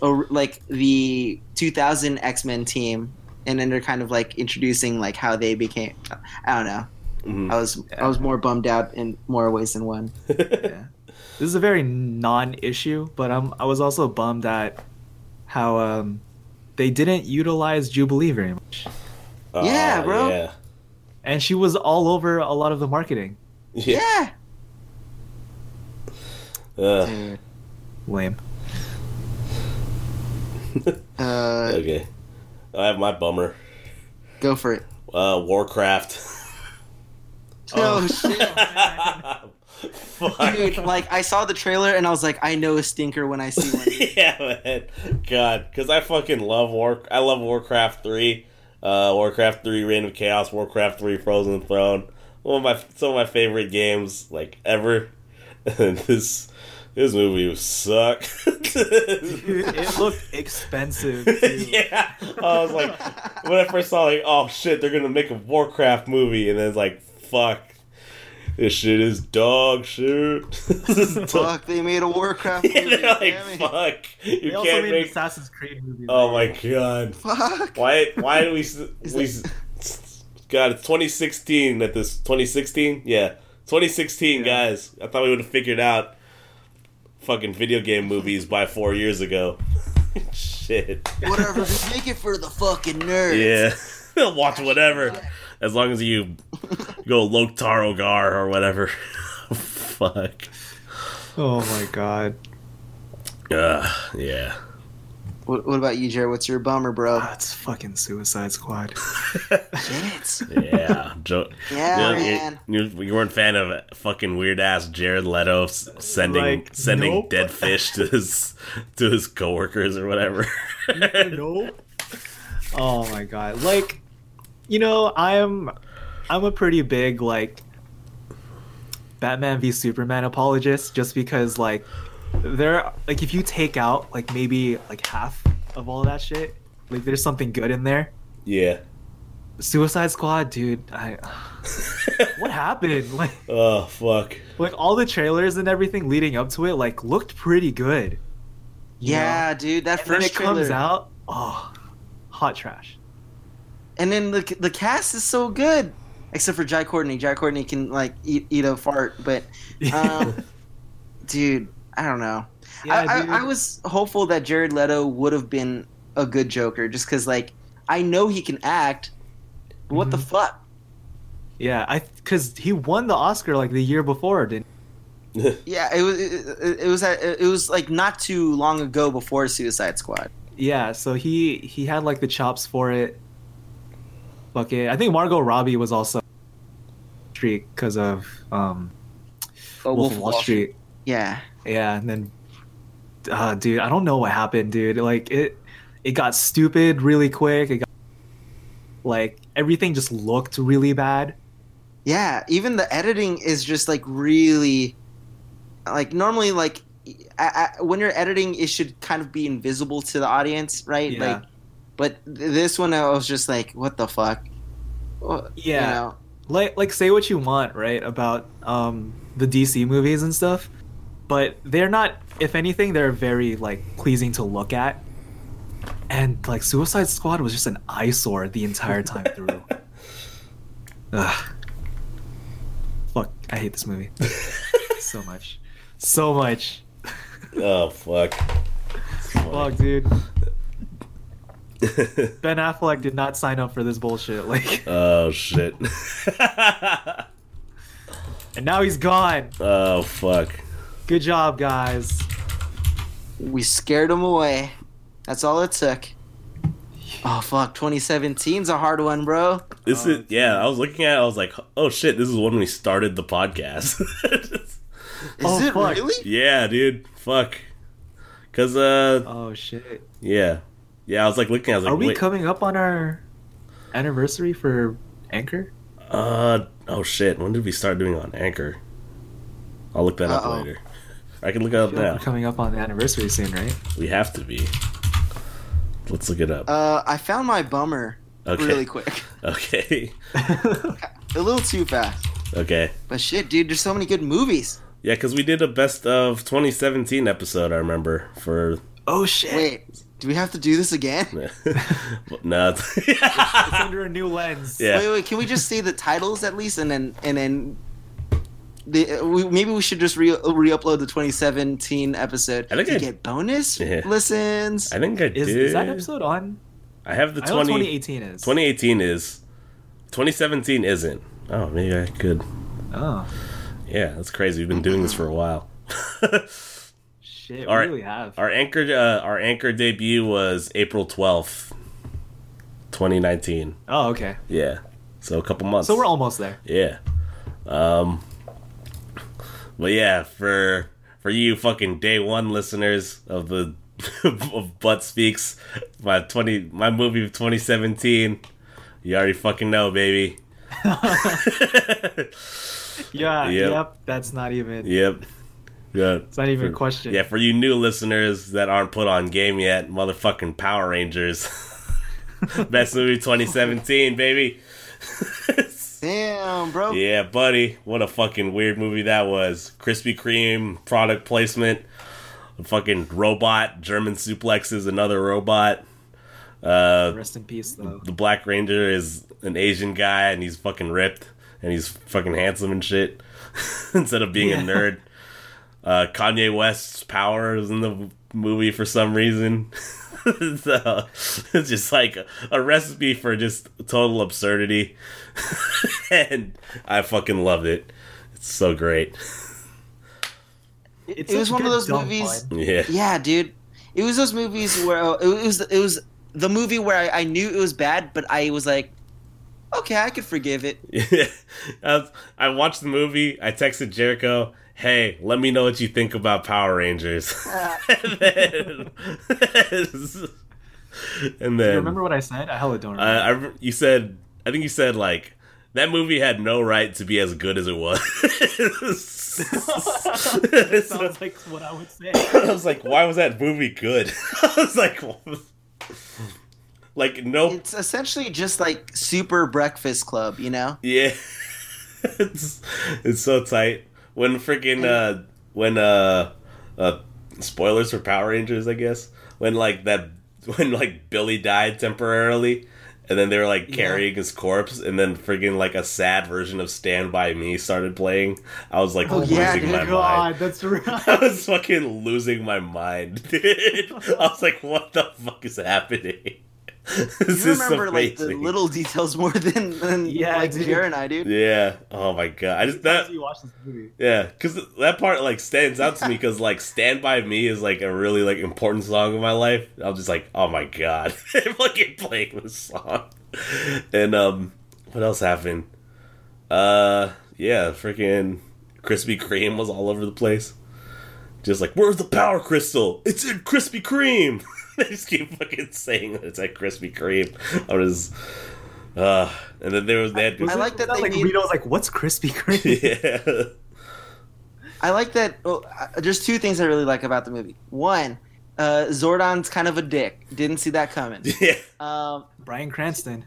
Speaker 5: or like the 2000 X Men team, and then they're kind of like introducing like how they became. I don't know.
Speaker 3: Mhm.
Speaker 5: I was I was more bummed out in more ways than one.
Speaker 4: yeah. This is a very non-issue, but I'm I was also bummed at how um they didn't utilize Jubilee very much.
Speaker 5: Yeah,
Speaker 3: Oh,
Speaker 5: bro.
Speaker 3: Yeah,
Speaker 4: And she was all over a lot of the marketing.
Speaker 3: yeah.
Speaker 5: Yeah.
Speaker 3: Uh,
Speaker 4: Lame.
Speaker 5: Uh,
Speaker 3: okay, I have my bummer.
Speaker 5: go for it.
Speaker 3: Uh, Warcraft.
Speaker 5: Oh, shit.
Speaker 3: Fuck.
Speaker 5: Dude, like I saw the trailer and I was like, I know a stinker when I see one.
Speaker 3: yeah, man. God, because I fucking love War. I love Warcraft three, uh, Warcraft three, Reign of Chaos, Warcraft three, Frozen Throne. One of my some of my favorite games like ever. And this this movie was suck.
Speaker 4: Dude, it looked expensive. Too.
Speaker 3: yeah, I was like, when I first saw like, oh shit, they're gonna make a Warcraft movie, and then it's like, fuck. This shit is dog shit. This is dog-
Speaker 5: Fuck, they made a Warcraft movie.
Speaker 3: They're like,
Speaker 5: damn it.
Speaker 3: fuck. You
Speaker 4: They
Speaker 3: can't
Speaker 4: made
Speaker 3: make
Speaker 4: an Assassin's Creed movie.
Speaker 3: Oh my god!
Speaker 5: Fuck.
Speaker 3: Why? Why do we? s- we
Speaker 5: it-
Speaker 3: s- God, it's 2016 at this. 2016, yeah, 2016,
Speaker 4: Yeah.
Speaker 3: guys. I thought we would have figured out fucking video game movies by four years ago. Shit.
Speaker 5: Whatever, just make it for the fucking nerds.
Speaker 3: Yeah, watch whatever, as long as you go Loktar Ogar or whatever. Fuck.
Speaker 4: Oh my god.
Speaker 3: Uh, yeah.
Speaker 5: What, what about you, Jared? What's your bummer, bro?
Speaker 4: That's fucking Suicide Squad.
Speaker 5: Shit.
Speaker 3: Yeah. Jo-
Speaker 5: Yeah,
Speaker 3: you-
Speaker 5: man.
Speaker 3: You, you weren't a fan of fucking weird ass Jared Leto sending
Speaker 4: Like,
Speaker 3: sending
Speaker 4: nope.
Speaker 3: dead fish to his to his coworkers or whatever.
Speaker 4: nope. Oh my god. Like, you know, I'm I'm a pretty big like Batman v Superman apologist just because like there like if you take out like maybe like half of all that shit, like there's something good in there.
Speaker 3: yeah.
Speaker 4: Suicide Squad, dude, I what happened? Like
Speaker 3: Oh fuck.
Speaker 4: like all the trailers and everything leading up to it like looked pretty good.
Speaker 5: Yeah,
Speaker 4: know?
Speaker 5: dude, that
Speaker 4: And then
Speaker 5: first
Speaker 4: it comes out, oh, hot trash.
Speaker 5: And then the the cast is so good, except for Jai Courtney. Jai Courtney can like eat eat a fart, but um, dude, I don't know.
Speaker 4: Yeah,
Speaker 5: I. I, I was hopeful that Jared Leto would have been a good Joker, just because like I know he can act. But what the
Speaker 4: Mhm.
Speaker 5: fuck?
Speaker 4: Yeah, I because he won the Oscar like the year before, didn't?
Speaker 5: Yeah, it was it, it was it was like not too long ago before Suicide Squad.
Speaker 4: Yeah, so he he had like the chops for it. Fuck it. I think Margot Robbie was also Street because of um
Speaker 5: Oh,
Speaker 4: Wolf of Wall Street.
Speaker 5: Yeah,
Speaker 4: Yeah, and then uh dude, I don't know what happened, dude. Like it it got stupid really quick. It got like everything just looked really bad.
Speaker 5: yeah. Even the editing is just like really, like normally like. I, I, when you're editing, it should kind of be invisible to the audience, right?
Speaker 4: Yeah.
Speaker 5: Like, but this one, I was just like, "What the fuck?" Well, you
Speaker 4: Yeah.
Speaker 5: know,
Speaker 4: like like say what you want right about um the dc movies and stuff but they're not if anything, they're very like pleasing to look at. And like Suicide Squad was just an eyesore the entire time through. Ugh. Fuck, I hate this movie so much, so much.
Speaker 3: Oh fuck.
Speaker 4: Fuck, dude. Ben Affleck did not sign up for this bullshit. Like,
Speaker 3: oh shit.
Speaker 4: and now he's gone.
Speaker 3: oh fuck.
Speaker 4: Good job, guys.
Speaker 5: We scared him away. That's all it took. Oh fuck, 2017's a hard one, bro.
Speaker 3: This is yeah. I was looking at. it, I was like, oh shit. This is when we started the podcast.
Speaker 5: Is
Speaker 4: Oh,
Speaker 5: it
Speaker 4: fuck.
Speaker 5: really?
Speaker 3: yeah, dude. Fuck. Cause uh,
Speaker 4: Oh shit.
Speaker 3: yeah, yeah. I was like looking. I was like,
Speaker 4: Are we
Speaker 3: wait,
Speaker 4: coming up on our anniversary for Anchor?
Speaker 3: uh, oh shit. When did we start doing on Anchor? I'll look that up
Speaker 5: Uh-oh.
Speaker 3: later. I can look it up
Speaker 4: We're coming up on the anniversary soon, right?
Speaker 3: We have to be. Let's look it up.
Speaker 5: Uh, I found my bummer
Speaker 3: Okay.
Speaker 5: really quick.
Speaker 3: Okay.
Speaker 5: A little too fast.
Speaker 3: Okay.
Speaker 5: But shit, dude, there's so many good movies.
Speaker 3: Yeah, because we did a best of 2017 episode. I remember for
Speaker 4: oh shit!
Speaker 5: Wait, do we have to do this again?
Speaker 3: no. it's-
Speaker 4: It's under a new lens.
Speaker 3: Yeah.
Speaker 5: Wait, wait, can we just say the titles at least, and then and then. The, uh, we, maybe we should just re- re-upload the 2017 episode
Speaker 3: I think
Speaker 5: to
Speaker 3: I-
Speaker 5: get bonus
Speaker 3: Yeah.
Speaker 5: listens.
Speaker 3: I think I
Speaker 4: Is,
Speaker 3: did.
Speaker 4: is that episode on?
Speaker 3: I have the
Speaker 4: I
Speaker 3: 20,
Speaker 4: 2018 is.
Speaker 3: 2018 is. 2017 isn't. Oh, maybe I could.
Speaker 4: Oh
Speaker 3: Yeah, that's crazy. We've been doing this for a while.
Speaker 4: shit!
Speaker 3: All
Speaker 4: we really have.
Speaker 3: our anchor, uh, our anchor debut was April 12th, 2019.
Speaker 4: Oh okay.
Speaker 3: Yeah, so a couple months.
Speaker 4: So we're almost there.
Speaker 3: Yeah. Um But yeah, for for you fucking day one listeners of the of Butt Speaks, my twenty my movie of twenty seventeen, you already fucking know, baby.
Speaker 4: Yeah.
Speaker 3: Yep.
Speaker 4: Yep. That's not even.
Speaker 3: Yep. Yeah.
Speaker 4: It's not even a question.
Speaker 3: Yeah, for you new listeners that aren't put on game yet, motherfucking Power Rangers. Best movie 2017, baby.
Speaker 5: Damn, bro.
Speaker 3: Yeah, buddy. What a fucking weird movie that was. Krispy Kreme product placement. A fucking robot. German suplexes another robot. Uh,
Speaker 4: Rest in peace, though.
Speaker 3: the Black Ranger is an Asian guy and he's fucking ripped and he's fucking handsome and shit instead of being a nerd. Uh, Kanye West's power is in the movie for some reason. so it's just like a, a recipe for just total absurdity. and I fucking loved it. It's so great.
Speaker 4: It's
Speaker 5: it was one of those movies-
Speaker 4: fun.
Speaker 3: Yeah.
Speaker 5: Yeah, dude. It was those movies where it was it was the movie where I, I knew it was bad, but I was like, okay, I could forgive it.
Speaker 3: Yeah. I, watched the movie. I texted Jericho, "Hey, let me know what you think about Power Rangers." Uh. and then, and
Speaker 4: Do
Speaker 3: then
Speaker 4: you remember what I said? I hella don't remember.
Speaker 3: I, I you said, I think you said like that movie had no right to be as good as it was.
Speaker 4: That sounds like what I would say.
Speaker 3: I was like, why was that movie good? I was like, like no,
Speaker 5: It's essentially just like Super Breakfast Club, you know?
Speaker 3: Yeah. it's it's so tight. When freaking uh when uh uh spoilers for Power Rangers, I guess. When like that when like Billy died temporarily and then they were like carrying his corpse and then freaking like a sad version of Stand By Me started playing. I was like
Speaker 5: Oh,
Speaker 3: losing
Speaker 5: yeah, dude.
Speaker 3: my mind.
Speaker 4: God, that's
Speaker 3: I was fucking losing my mind, dude. I was like, what the fuck is happening? This
Speaker 5: You remember like the little details more than, than
Speaker 4: Yeah,
Speaker 5: like
Speaker 4: dude.
Speaker 5: Jared and I, dude.
Speaker 3: Yeah. Oh my god. I just that
Speaker 4: you watch this movie.
Speaker 3: yeah, because that part like stands out to me because like "Stand by Me" is like a really like important song in my life. I'm just like, oh my god, I'm fucking playing this song. And um, what else happened? Uh, yeah, freaking Krispy Kreme was all over the place. Just like, where's the power crystal? It's in Krispy Kreme. they just keep fucking saying that it's at Krispy Kreme. I was. uh, and then there was that.
Speaker 5: I like that they
Speaker 4: like
Speaker 5: made-
Speaker 4: Rito's like, what's Krispy Kreme?
Speaker 3: yeah.
Speaker 5: I like that. Oh, uh, there's two things I really like about the movie. One, uh, Zordon's kind of a dick. Didn't see that coming.
Speaker 3: Yeah.
Speaker 5: Um,
Speaker 4: Bryan Cranston.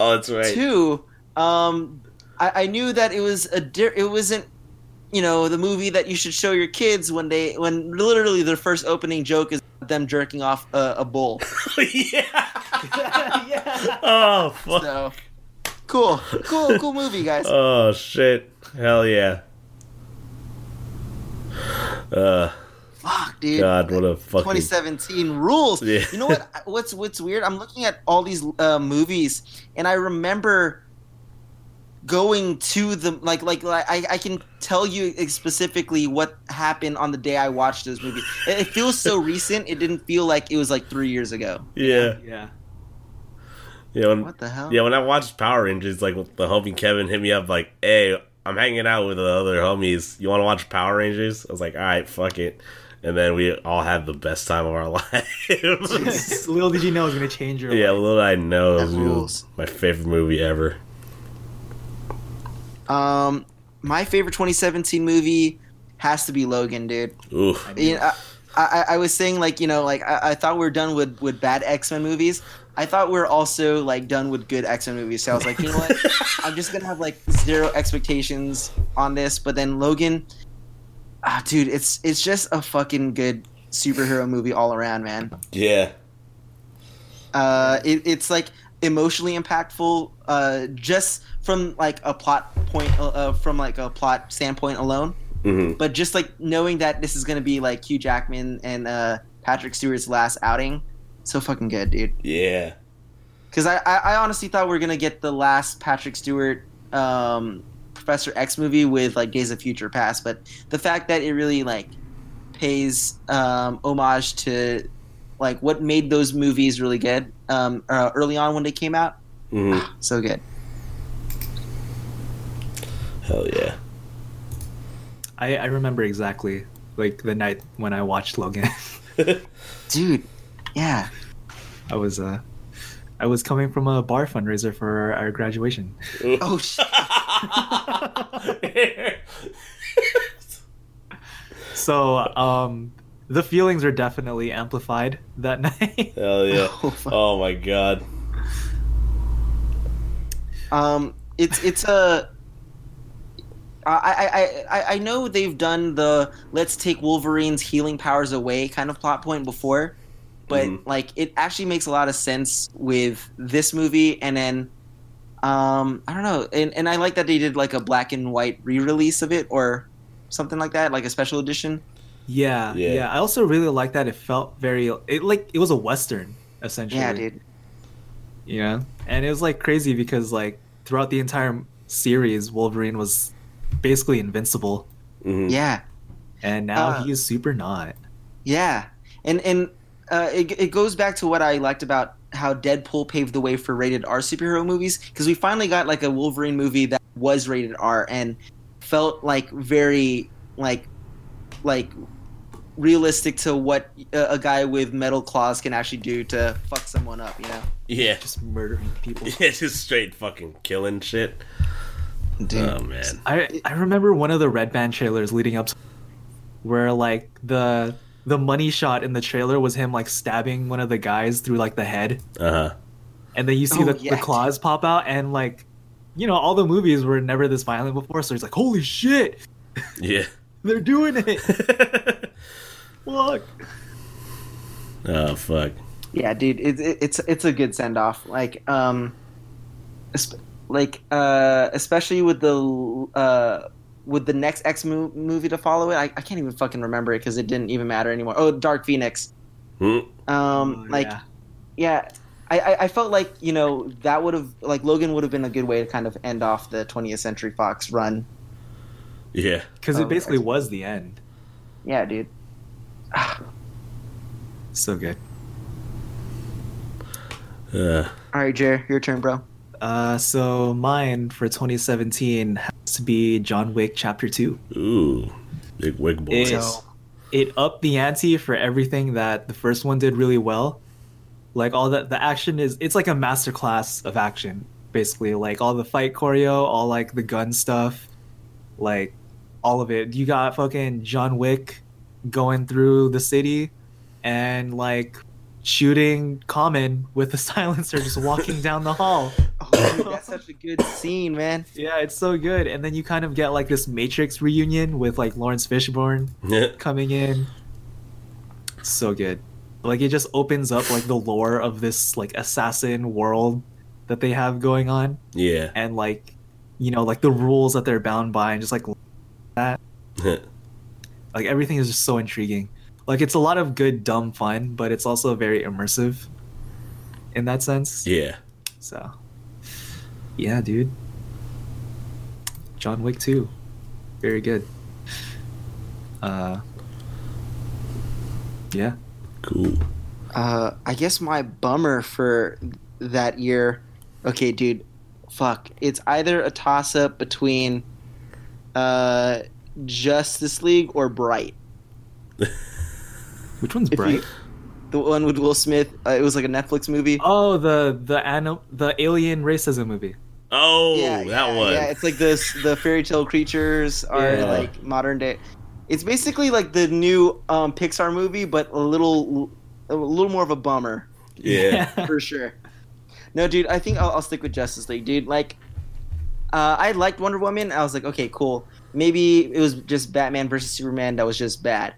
Speaker 3: Oh, that's right.
Speaker 5: Two, um, I, I knew that it was a di- it wasn't, you know, the movie that you should show your kids when they when literally their first opening joke is them jerking off a, a bull.
Speaker 3: yeah.
Speaker 4: yeah.
Speaker 3: Oh fuck.
Speaker 5: So cool, cool, cool movie, guys.
Speaker 3: Oh shit. Hell yeah. Uh
Speaker 5: Fuck, dude.
Speaker 3: God, what a fucking
Speaker 5: 2017 rules.
Speaker 3: Yeah.
Speaker 5: You know what? What's what's weird? I'm looking at all these uh, movies, and I remember going to the like like, like I, I can tell you specifically what happened on the day I watched this movie. It, it feels so recent. It didn't feel like it was like three years ago.
Speaker 3: Yeah.
Speaker 4: Yeah.
Speaker 3: Yeah, when,
Speaker 5: What the hell?
Speaker 3: yeah, when I watched Power Rangers, like the homie Kevin hit me up like, "Hey, I'm hanging out with the other homies. You want to watch Power Rangers?" I was like, "All right, fuck it." And then we all had the best time of our lives.
Speaker 4: Little did you know it was gonna change your
Speaker 3: yeah,
Speaker 4: life.
Speaker 3: little did I know, it
Speaker 5: That
Speaker 3: was my favorite movie ever.
Speaker 5: Um, my favorite 2017 movie has to be Logan, dude.
Speaker 3: Ooh,
Speaker 5: You know, I, I, I was saying like you know like I, I thought we are done with with bad X Men movies. I thought we are also like done with good X Men movies. So I was like, you know what? I'm just gonna have like zero expectations on this. But then Logan, ah, dude, it's it's just a fucking good superhero movie all around, man.
Speaker 3: yeah,
Speaker 5: Uh, it, it's like emotionally impactful, uh, just from like a plot point, uh, uh, from like a plot standpoint alone.
Speaker 3: Hmm
Speaker 5: but just like knowing that this is gonna be like Hugh Jackman and uh, Patrick Stewart's last outing, so fucking good, dude.
Speaker 3: yeah,
Speaker 5: Because I, I, I honestly thought we are gonna get the last Patrick Stewart um, Professor X movie with like Days of Future Past, but the fact that it really like pays um, homage to like what made those movies really good um, uh, early on when they came out,
Speaker 3: hmm
Speaker 5: so good.
Speaker 3: hell yeah.
Speaker 4: I, I remember exactly like the night when I watched Logan.
Speaker 5: Dude, yeah.
Speaker 4: I was uh I was coming from a bar fundraiser for our, our graduation.
Speaker 5: Oh shit.
Speaker 4: So um the feelings are definitely amplified that night.
Speaker 3: hell yeah.
Speaker 5: Oh, fuck.
Speaker 3: Oh my god.
Speaker 5: Um, it's it's a. I, I, I, I know they've done the let's take Wolverine's healing powers away kind of plot point before, but
Speaker 3: Mhm.
Speaker 5: like it actually makes a lot of sense with this movie. And then, um, I don't know, and, and I like that they did like a black and white re-release of it or something like that, like a special edition.
Speaker 4: Yeah,
Speaker 3: Yeah.
Speaker 4: yeah. I also really like that it felt very it like it was a western essentially.
Speaker 5: Yeah, dude.
Speaker 4: You know? And it was like crazy because like throughout the entire series Wolverine was basically invincible
Speaker 3: hmm
Speaker 5: Yeah.
Speaker 4: and now
Speaker 5: Uh,
Speaker 4: he is super not.
Speaker 5: Yeah, and and uh, it it goes back to what I liked about how Deadpool paved the way for rated R superhero movies because we finally got like a Wolverine movie that was rated R and felt like very like like realistic to what a, a guy with metal claws can actually do to fuck someone up. You know,
Speaker 3: Yeah.
Speaker 4: Just murdering people.
Speaker 3: Yeah, just straight fucking killing shit.
Speaker 5: dude.
Speaker 3: Oh man.
Speaker 4: I I remember one of the Red Band trailers leading up to where like the the money shot in the trailer was him like stabbing one of the guys through like the head
Speaker 3: Uh huh.
Speaker 4: and then you see
Speaker 5: Oh,
Speaker 4: the,
Speaker 5: yeah.
Speaker 4: the claws pop out and like you know all the movies were never this violent before so he's like holy shit
Speaker 3: Yeah.
Speaker 4: they're doing it look
Speaker 3: oh fuck.
Speaker 5: Yeah, dude, it, it, it's it's a good send off. Like, um, like uh, especially with the uh, with the next X mo- movie to follow it. I, I can't even fucking remember it because it didn't even matter anymore. Oh, Dark Phoenix.
Speaker 3: Hmm.
Speaker 5: Um,
Speaker 4: Oh,
Speaker 5: like,
Speaker 4: yeah.
Speaker 5: yeah, I, I I felt like you know that would have like Logan would have been a good way to kind of end off the 20th Century Fox run.
Speaker 3: Yeah.
Speaker 4: because
Speaker 5: Oh,
Speaker 4: it basically was the end
Speaker 5: Yeah, dude.
Speaker 4: so good
Speaker 3: Uh,
Speaker 5: All right, Jer, your turn, bro.
Speaker 4: uh so mine for 2017 has to be john wick chapter 2
Speaker 3: ooh. Big wig boy.
Speaker 4: It,
Speaker 5: So-
Speaker 4: it upped the ante for everything that the first one did really well. Like all that, the action is it's like a masterclass of action, basically. Like all the fight choreo, all like the gun stuff, like all of it. You got fucking John Wick going through the city and like shooting Common with a silencer just walking down the hall.
Speaker 5: Oh, dude, that's such a good scene, man.
Speaker 4: Yeah, it's so good. And then you kind of get like this Matrix reunion with like Laurence Fishburne coming in. So good. Like it just opens up like the lore of this like assassin world that they have going on
Speaker 3: yeah.
Speaker 4: and like you know like the rules that they're bound by and just like that like everything is just so intriguing like it's a lot of good dumb fun but it's also very immersive in that sense
Speaker 3: yeah.
Speaker 4: so yeah dude john wick 2 very good uh yeah
Speaker 3: Cool.
Speaker 5: Uh, I guess my bummer for that year. Okay, dude, fuck. It's either a toss up between uh, Justice League or Bright.
Speaker 4: which one's
Speaker 5: If
Speaker 4: bright
Speaker 5: you- the one with Will Smith. Uh, it was like a Netflix movie.
Speaker 4: oh the the anim- the alien racism movie
Speaker 3: Oh,
Speaker 5: yeah,
Speaker 3: that
Speaker 5: yeah,
Speaker 3: one.
Speaker 5: Yeah, it's like this. The fairy tale creatures are
Speaker 4: Yeah.
Speaker 5: like modern day. It's basically like the new um, Pixar movie, but a little, a little more of a bummer.
Speaker 3: yeah.
Speaker 5: for sure. No, dude, I think I'll, I'll stick with Justice League, dude. Like, uh, I liked Wonder Woman. I was like, okay, cool. Maybe it was just Batman versus Superman that was just bad,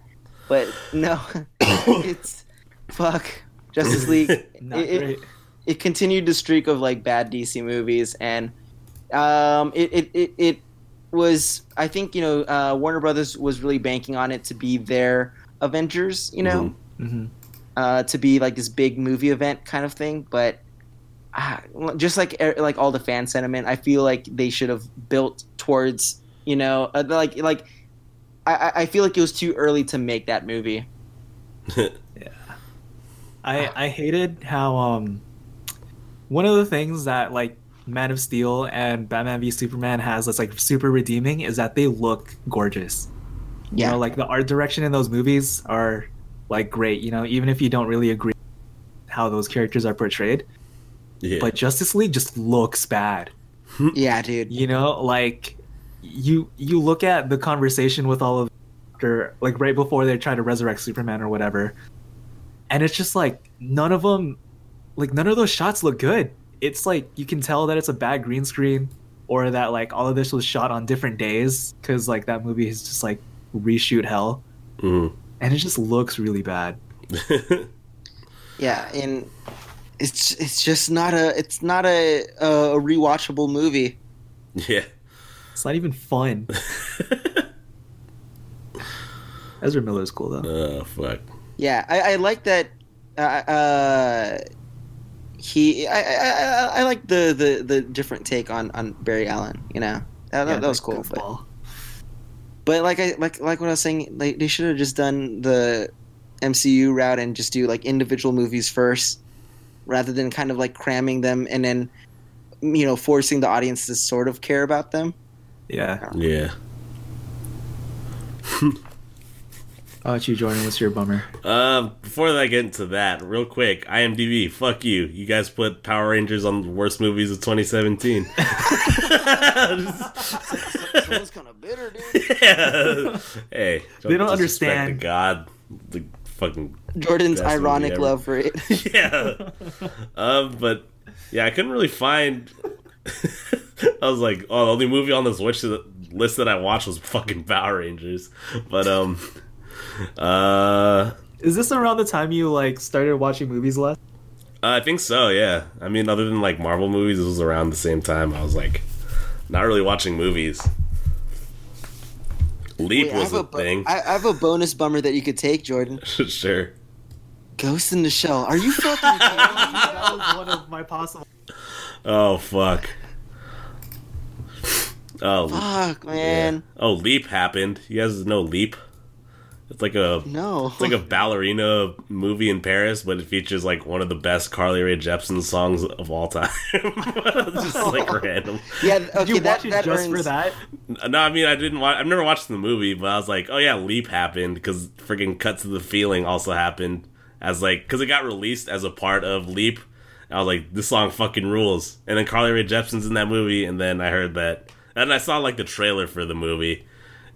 Speaker 5: but no, it's fuck Justice League.
Speaker 4: not
Speaker 5: it, it,
Speaker 4: great
Speaker 5: it continued the streak of like bad DC movies, and um, it, it, it, it was. I think you know uh, Warner Brothers was really banking on it to be their Avengers. You know
Speaker 4: hmm
Speaker 5: uh, to be like this big movie event kind of thing. But uh, just like er, like all the fan sentiment, I feel like they should have built towards you know uh, like like I, I- I feel like it was too early to make that movie.
Speaker 4: Yeah, I I hated how um one of the things that like Man of Steel and Batman v Superman has that's like super redeeming is that they look gorgeous. You
Speaker 5: Yeah,
Speaker 4: know, like the art direction in those movies are like great, you know, even if you don't really agree how those characters are portrayed.
Speaker 3: yeah.
Speaker 4: But Justice League just looks bad.
Speaker 5: yeah, dude.
Speaker 4: You know, like you you look at the conversation with all of after like right before they try to resurrect Superman or whatever, and it's just like none of them, like none of those shots look good. It's like you can tell that it's a bad green screen, or that like all of this was shot on different days because like that movie is just like reshoot hell,
Speaker 3: Mhm.
Speaker 4: and it just looks really bad.
Speaker 5: Yeah, and it's it's just not a it's not a a rewatchable movie.
Speaker 3: yeah.
Speaker 4: It's not even fun. Ezra Miller's cool though.
Speaker 3: Oh fuck.
Speaker 5: Yeah, I, I like that. Uh, uh, he, I, I, I, I like the, the, the different take on, on Barry Allen. You know, that, that, that was cool. But, but like I like like what I was saying, like they should have just done the MCU route and just do like individual movies first, rather than kind of like cramming them and then you know forcing the audience to sort of care about them.
Speaker 4: Yeah.
Speaker 3: Yeah.
Speaker 4: How about you, Jordan? What's your bummer?
Speaker 3: Uh, before I get into that, real quick, IMDb, fuck you. You guys put Power Rangers on the worst movies of 2017.
Speaker 5: Someone's kind of bitter, dude.
Speaker 3: yeah. Hey,
Speaker 4: They don't understand.
Speaker 3: The God, the fucking
Speaker 5: Jordan's ironic love for it.
Speaker 3: yeah. um, but yeah, I couldn't really find. I was like, oh, the only movie on this wish list that I watched was fucking Power Rangers. But um, uh,
Speaker 4: Is this around the time you like started watching movies less?
Speaker 3: I think so. Yeah. I mean, other than like Marvel movies, it was around the same time. I was like, not really watching movies. Leap
Speaker 5: Wait, I
Speaker 3: was
Speaker 5: have
Speaker 3: a
Speaker 5: a bo-
Speaker 3: thing.
Speaker 5: I, I have a bonus bummer that you could take, Jordan.
Speaker 3: sure.
Speaker 5: Ghost in the Shell. Are you fucking
Speaker 4: that was one of my possible.
Speaker 3: Oh fuck. Oh,
Speaker 5: Fuck, man.
Speaker 3: oh, Leap happened. You guys know Leap? It's like a
Speaker 5: No.
Speaker 3: It's like a ballerina movie in Paris, but it features like one of the best Carly Rae Jepsen songs of all time. Just like random.
Speaker 5: yeah,
Speaker 4: Did
Speaker 5: okay,
Speaker 4: you
Speaker 5: that,
Speaker 4: watch it
Speaker 5: that
Speaker 4: just
Speaker 5: earns,
Speaker 4: for that?
Speaker 3: No, I mean I didn't watch. I've never watched the movie, but I was like, oh yeah, Leap happened because freaking Cuts to the Feeling also happened as like because it got released as a part of Leap. I was like, this song fucking rules. And then Carly Rae Jepsen's in that movie, and then I heard that, and I saw like the trailer for the movie,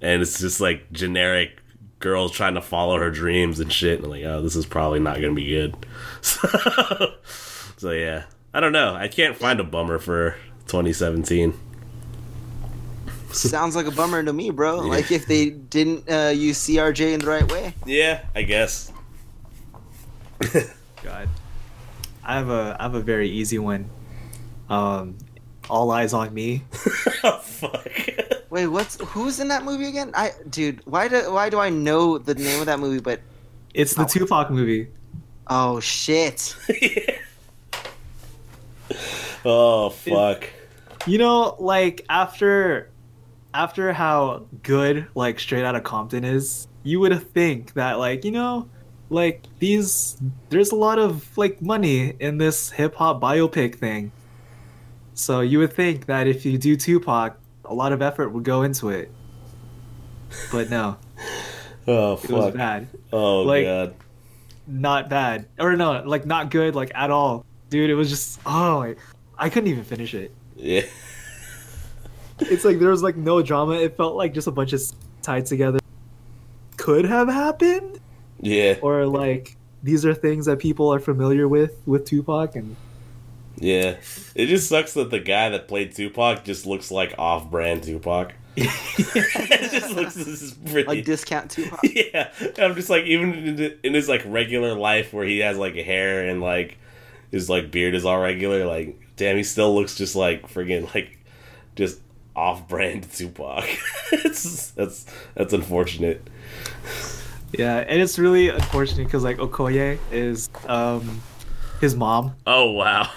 Speaker 3: and it's just like generic girl's trying to follow her dreams and shit. And I'm like, oh, this is probably not gonna be good. So, so yeah, I don't know. I can't find a bummer for 2017.
Speaker 5: Sounds like a bummer to me, bro. Like if they didn't uh, use CRJ in the right way.
Speaker 3: Yeah, I guess.
Speaker 4: God, I have a I have a very easy one. Um, All Eyez on Me.
Speaker 3: oh fuck.
Speaker 5: Wait, what's who's in that movie again? I dude, why do why do I know the name of that movie? But
Speaker 4: It's the Tupac movie.
Speaker 5: oh shit,
Speaker 3: oh fuck.
Speaker 4: You know, like after after how good like Straight Outta Compton is, you would think that like you know, like these there's a lot of like money in this hip hop biopic thing. So you would think that if you do Tupac, a lot of effort would go into it. But no,
Speaker 3: Oh
Speaker 4: it was bad.
Speaker 3: Oh
Speaker 4: Like-
Speaker 3: god.
Speaker 4: Not bad. Or no, like not good like at all. Dude, it was just oh, like, I couldn't even finish it.
Speaker 3: Yeah.
Speaker 4: it's like there was like no drama. It felt like just a bunch of tied together. Could have happened,
Speaker 3: Yeah.
Speaker 4: or like these are things that people are familiar with with Tupac, and
Speaker 3: Yeah. It just sucks that the guy that played Tupac just looks like off-brand Tupac. it just looks this is pretty.
Speaker 5: like discount Tupac.
Speaker 3: yeah, I'm just like even in, the- in his like regular life where he has like hair and like his like beard is all regular. Like, damn, he still looks just like friggin' like just off-brand Tupac. it's that's that's unfortunate.
Speaker 4: Yeah, and it's really unfortunate because like Okoye is um his mom.
Speaker 3: Oh wow.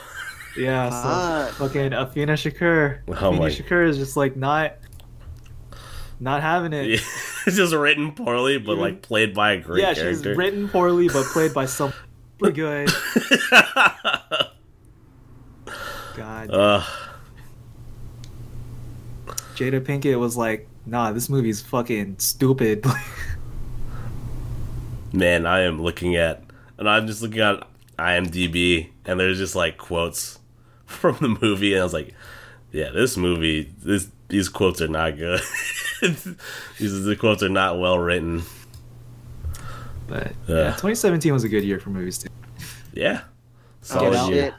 Speaker 4: Yeah, so
Speaker 5: Ah.
Speaker 4: fucking Afeni Shakur.
Speaker 3: Oh
Speaker 4: Afeni
Speaker 3: my-
Speaker 4: Shakur is just like not not having it.
Speaker 3: Yeah. it's just written poorly, but like played by a great
Speaker 4: yeah,
Speaker 3: character.
Speaker 4: she's written poorly but played by some pretty good. God.
Speaker 3: Ugh.
Speaker 4: Jada Pinkett was like, "Nah, this movie's fucking stupid."
Speaker 3: Man, I am looking at, and I'm just looking at IMDb, and there's just like quotes from the movie, and I was like, yeah, this movie, this these quotes are not good. these the quotes are not well written.
Speaker 4: but
Speaker 3: Yeah.
Speaker 4: yeah, 2017 was a good year for movies too.
Speaker 3: Yeah, solid
Speaker 5: out
Speaker 3: year.
Speaker 5: it.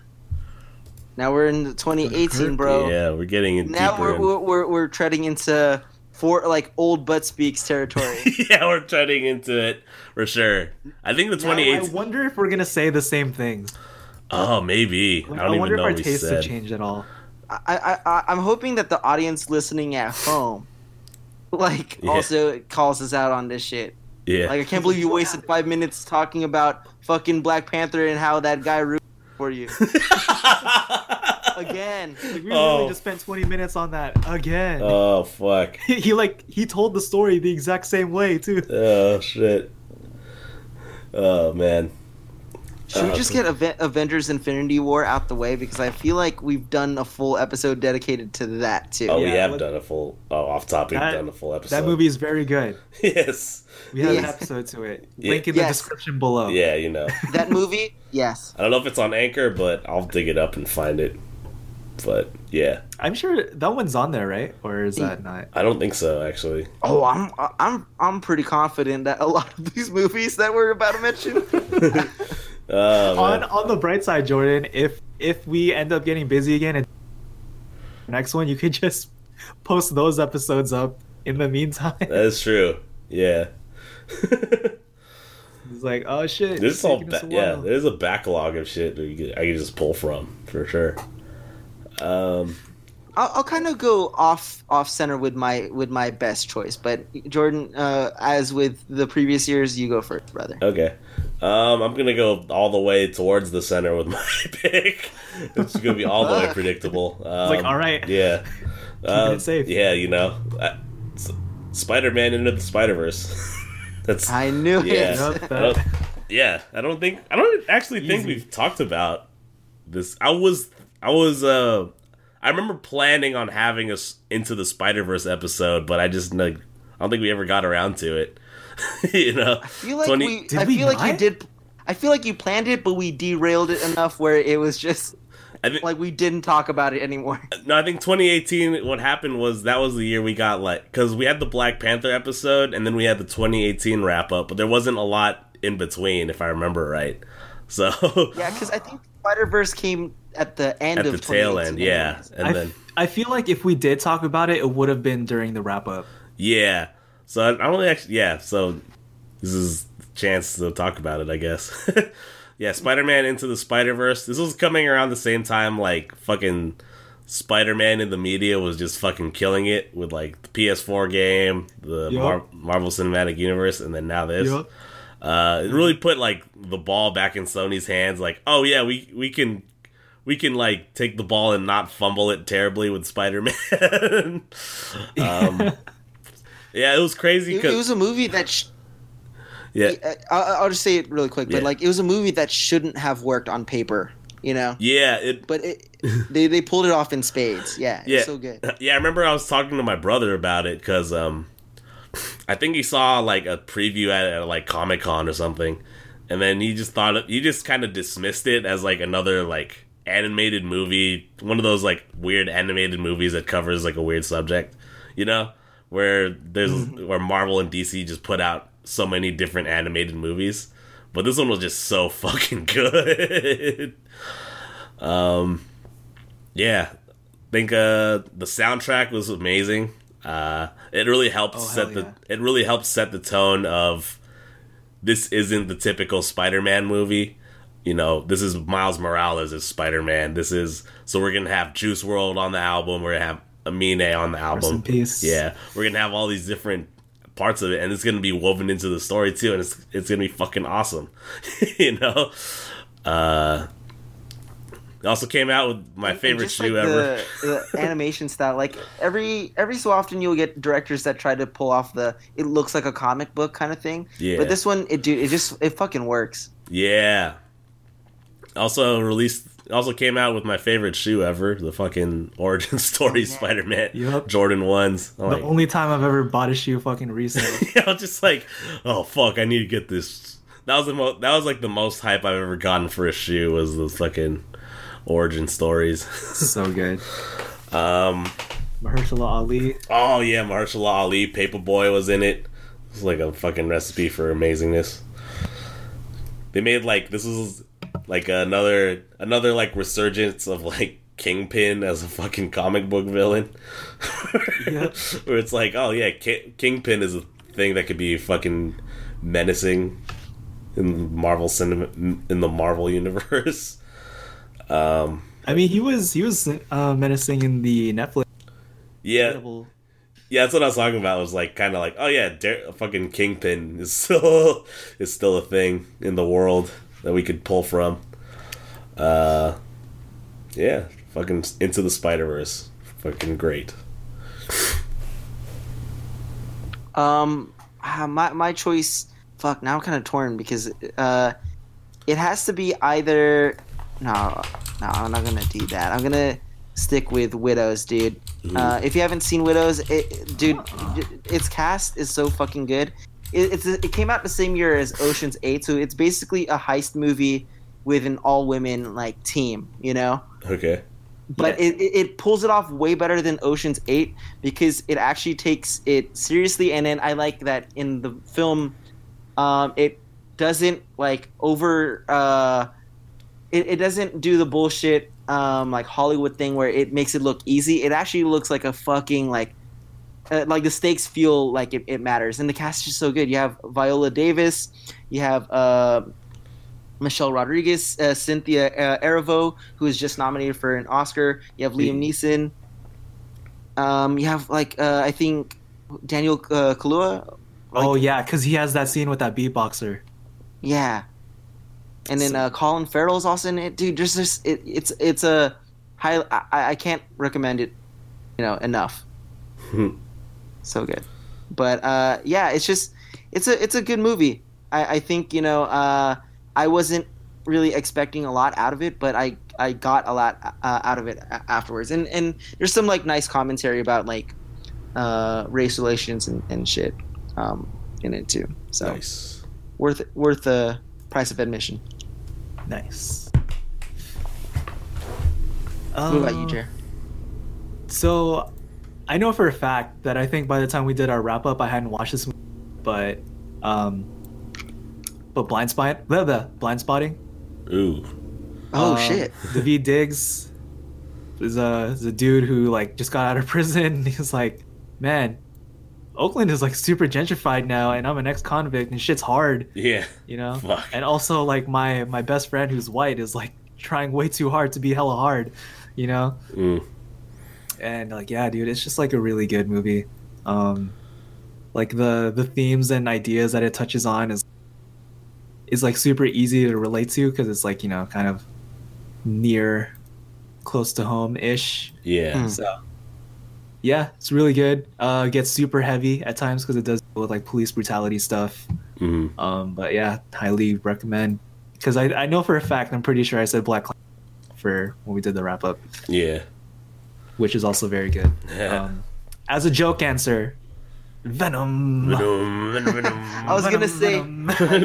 Speaker 5: Now we're in 2018, bro.
Speaker 3: Yeah, we're getting in
Speaker 5: Now
Speaker 3: deeper.
Speaker 5: we're,
Speaker 3: in-
Speaker 5: we're we're we're treading into for like old butt speaks territory.
Speaker 3: yeah, we're treading into it for sure. I think the
Speaker 4: twenty eighth.
Speaker 3: I
Speaker 4: wonder if we're gonna say the same things.
Speaker 3: Oh, maybe.
Speaker 4: Like,
Speaker 3: I
Speaker 4: I,
Speaker 3: don't
Speaker 4: wonder
Speaker 3: even know
Speaker 4: if
Speaker 3: what
Speaker 4: our
Speaker 3: we
Speaker 4: tastes have changed at all.
Speaker 5: I, I, I I'm hoping that the audience listening at home, like,
Speaker 3: Yeah.
Speaker 5: also calls us out on this shit.
Speaker 3: Yeah,
Speaker 5: Like, I can't believe you wasted five minutes talking about fucking Black Panther and how that guy rooted for you again.
Speaker 4: Like, we
Speaker 3: Oh.
Speaker 4: really just spent 20 minutes on that again.
Speaker 3: oh fuck.
Speaker 4: he, he like he told the story the exact same way too.
Speaker 3: Oh shit. Oh man.
Speaker 5: Should we
Speaker 3: Uh,
Speaker 5: just get Aven- Avengers: Infinity War out the way because I feel like we've done a full episode dedicated to that too.
Speaker 3: Oh, we have
Speaker 4: let-
Speaker 3: done a full. Oh, off topic,
Speaker 4: That-
Speaker 3: done a full episode.
Speaker 4: That movie is very good.
Speaker 3: Yes.
Speaker 4: We have an episode to it.
Speaker 3: Yeah.
Speaker 4: Link in the
Speaker 5: Yes.
Speaker 4: description below.
Speaker 3: Yeah, you know.
Speaker 5: That movie, yes.
Speaker 3: I don't know if it's on Anchor, but I'll dig it up and find it. But yeah,
Speaker 4: I'm sure that one's on there, right? Or is that mm. not?
Speaker 3: I don't think so actually.
Speaker 5: Oh, I'm I'm I'm pretty confident that a lot of these movies that we're about to mention.
Speaker 3: Oh
Speaker 4: On on the bright side, Jordan, if if we end up getting busy again and next one, you could just post those episodes up in the meantime.
Speaker 3: that is true. Yeah.
Speaker 4: It's like, oh shit.
Speaker 3: This
Speaker 4: it's
Speaker 3: all
Speaker 4: taking
Speaker 3: ba- yeah. There's a backlog of shit that you could, I could just pull from for sure. Um.
Speaker 5: I'll, I'll kind of go off off center with my with my best choice, but Jordan, uh, as with the previous years, you go first, brother.
Speaker 3: Okay. Um, I'm gonna go all the way towards the center with my pick. It's gonna be all the way predictable. Um,
Speaker 4: like, all right.
Speaker 3: Yeah. Um,
Speaker 4: safe.
Speaker 3: Yeah, you know, Spider-Man into the Spider-Verse. That's
Speaker 5: I knew
Speaker 3: yeah.
Speaker 5: it.
Speaker 3: I yeah, I don't think I don't actually think
Speaker 4: Easy.
Speaker 3: we've talked about this. I was I was uh I remember planning on having us into the Spider-Verse episode, but I just like I don't think we ever got around to it. you know,
Speaker 5: I feel like
Speaker 3: 20
Speaker 5: we.
Speaker 4: Did
Speaker 5: I
Speaker 4: we
Speaker 5: feel like you did. I feel like you planned it, but we derailed it enough where it was just.
Speaker 3: I think
Speaker 5: like we didn't talk about it anymore.
Speaker 3: no, I think 2018. What happened was that was the year we got like because we had the Black Panther episode and then we had the 2018 wrap up, but there wasn't a lot in between, if I remember right. So
Speaker 5: Yeah, because I think Spider Verse came at the end
Speaker 3: at
Speaker 5: of
Speaker 3: the tail end, yeah, and
Speaker 4: I,
Speaker 3: then
Speaker 4: f- I feel like if we did talk about it, it would have been during the wrap up.
Speaker 3: yeah. So I, I don't really actually, yeah. So this is a chance to talk about it, I guess. yeah, Spider-Man into the Spider-Verse. This was coming around the same time like fucking Spider-Man in the media was just fucking killing it with like the PS4 game, the
Speaker 4: Yup.
Speaker 3: Mar- Marvel Cinematic Universe, and then now this.
Speaker 4: Yup.
Speaker 3: Uh, it really put like the ball back in Sony's hands. Like, oh yeah, we we can we can like take the ball and not fumble it terribly with Spider-Man. um, yeah, it was crazy
Speaker 5: It, it was a movie that. Sh-
Speaker 3: yeah,
Speaker 5: I, I'll just say it really quick, but
Speaker 3: Yeah.
Speaker 5: like it was a movie that shouldn't have worked on paper, you know.
Speaker 3: yeah, it
Speaker 5: But it, they they pulled it off in spades. Yeah,
Speaker 3: yeah,
Speaker 5: it's so good.
Speaker 3: Yeah, I remember I was talking to my brother about it because um, I think he saw like a preview at, at like Comic Con or something, and then he just thought he just kind of dismissed it as like another like animated movie, one of those like weird animated movies that covers like a weird subject, you know, where there's where Marvel and DC just put out so many different animated movies, but this one was just so fucking good. um, yeah, I think uh the soundtrack was amazing. Uh it really helped
Speaker 4: Oh,
Speaker 3: set
Speaker 4: hell
Speaker 3: the
Speaker 4: yeah.
Speaker 3: it really helped set the tone of this isn't the typical Spider-Man movie. You know, this is Miles Morales as Spider-Man. This is so we're going to have Juice WRLD on the album, we're going to have Aminé on the album.
Speaker 4: in peace.
Speaker 3: Yeah, we're going to have all these different parts of it and it's going to be woven into the story too and it's it's going to be fucking awesome. you know? Uh it also came out with my
Speaker 5: And
Speaker 3: favorite
Speaker 5: just,
Speaker 3: shoe
Speaker 5: like,
Speaker 3: ever.
Speaker 5: The, the animation style, like every every so often you'll get directors that try to pull off the it looks like a comic book kind of thing.
Speaker 3: Yeah.
Speaker 5: But this one, it dude, it just it fucking works.
Speaker 3: Yeah. Also released also came out with my favorite shoe ever, the fucking origin story Spider-Man
Speaker 4: Yup.
Speaker 3: Jordan ones. I'm
Speaker 4: The
Speaker 3: like,
Speaker 4: only time I've ever bought a shoe fucking resale.
Speaker 3: I was just like, oh fuck, I need to get this. That was the most. That was like the most hype I've ever gotten for a shoe was the fucking origin stories.
Speaker 4: so good.
Speaker 3: Um.
Speaker 4: Mahershala Ali.
Speaker 3: Oh yeah, Marshall Ali, Paper Boi was in it. It's like a fucking recipe for amazingness. They made like this is like another another like resurgence of like Kingpin as a fucking comic book villain.
Speaker 4: Yep.
Speaker 3: Where it's like, oh yeah, Ki- Kingpin is a thing that could be fucking menacing in Marvel cinema in the Marvel universe. Um,
Speaker 4: I mean, he was he was uh, menacing in the Netflix.
Speaker 3: yeah,
Speaker 5: Incredible.
Speaker 3: Yeah, that's what I was talking about. It was like kind of like, oh yeah, Dar- fucking Kingpin is still is still a thing in the world that we could pull from. Uh, yeah, fucking into the Spider Verse, fucking great.
Speaker 5: Um, ah, my my choice. Fuck. Now I'm kind of torn because uh, it has to be either. No, no, I'm not gonna do that. I'm gonna stick with Widows, dude. Uh, if you haven't seen Widows, it, dude, its cast is so fucking good. It, it's it came out the same year as Ocean's Eight, so it's basically a heist movie with an all women like team. You know
Speaker 3: Okay.
Speaker 5: but it, it, it pulls it off way better than Ocean's Eight because it actually takes it seriously, and then I like that in the film, um, it doesn't like over, uh, it, it doesn't do the bullshit um, like Hollywood thing where it makes it look easy. It actually looks like a fucking like. Uh, like the stakes feel like it, it matters, and the cast is just so good. You have Viola Davis, you have uh, Michelle Rodriguez, uh, Cynthia uh, Erivo, who is just nominated for an Oscar. You have Liam Neeson. Um, you have like uh, I think Daniel uh, Kaluuya. Like,
Speaker 4: oh yeah, because he has that scene with that beatboxer.
Speaker 5: yeah. And then uh, Colin Farrell's also in it, dude. Just this, it, it's it's a high. I, I can't recommend it, you know, enough. so good, but uh, yeah, it's just it's a it's a good movie. I, I think you know uh, I wasn't really expecting a lot out of it, but I I got a lot uh, out of it a- afterwards. And and there's some like nice commentary about like uh, race relations and, and shit um, in it too. So
Speaker 3: Nice.
Speaker 5: worth worth the price of admission.
Speaker 4: Nice.
Speaker 5: What about you,
Speaker 4: Um,
Speaker 5: Jer?
Speaker 4: So, I know for a fact that I think by the time we did our wrap up, I hadn't watched this, movie, but um, but blind spot, the, the blind spotting.
Speaker 3: Ooh.
Speaker 5: Oh
Speaker 4: uh,
Speaker 5: shit.
Speaker 4: Daveed Diggs is a is a dude who like just got out of prison. He's like, man, Oakland is like super gentrified now, and I'm an ex-convict, and shit's hard,
Speaker 3: Yeah.
Speaker 4: you know.
Speaker 3: Fuck.
Speaker 4: And also, like my my best friend who's white is like trying way too hard to be hella hard, you know.
Speaker 3: Mm.
Speaker 4: and like yeah dude it's just like a really good movie um like the the themes and ideas that it touches on is is like super easy to relate to because it's like you know kind of near close to home ish
Speaker 3: Yeah.
Speaker 5: Mm.
Speaker 4: so yeah it's really good uh gets super heavy at times because it does deal with like police brutality stuff
Speaker 3: Mhm.
Speaker 4: um but yeah highly recommend because I, I know for a fact i'm pretty sure i said black Clown for when we did the wrap up
Speaker 3: Yeah.
Speaker 4: which is also very good.
Speaker 3: Yeah.
Speaker 4: Um, as a joke answer, Venom.
Speaker 5: I was gonna say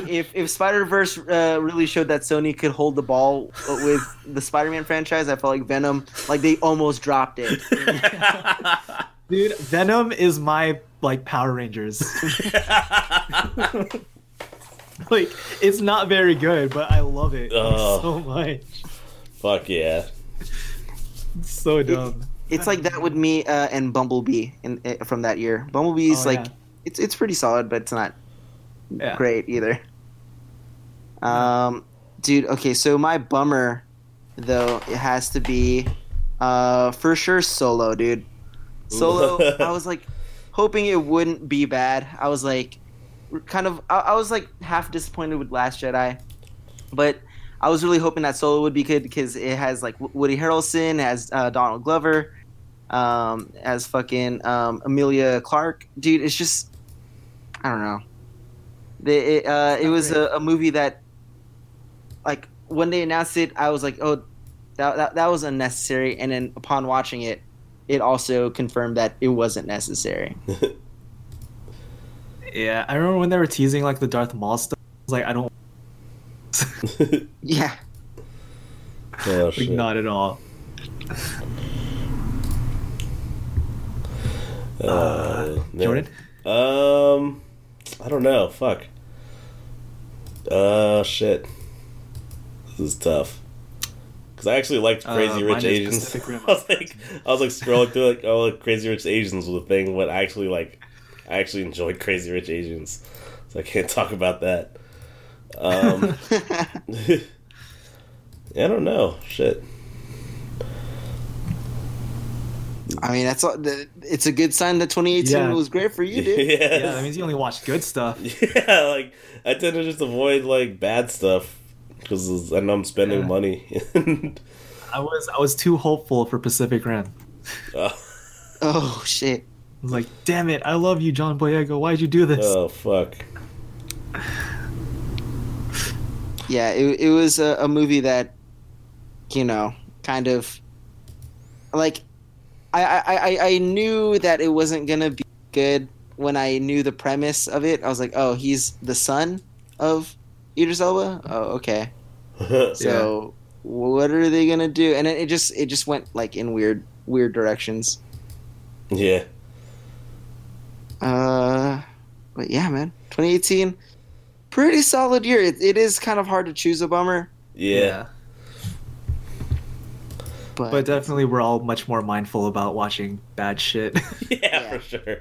Speaker 5: if if Spider Verse uh, really showed that Sony could hold the ball with the Spider Man franchise, I felt like Venom like they almost dropped it.
Speaker 4: Dude, Venom is my like Power Rangers. like it's not very good, but I love it
Speaker 3: Oh.
Speaker 4: so much.
Speaker 3: Fuck yeah.
Speaker 4: So dumb.
Speaker 5: It's like that with me uh, and Bumblebee in, uh, from that year. Bumblebee's
Speaker 4: Oh,
Speaker 5: like
Speaker 4: yeah.
Speaker 5: it's it's pretty solid, but it's not
Speaker 4: Yeah.
Speaker 5: great either. Um, dude. Okay, so my bummer though it has to be uh for sure Solo, dude. Solo. I was like hoping it wouldn't be bad. I was like kind of I, I was like half disappointed with Last Jedi, but I was really hoping that Solo would be good because it has like Woody Harrelson, it has uh, Donald Glover, um, as fucking um, Emilia Clarke. Dude, it's just I don't know. The, it, uh, it was a, a movie that, like, when they announced it, I was like, oh, that, that that was unnecessary. And then upon watching it, it also confirmed that it wasn't necessary.
Speaker 4: Yeah, I remember when they were teasing like the Darth Maul stuff. I was like, I don't
Speaker 5: Yeah.
Speaker 3: oh
Speaker 4: like
Speaker 3: shit.
Speaker 4: not at all.
Speaker 3: Uh, man.
Speaker 4: Jordan?
Speaker 3: Um, I don't know. Fuck. Uh, shit. This is tough. Because I actually liked
Speaker 4: Uh,
Speaker 3: Crazy
Speaker 4: mine
Speaker 3: Rich Asians. I was like, I was like scrolling through like, oh, like Crazy Rich Asians was a thing. But I actually like, I actually enjoyed Crazy Rich Asians, so I can't talk about that. Um, I don't know. Shit.
Speaker 5: I mean, that's it's a good sign that 2018
Speaker 4: Yeah.
Speaker 5: was great for you, dude.
Speaker 3: yeah,
Speaker 4: Yeah, that means you only watched good stuff.
Speaker 3: Yeah, like I tend to just avoid like bad stuff because I know I'm spending
Speaker 4: Yeah.
Speaker 3: money.
Speaker 4: I was I was too hopeful for Pacific Rim.
Speaker 3: oh,
Speaker 5: Oh shit.
Speaker 4: I was like, damn it, I love you, John Boyega. Why'd you do this?
Speaker 3: oh, fuck.
Speaker 5: Yeah, it, it was a, a movie that, you know, kind of like I, I, I, I knew that it wasn't gonna be good when I knew the premise of it. I was like, oh, he's the son of Idris Elba. Oh, okay. So what are they gonna do? And it, it just it just went like in weird weird directions.
Speaker 3: yeah.
Speaker 5: Uh, but yeah, man, 2018, pretty solid year. It, it is kind of hard to choose a bummer,
Speaker 3: Yeah.
Speaker 5: But,
Speaker 4: But definitely we're all much more mindful about watching bad shit.
Speaker 3: Yeah,
Speaker 5: Yeah.
Speaker 3: for sure.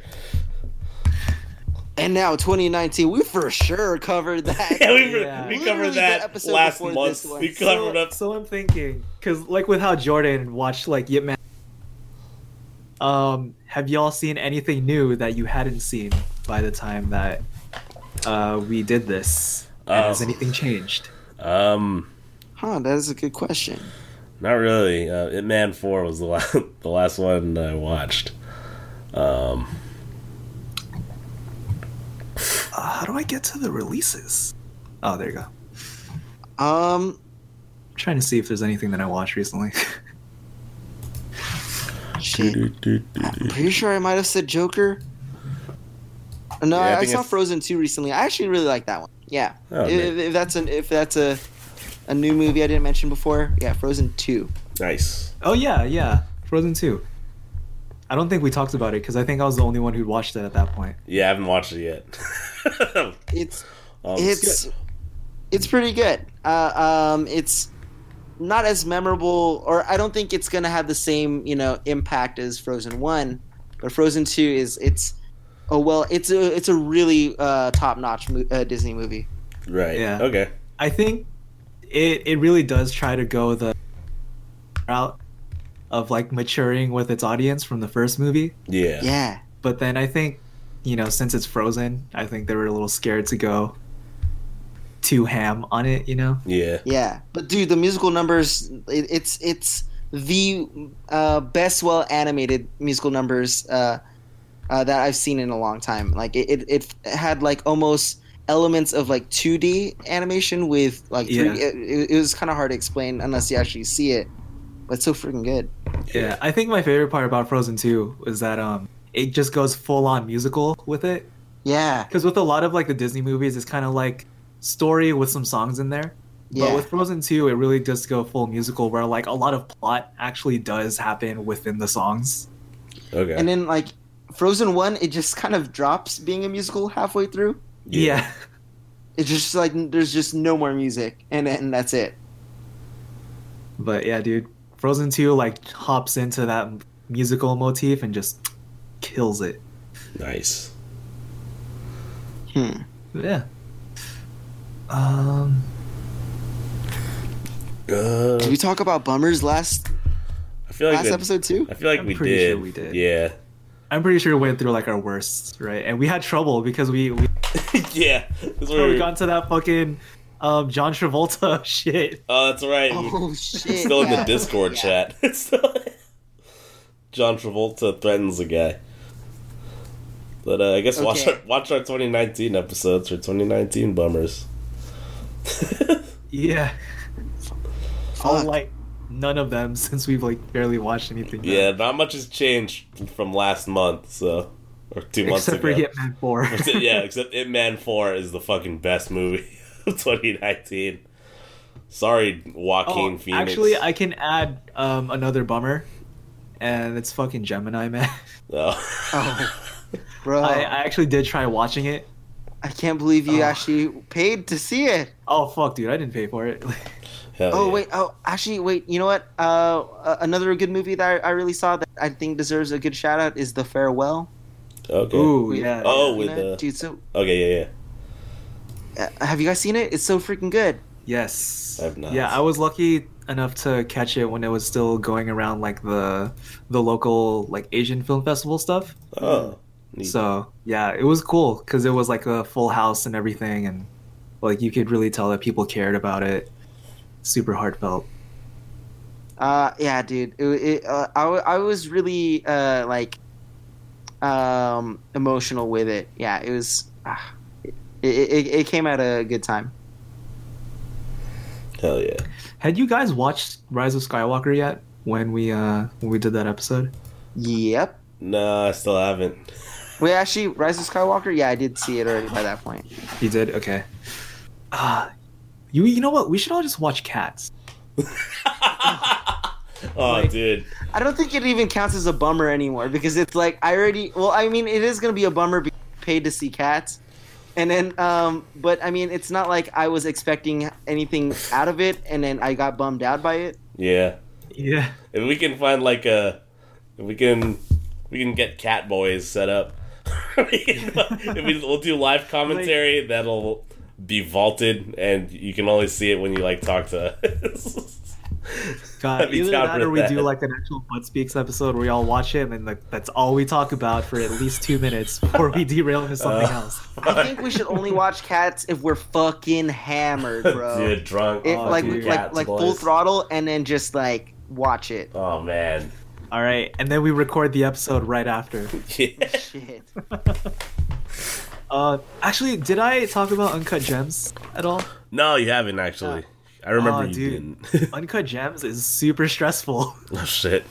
Speaker 5: and now 2019, we for sure covered that.
Speaker 3: Yeah, we,
Speaker 4: Yeah.
Speaker 3: we covered
Speaker 5: the
Speaker 3: that
Speaker 5: episode
Speaker 3: last
Speaker 5: before
Speaker 3: month.
Speaker 5: this one.
Speaker 3: We covered
Speaker 4: so,
Speaker 3: up.
Speaker 4: so I'm thinking, because like with how Jordan watched like Yip Man, um, have y'all seen anything new that you hadn't seen by the time that uh, we did this? And has
Speaker 3: Oh.
Speaker 4: anything changed?
Speaker 3: Um,
Speaker 5: Huh, that is a good question.
Speaker 3: Not really. Uh, Ip Man Four was the last the last one I watched. Um,
Speaker 4: Uh, how do I get to the releases? Oh, there you go.
Speaker 5: Um,
Speaker 4: I'm trying to see if there's anything that I watched recently.
Speaker 5: shit. I'm pretty sure I might have said Joker. No,
Speaker 3: Yeah, I
Speaker 5: I, I
Speaker 3: think
Speaker 5: saw
Speaker 3: it's-
Speaker 5: Frozen 2 recently. I actually really like that one. Yeah.
Speaker 3: Oh,
Speaker 5: if,
Speaker 3: neat.
Speaker 5: if that's an if that's a a new movie I didn't mention before, yeah, Frozen 2.
Speaker 3: Nice.
Speaker 4: Oh yeah, yeah, Frozen Two. I don't think we talked about it because I think I was the only one who'd watched it at that point.
Speaker 3: Yeah, I haven't watched it yet.
Speaker 5: It's
Speaker 3: Um,
Speaker 5: it's it's pretty good. Uh, um, it's not as memorable, or I don't think it's gonna have the same you know impact as Frozen One, but Frozen Two is it's oh well, it's a it's a really uh, top notch mo- uh, Disney movie.
Speaker 3: right.
Speaker 4: Yeah.
Speaker 3: Okay.
Speaker 4: I think it it really does try to go the route of like maturing with its audience from the first movie.
Speaker 3: Yeah.
Speaker 5: Yeah,
Speaker 4: But then I think, you know, since it's frozen, I think they were a little scared to go too ham on it, you know?
Speaker 3: Yeah.
Speaker 5: yeah. But dude, the musical numbers, it, it's it's the uh, best well animated musical numbers uh, uh, that I've seen in a long time. Like it, it, it had like almost elements of like 2D animation with like 3D.
Speaker 4: Yeah.
Speaker 5: It, it was kind of hard to explain unless you actually see it. But it's so freaking good.
Speaker 4: Yeah. I think my favorite part about Frozen 2 is that um it just goes full on musical with it.
Speaker 5: Yeah,
Speaker 4: Because with a lot of like the Disney movies, it's kind of like story with some songs in there.
Speaker 5: yeah.
Speaker 4: But with Frozen 2, it really does go full musical where like a lot of plot actually does happen within the songs.
Speaker 3: Okay.
Speaker 5: and then like Frozen One, it just kind of drops being a musical halfway through.
Speaker 4: Yeah.
Speaker 5: It's just like there's just no more music, and and that's it.
Speaker 4: But yeah, dude, Frozen 2 like hops into that musical motif and just kills it.
Speaker 3: nice.
Speaker 5: Hmm.
Speaker 4: Yeah. Um
Speaker 3: Uh,
Speaker 5: Did we talk about bummers last
Speaker 3: I feel like
Speaker 5: last
Speaker 3: we,
Speaker 5: episode too?
Speaker 3: I feel like
Speaker 4: I'm
Speaker 3: we
Speaker 4: pretty
Speaker 3: did.
Speaker 4: sure we did.
Speaker 3: Yeah.
Speaker 4: I'm pretty sure we went through like our worst, right? And we had trouble because we we,
Speaker 3: yeah. That's where
Speaker 4: we
Speaker 3: we-
Speaker 4: got into that fucking um John Travolta shit.
Speaker 3: Oh, that's right.
Speaker 5: Oh shit!
Speaker 3: It's still in the. Discord
Speaker 5: Yeah.
Speaker 3: chat. It's still... John Travolta threatens a guy. But uh, I guess watch our, watch our 2019 episodes for 2019 bummers.
Speaker 4: Yeah. Oh,
Speaker 5: Fuck.
Speaker 4: like none of them since we've like barely watched anything. yet.
Speaker 3: yeah, not much has changed from last month, so or two months
Speaker 4: Except for
Speaker 3: ago.
Speaker 4: Ip Man 4.
Speaker 3: yeah, except Ip Man 4 is the fucking best movie of 2019. Sorry, Joaquin
Speaker 4: Oh,
Speaker 3: Phoenix.
Speaker 4: actually, I can add um, another bummer, and it's fucking Gemini Man.
Speaker 3: Oh.
Speaker 5: Oh, bro,
Speaker 4: I,
Speaker 5: I,
Speaker 4: I actually did try watching it.
Speaker 5: I can't believe you
Speaker 4: Oh.
Speaker 5: actually paid to see it.
Speaker 4: Oh fuck, dude, I didn't pay for it.
Speaker 3: Hell
Speaker 5: Oh
Speaker 3: yeah.
Speaker 5: wait, oh actually wait. You know what? Uh, uh, another good movie that I, I really saw that I think deserves a good shout out is The Farewell.
Speaker 3: Okay.
Speaker 4: Ooh, yeah.
Speaker 3: Oh,
Speaker 5: You
Speaker 3: with
Speaker 5: know,
Speaker 3: the-
Speaker 5: dude. So
Speaker 3: Okay, yeah, yeah.
Speaker 5: uh, have you guys seen it? It's so freaking good.
Speaker 4: Yes.
Speaker 3: I've not.
Speaker 4: Yeah, I was lucky enough to catch it when it was still going around like the the local like Asian film festival stuff.
Speaker 3: Oh. neat.
Speaker 4: So yeah, it was cool because it was like a full house and everything, and like you could really tell that people cared about it. Super heartfelt.
Speaker 5: Uh, yeah, dude. It, it, uh, I, w- I was really uh, like um, emotional with it. Yeah, it was. Ah, it, it, it came at a good time.
Speaker 3: Hell yeah.
Speaker 4: Had you guys watched Rise of Skywalker yet? When we uh when we did that episode?
Speaker 5: Yep.
Speaker 3: No, I still haven't.
Speaker 5: Wait, actually, Rise of Skywalker. Yeah, I did see it already by that point.
Speaker 4: You did? Okay. Ah, you you know what? We should all just watch Cats.
Speaker 3: Oh,
Speaker 4: Like-
Speaker 3: dude.
Speaker 5: I don't think it even counts as a bummer anymore because it's like I already. Well, I mean, it is gonna be a bummer being paid to see cats, and then, um, but I mean, it's not like I was expecting anything out of it, and then I got bummed out by it.
Speaker 3: Yeah.
Speaker 4: Yeah.
Speaker 3: If we can find like a, if we can, we can get cat boys set up. if we, we'll do live commentary, that'll be vaulted, and you can only see it when you like talk to us.
Speaker 4: God, either that or we
Speaker 3: that.
Speaker 4: do like an actual Butt Speaks episode where we all watch him and like that's all we talk about for at least two minutes before we derail into something
Speaker 3: Uh,
Speaker 4: else.
Speaker 5: I think we should only watch cats if we're fucking hammered, bro.
Speaker 3: Dude, drunk.
Speaker 5: If,
Speaker 3: oh,
Speaker 5: like
Speaker 3: dude,
Speaker 5: like
Speaker 3: cats
Speaker 5: like full throttle, and then just like watch it.
Speaker 3: Oh man.
Speaker 4: All right, and then we record the episode right after.
Speaker 3: Yeah.
Speaker 5: Shit.
Speaker 4: Uh, actually, did I talk about Uncut Gems at all?
Speaker 3: No, you haven't actually. I remember
Speaker 4: Oh,
Speaker 3: you
Speaker 4: dude.
Speaker 3: didn't.
Speaker 4: Uncut Gems is super stressful.
Speaker 3: oh shit.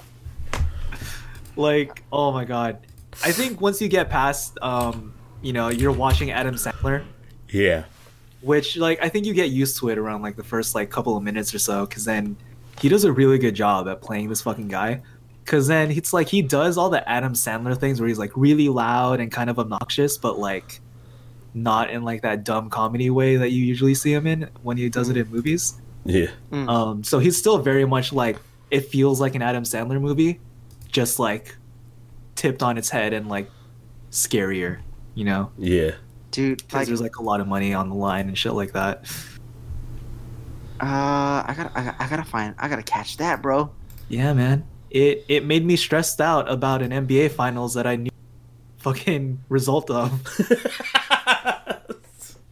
Speaker 4: like, oh my god. I think once you get past, um, you know, you're watching Adam Sandler,
Speaker 3: Yeah.
Speaker 4: which like I think you get used to it around like the first like couple of minutes or so, because then he does a really good job at playing this fucking guy. Cause then it's like he does all the Adam Sandler things where he's like really loud and kind of obnoxious, but like not in like that dumb comedy way that you usually see him in when he does it in movies.
Speaker 3: Yeah.
Speaker 4: Um, so he's still very much like it feels like an Adam Sandler movie, just like tipped on its head and like scarier, you know,
Speaker 3: Yeah.
Speaker 5: dude.
Speaker 4: because
Speaker 5: Like,
Speaker 4: there's like a lot of money on the line and shit like that.
Speaker 5: uh, I gotta, I gotta, I gotta find, I gotta catch that, bro.
Speaker 4: Yeah, man. It it made me stressed out about an NBA finals that I knew fucking result of.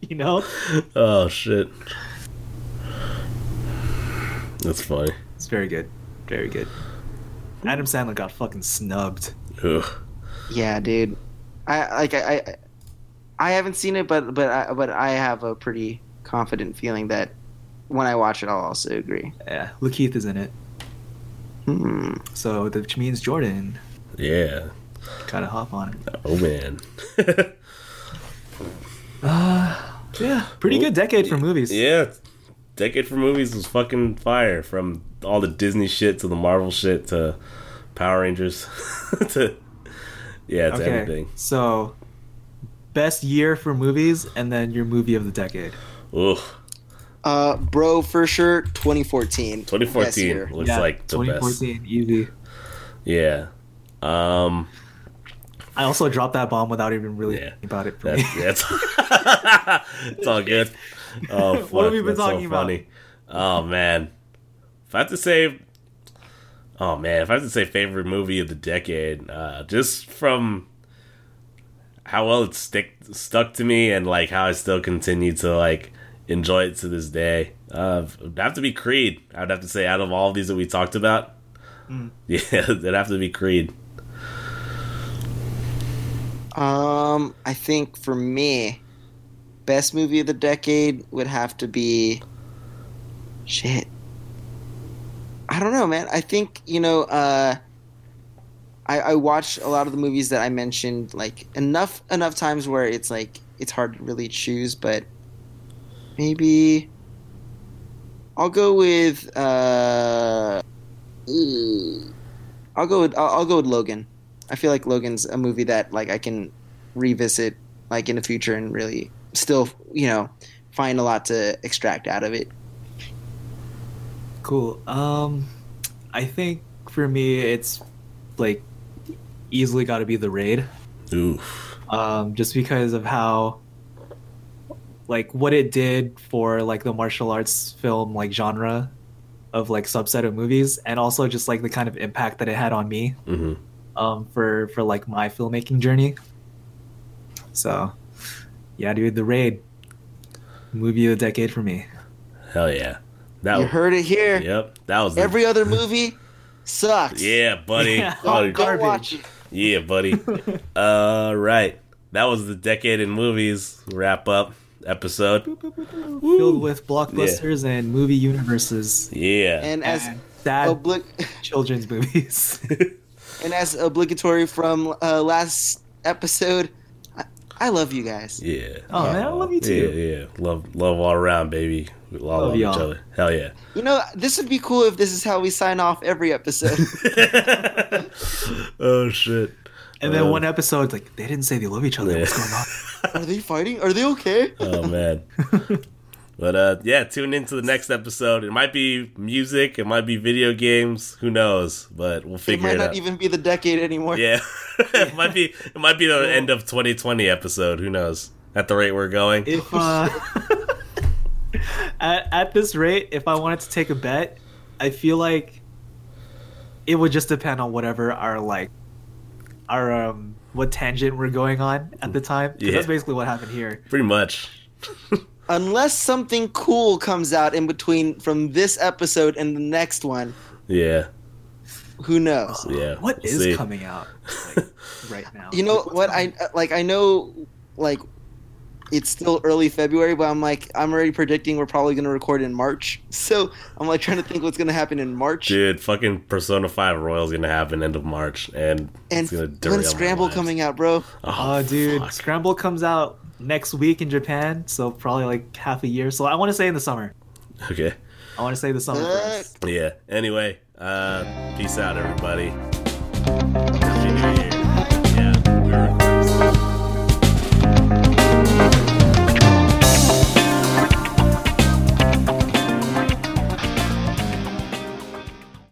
Speaker 4: you know?
Speaker 3: Oh shit. That's funny.
Speaker 4: It's very good. Very good. Adam Sandler got fucking snubbed.
Speaker 3: Ugh.
Speaker 5: Yeah, dude. I like, I, I, I haven't seen it, but, but, I, but I have a pretty confident feeling that when I watch it, I'll also agree.
Speaker 4: Yeah, LaKeith is in it.
Speaker 5: Hmm.
Speaker 4: So which means Jordan
Speaker 3: Yeah.
Speaker 4: Gotta hop on it.
Speaker 3: Oh man.
Speaker 4: Yeah, pretty good decade for movies.
Speaker 3: yeah. Decade for movies was fucking fire. From all the Disney shit to the Marvel shit to Power Rangers to yeah to
Speaker 4: Okay.
Speaker 3: everything.
Speaker 4: So best year for movies and then your movie of the decade.
Speaker 3: Ugh.
Speaker 5: Uh, bro, for sure, 2014. Best
Speaker 3: 2014
Speaker 5: year.
Speaker 3: looks
Speaker 4: yeah,
Speaker 3: like the best.
Speaker 4: 2014 easy.
Speaker 3: Yeah. Um.
Speaker 4: I also dropped that bomb without even really
Speaker 3: Yeah.
Speaker 4: thinking about it. For.
Speaker 3: That's, yeah, it's, it's all good. Oh, fuck.
Speaker 4: What have we been talking
Speaker 3: so
Speaker 4: about?
Speaker 3: funny. Oh man, if I have to say, oh man, if I have to say favorite movie of the decade, uh, just from how well it stick stuck to me and like how I still continue to like enjoy it to this day, uh, it'd have to be Creed. I'd have to say out of all of these that we talked about,
Speaker 4: Mm.
Speaker 3: yeah, it'd have to be Creed.
Speaker 5: Um, I think for me, best movie of the decade would have to be shit. I don't know, man. I think you know. Uh, I I watch a lot of the movies that I mentioned, like enough enough times where it's like it's hard to really choose, but maybe I'll go with. Uh, I'll go with I'll, I'll go with Logan. I feel like Logan's a movie that like I can revisit like in the future and really still you know find a lot to extract out of it.
Speaker 4: Cool. Um, I think for me, it's like easily got to be the raid.
Speaker 3: Oof.
Speaker 4: Um, just because of how, like, what it did for like the martial arts film like genre of like subset of movies, and also just like the kind of impact that it had on me.
Speaker 3: hmm
Speaker 4: Um, for for like my filmmaking journey. So, yeah, dude, the raid movie of the decade for me.
Speaker 3: Hell yeah. That
Speaker 5: You heard it here.
Speaker 3: Yep, that was the-
Speaker 5: Every other movie sucks.
Speaker 3: Yeah, buddy.
Speaker 4: Yeah.
Speaker 3: Oh,
Speaker 5: Don't, don't watch it.
Speaker 3: yeah, buddy. uh, right. That was the decade in movies wrap up episode.
Speaker 4: filled with blockbusters and movie universes
Speaker 3: Yeah.
Speaker 5: And as
Speaker 4: and sad
Speaker 5: obli-
Speaker 4: children's movies.
Speaker 5: and as obligatory from uh, last episode, I, I love you guys.
Speaker 3: yeah.
Speaker 4: Oh, man, I love you too.
Speaker 3: Yeah, yeah. Love, love all around, baby. We all
Speaker 4: Love
Speaker 3: love, each
Speaker 4: y'all.
Speaker 3: other. Hell yeah.
Speaker 5: You know, this would be cool if this is how we sign off every episode.
Speaker 3: oh shit.
Speaker 4: and then
Speaker 3: Uh,
Speaker 4: one episode, like they didn't say they love each other.
Speaker 3: Yeah.
Speaker 4: What's going on?
Speaker 5: Are they fighting? Are they okay?
Speaker 3: Oh man. But uh yeah, tune into the next episode. It might be music, it might be video games, who knows? But we'll figure
Speaker 5: It
Speaker 3: figure
Speaker 5: might not
Speaker 3: out.
Speaker 5: even be the decade anymore.
Speaker 3: Yeah. it might be it might be the end of 2020 episode, who knows? At the rate we're going.
Speaker 4: If uh, at at this rate, if I wanted to take a bet, I feel like it would just depend on whatever our like our um what tangent we're going on at the time. 'Cause
Speaker 3: Yeah.
Speaker 4: That's basically what happened here.
Speaker 3: Pretty much.
Speaker 5: Unless something cool comes out in between from this episode and the next one,
Speaker 3: Yeah.
Speaker 5: who knows?
Speaker 3: Yeah.
Speaker 4: What
Speaker 3: we'll
Speaker 4: is
Speaker 3: see.
Speaker 4: coming out like, right now?
Speaker 5: You know
Speaker 4: what's
Speaker 5: what?
Speaker 4: coming-
Speaker 5: I like. I know, like, it's still early February, but I'm like, I'm already predicting we're probably gonna record in March. So I'm like trying to think what's gonna happen in March.
Speaker 3: Dude, fucking Persona 5 Royal's gonna happen end of March and
Speaker 5: and
Speaker 3: it's gonna derail
Speaker 5: when's Scramble coming out, bro?
Speaker 4: Oh, oh, dude,
Speaker 3: fuck.
Speaker 4: Scramble comes out next week in Japan, so probably like half a year. So I want to say in the summer.
Speaker 3: Okay.
Speaker 4: I want to say the summer.
Speaker 5: First.
Speaker 3: Yeah. Anyway, uh, peace out, everybody.